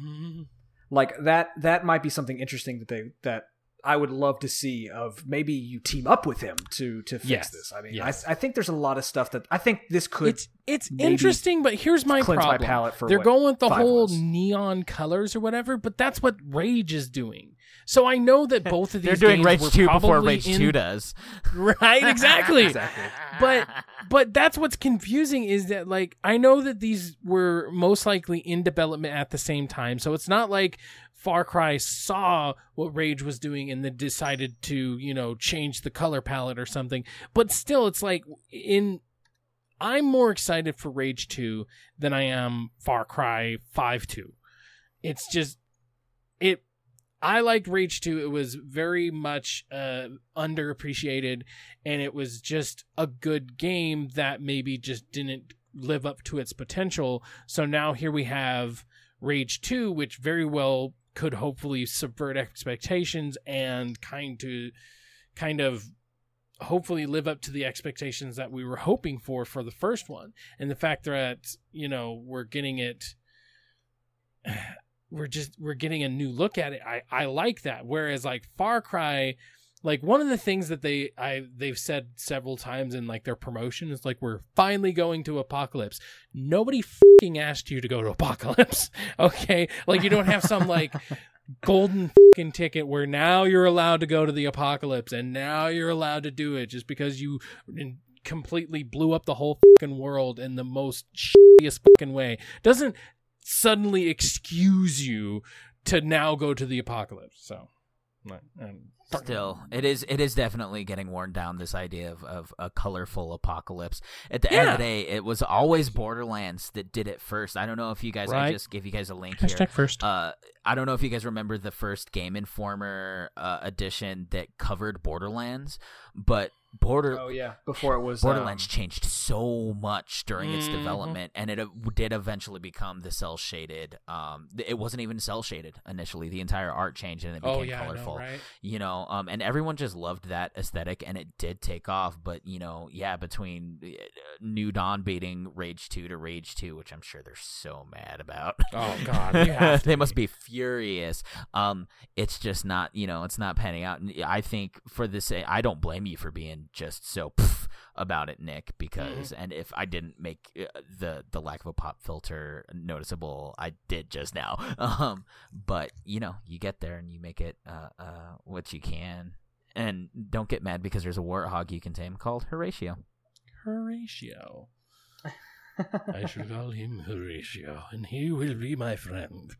Like that that might be something interesting that they that I would love to see of maybe you team up with him to to fix Yes, this. I mean, yes. I, I think there's a lot of stuff that I think this could it's it's interesting but here's my cleanse problem my palate for they're what going with the whole was. neon colors or whatever but that's what rage is doing so i know that both of these They're doing games Rage were 2 before Rage in- 2 does. right exactly Exactly. but but that's what's confusing is that like I know that these were most likely in development at the same time, so it's not like Far Cry saw what Rage was doing and then decided to you know change the color palette or something. But still, it's like in I'm more excited for Rage Two than I am Far Cry Five Two. It's just it. I liked Rage 2. It was very much uh, underappreciated and it was just a good game that maybe just didn't live up to its potential. So now here we have Rage 2, which very well could hopefully subvert expectations and kind to kind of hopefully live up to the expectations that we were hoping for for the first one. And the fact that, you know, we're getting it we're just we're getting a new look at it. I I like that. Whereas like Far Cry like one of the things that they I they've said several times in like their promotion is like we're finally going to apocalypse. Nobody fucking asked you to go to apocalypse. Okay? Like you don't have some like golden fucking ticket where now you're allowed to go to the apocalypse and now you're allowed to do it just because you completely blew up the whole fucking world in the most shittiest fucking way. Doesn't suddenly excuse you to now go to the apocalypse. So um, Still, it is it is definitely getting worn down. This idea of, of a colorful apocalypse. At the end of the day, it was always Borderlands that did it first. I don't know if you guys. I just give you guys a link here. First. Uh, I don't know if you guys remember the first Game Informer uh, edition that covered Borderlands, but Border Oh yeah, before it was Borderlands um, changed so much during its Mhm. development, and it uh, did eventually become the cel shaded. Um, it wasn't even cel shaded initially. The entire art changed and it became Oh yeah, I know, colorful. right? You know, um, and everyone just loved that aesthetic, and it did take off. But you know, yeah, between uh, New Dawn beating Rage Two to Rage Two, which I'm sure they're so mad about. Oh god, they must be furious. Um, it's just not, you know, it's not panning out. And I think for this, I don't blame you for being just so pff about it, Nick. Because and if I didn't make uh, the the lack of a pop filter noticeable, I did just now. Um, but you know, you get there and you make it uh, uh what you can. And don't get mad because there's a warthog you can tame called Horatio. Horatio. I shall call him Horatio, and he will be my friend.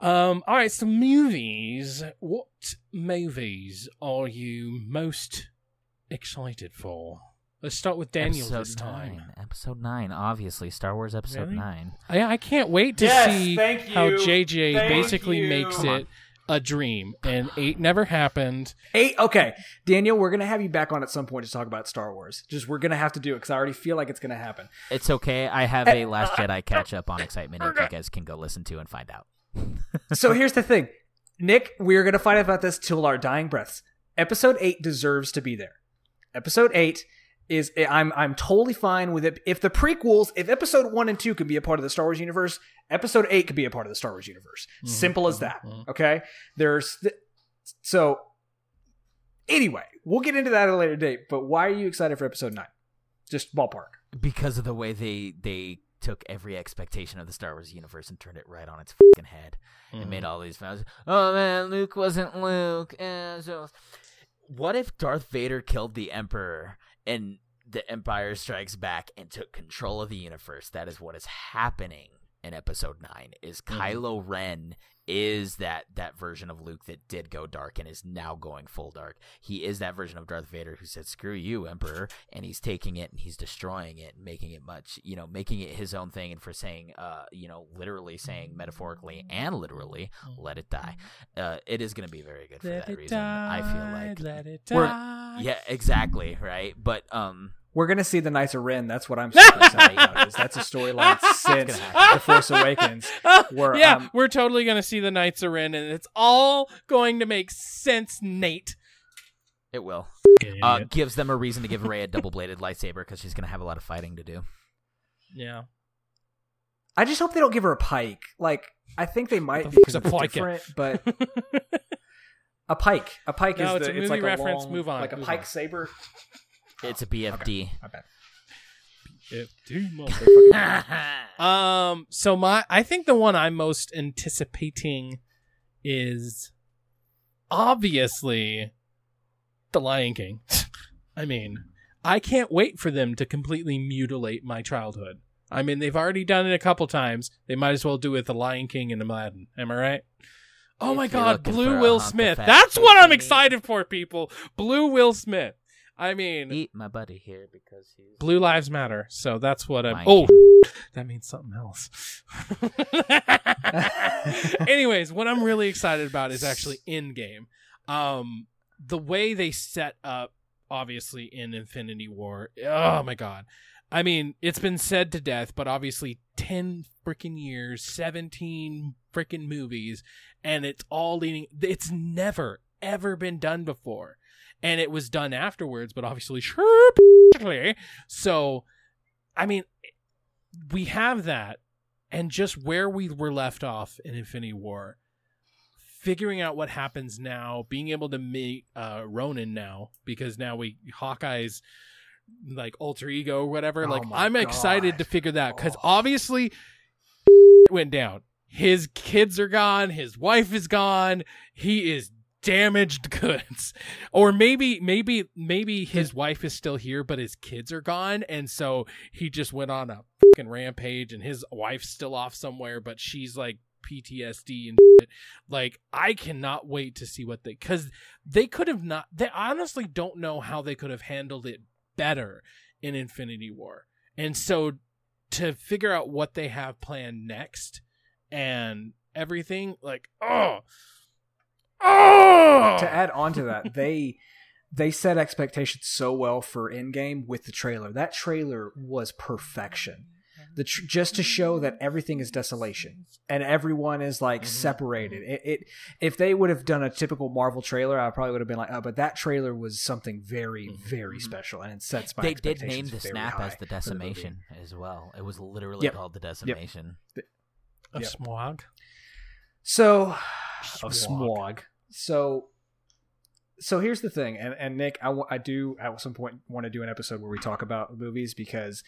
Um. All right. So movies. What movies are you most excited for? Let's start with Daniel episode this time. Nine. Episode nine, obviously Star Wars Episode Really? Nine. I, I can't wait to Yes, see thank how. JJ Thank basically you. makes Come on. it a dream, and eight never happened. Eight. Okay, Daniel, we're gonna have you back on at some point to talk about Star Wars. Just we're gonna have to do it because I already feel like it's gonna happen. It's okay. I have a eh, Last uh, Jedi catch up on uh, excitement that you guys can go listen to and find out. so here's the thing, Nick. We're gonna fight about this till our dying breaths. Episode eight deserves to be there. Episode eight is I'm I'm totally fine with it. If the prequels, if Episode one and two could be a part of the Star Wars universe, Episode eight could be a part of the Star Wars universe. Mm-hmm. Simple as mm-hmm. that. Mm-hmm. Okay. There's th- so. Anyway, we'll get into that at a later date. But why are you excited for Episode nine? Just ballpark. Because of the way they they took every expectation of the Star Wars universe and turned it right on its fucking head. and made all these fans. Oh man, Luke wasn't Luke. Eh, so what if Darth Vader killed the Emperor and the Empire Strikes Back and took control of the universe? That is what is happening in Episode Nine. Is Kylo Ren is that that version of Luke that did go dark and is now going full dark. He is that version of Darth Vader who said "Screw you, Emperor," and he's taking it and he's destroying it, and making it much, you know, making it his own thing. And for saying, uh, you know, literally saying metaphorically and literally, "Let it die." Uh, it is going to be very good for Let that reason. I feel like let it die. Yeah, exactly, right. But um, We're gonna see the Knights of Ren. That's what I'm super excited about. Is that's a storyline since The Force Awakens. Where, yeah, um, we're totally going to see the Knights of Ren, and it's all going to make sense, Nate. it will. Uh, gives them a reason to give Rey a double-bladed lightsaber because she's going to have a lot of fighting to do. yeah. I just hope they don't give her a pike. Like I think they might What the because a it's pike? different, but a pike. A pike No, is it's the a movie like reference. long- Move on, like a move pike on. saber. It's a BFD. My bad. um. So my, I think the one I'm most anticipating is obviously the Lion King. I mean, I can't wait for them to completely mutilate my childhood. I mean, they've already done it a couple times. They might as well do it with the Lion King and Aladdin. Am I right? Oh If my God, Blue Will Smith. That's what I'm excited for, people. Blue Will Smith. I mean, Eat my buddy here because he's Blue Lives Matter. So that's what I'm. Oh, that means something else. Anyways, what I'm really excited about is actually Endgame. Um, the way they set up, obviously in Infinity War. Oh my god. I mean, it's been said to death, but obviously 10 freaking years, 17 freaking movies, and it's all leading. It's never, ever been done before. And it was done afterwards, but obviously, sure, so, I mean, we have that, and just where we were left off in Infinity War, figuring out what happens now, being able to meet uh, Ronin now, because now we Hawkeye's like alter ego or whatever. Oh like, I'm excited to figure that because Oh. obviously went down. His kids are gone. His wife is gone. He is damaged goods or maybe maybe maybe his wife is still here but his kids are gone and so he just went on a fucking rampage and his wife's still off somewhere but she's like PTSD and shit. like I cannot wait to see what they cuz they could have not they honestly don't know how they could have handled it better in Infinity War and so to figure out what they have planned next and everything like oh oh to add on to that, they they set expectations so well for Endgame with the trailer. That trailer was perfection. The tr- just to show that everything is desolation and everyone is like mm-hmm. separated. It, it if they would have done a typical Marvel trailer, I probably would have been like, oh, but that trailer was something very, mm-hmm. very mm-hmm. special, and it sets my they did name the snap as the for movie. decimation as well. It was literally Yep. called the decimation. Of Yep. smog. So of Smog. So so here's the thing, and, and Nick, I I do at some point want to do an episode where we talk about movies because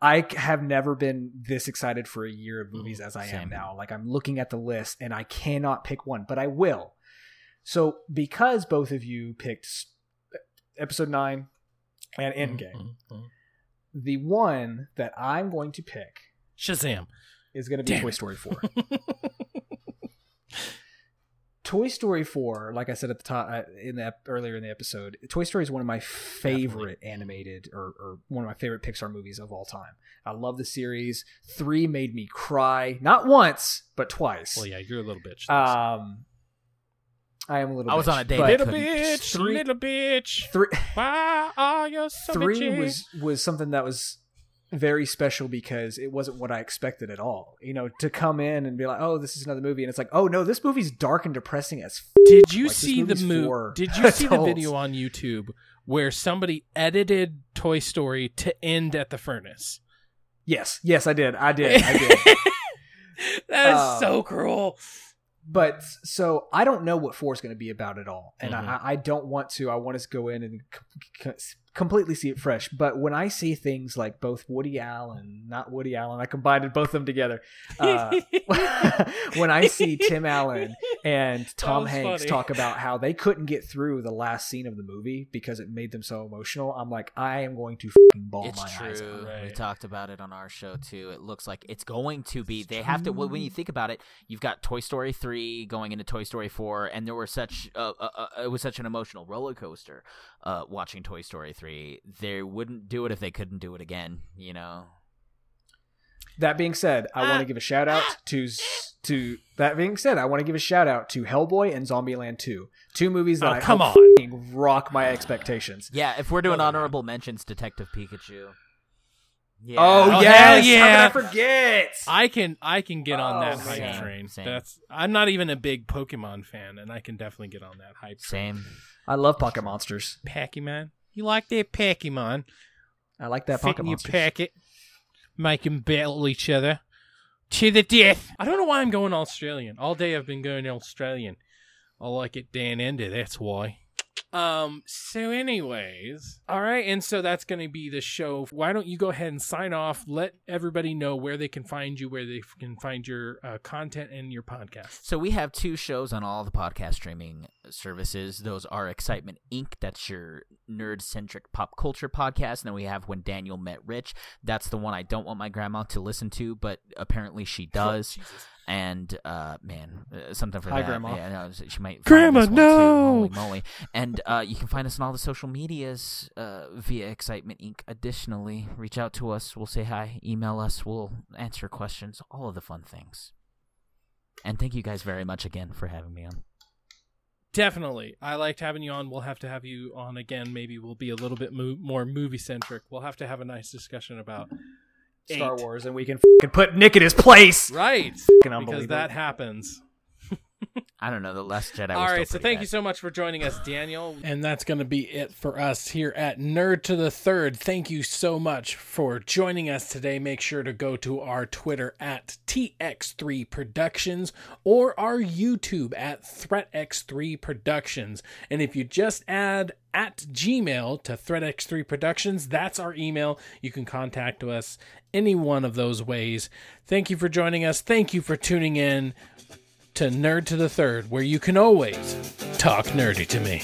I have never been this excited for a year of movies as I am now. Like I'm looking at the list and I cannot pick one, but I will. So because both of you picked episode nine and Endgame, Mhm, mhm. the one that I'm going to pick Shazam. Is going to be Damn Toy. Story 4. Toy Story 4, like I said at the top uh, in the earlier in the episode, Toy Story is one of my favorite animated or, or one of my favorite Pixar movies of all time. I love the series. 3 made me cry, not once, but twice. Well, yeah, you're a little bitch. Um I am a little I was on a date. little bitch, three- little bitch. Three Why are you so three bitchy? was was something that was very special because it wasn't what I expected at all. You know, to come in and be like, "Oh, this is another movie," and it's like, "Oh no, this movie's dark and depressing as." F-. Did you Like, see the movie? Did you see the video on YouTube where somebody edited Toy Story to end at the furnace? Yes, yes, I did, I did, I did. that is Um, so cruel. but so I don't know what four is going to be about at all, and Mhm. I, I don't want to. I want us to go in and c- c- completely see it fresh. But when I see things like both Woody Allen, not Woody Allen, I combined both of them together. Uh, when I see Tim Allen and Tom Hanks funny. talk about how they couldn't get through the last scene of the movie because it made them so emotional, I'm like, I am going to fucking bawl It's my eyes out. true. We talked about it on our show too. It looks like it's going to be. They have to. Well, when you think about it, you've got Toy Story three going into Toy Story four, and there were such. Uh, uh, uh, it was such an emotional roller coaster. Uh, watching Toy Story three, they wouldn't do it if they couldn't do it again. You know. That being said, I want to ah. give a shout out ah. to to. That being said, I want to give a shout out to Hellboy and Zombieland Two, two movies that Oh, I come hope on. rock my expectations. Yeah, if we're doing No, they're honorable mentions, Detective Pikachu. Yeah. Oh, Oh, yes, hell how yeah. could I forget? I can I can get on Oh, that hype man. train. Same. That's I'm not even a big Pokemon fan, and I can definitely get on that hype. train. Same. I love Pocket Monsters. Pokemon, you like that Pokemon? I like that Fit Pocket in your packet, make them battle each other to the death. I don't know why I'm going Australian. All day I've been going Australian. I like it Dan Ender, that's why. Um, so anyways, all right, and so that's going to be the show. Why don't you go ahead and sign off? Let everybody know where they can find you, where they can find your uh, content and your podcast. So we have two shows on all the podcast streaming services. Those are Excitement Inc. That's your nerd centric pop culture podcast. And then we have When Daniel Met Rich. That's the one I don't want my grandma to listen to, but apparently she does. And uh, man, uh, something for Hi, that. Grandma. Yeah, no, she might. Grandma, no! Too. Holy moly! And uh, you can find us on all the social medias uh, via Excitement Inc. Additionally, reach out to us. We'll say hi. Email us. We'll answer questions. All of the fun things. And thank you guys very much again for having me on. Definitely. I liked having you on. We'll have to have you on again. Maybe we'll be a little bit mo- more movie centric. We'll have to have a nice discussion about Star. Wars, and we can f***ing put Nick in his place. Right. Fucking Because that happens. I don't know. The Last Jedi. All was right, so thank bad. you so much for joining us, Daniel. And that's going to be it for us here at Nerd to the Third. Thank you so much for joining us today. Make sure to go to our Twitter at TX3 Productions or our YouTube at ThreatX3 Productions. And if you just add at Gmail to ThreatX3 Productions, that's our email. You can contact us any one of those ways. Thank you for joining us. Thank you for tuning in to Nerd to the Third, where you can always talk nerdy to me.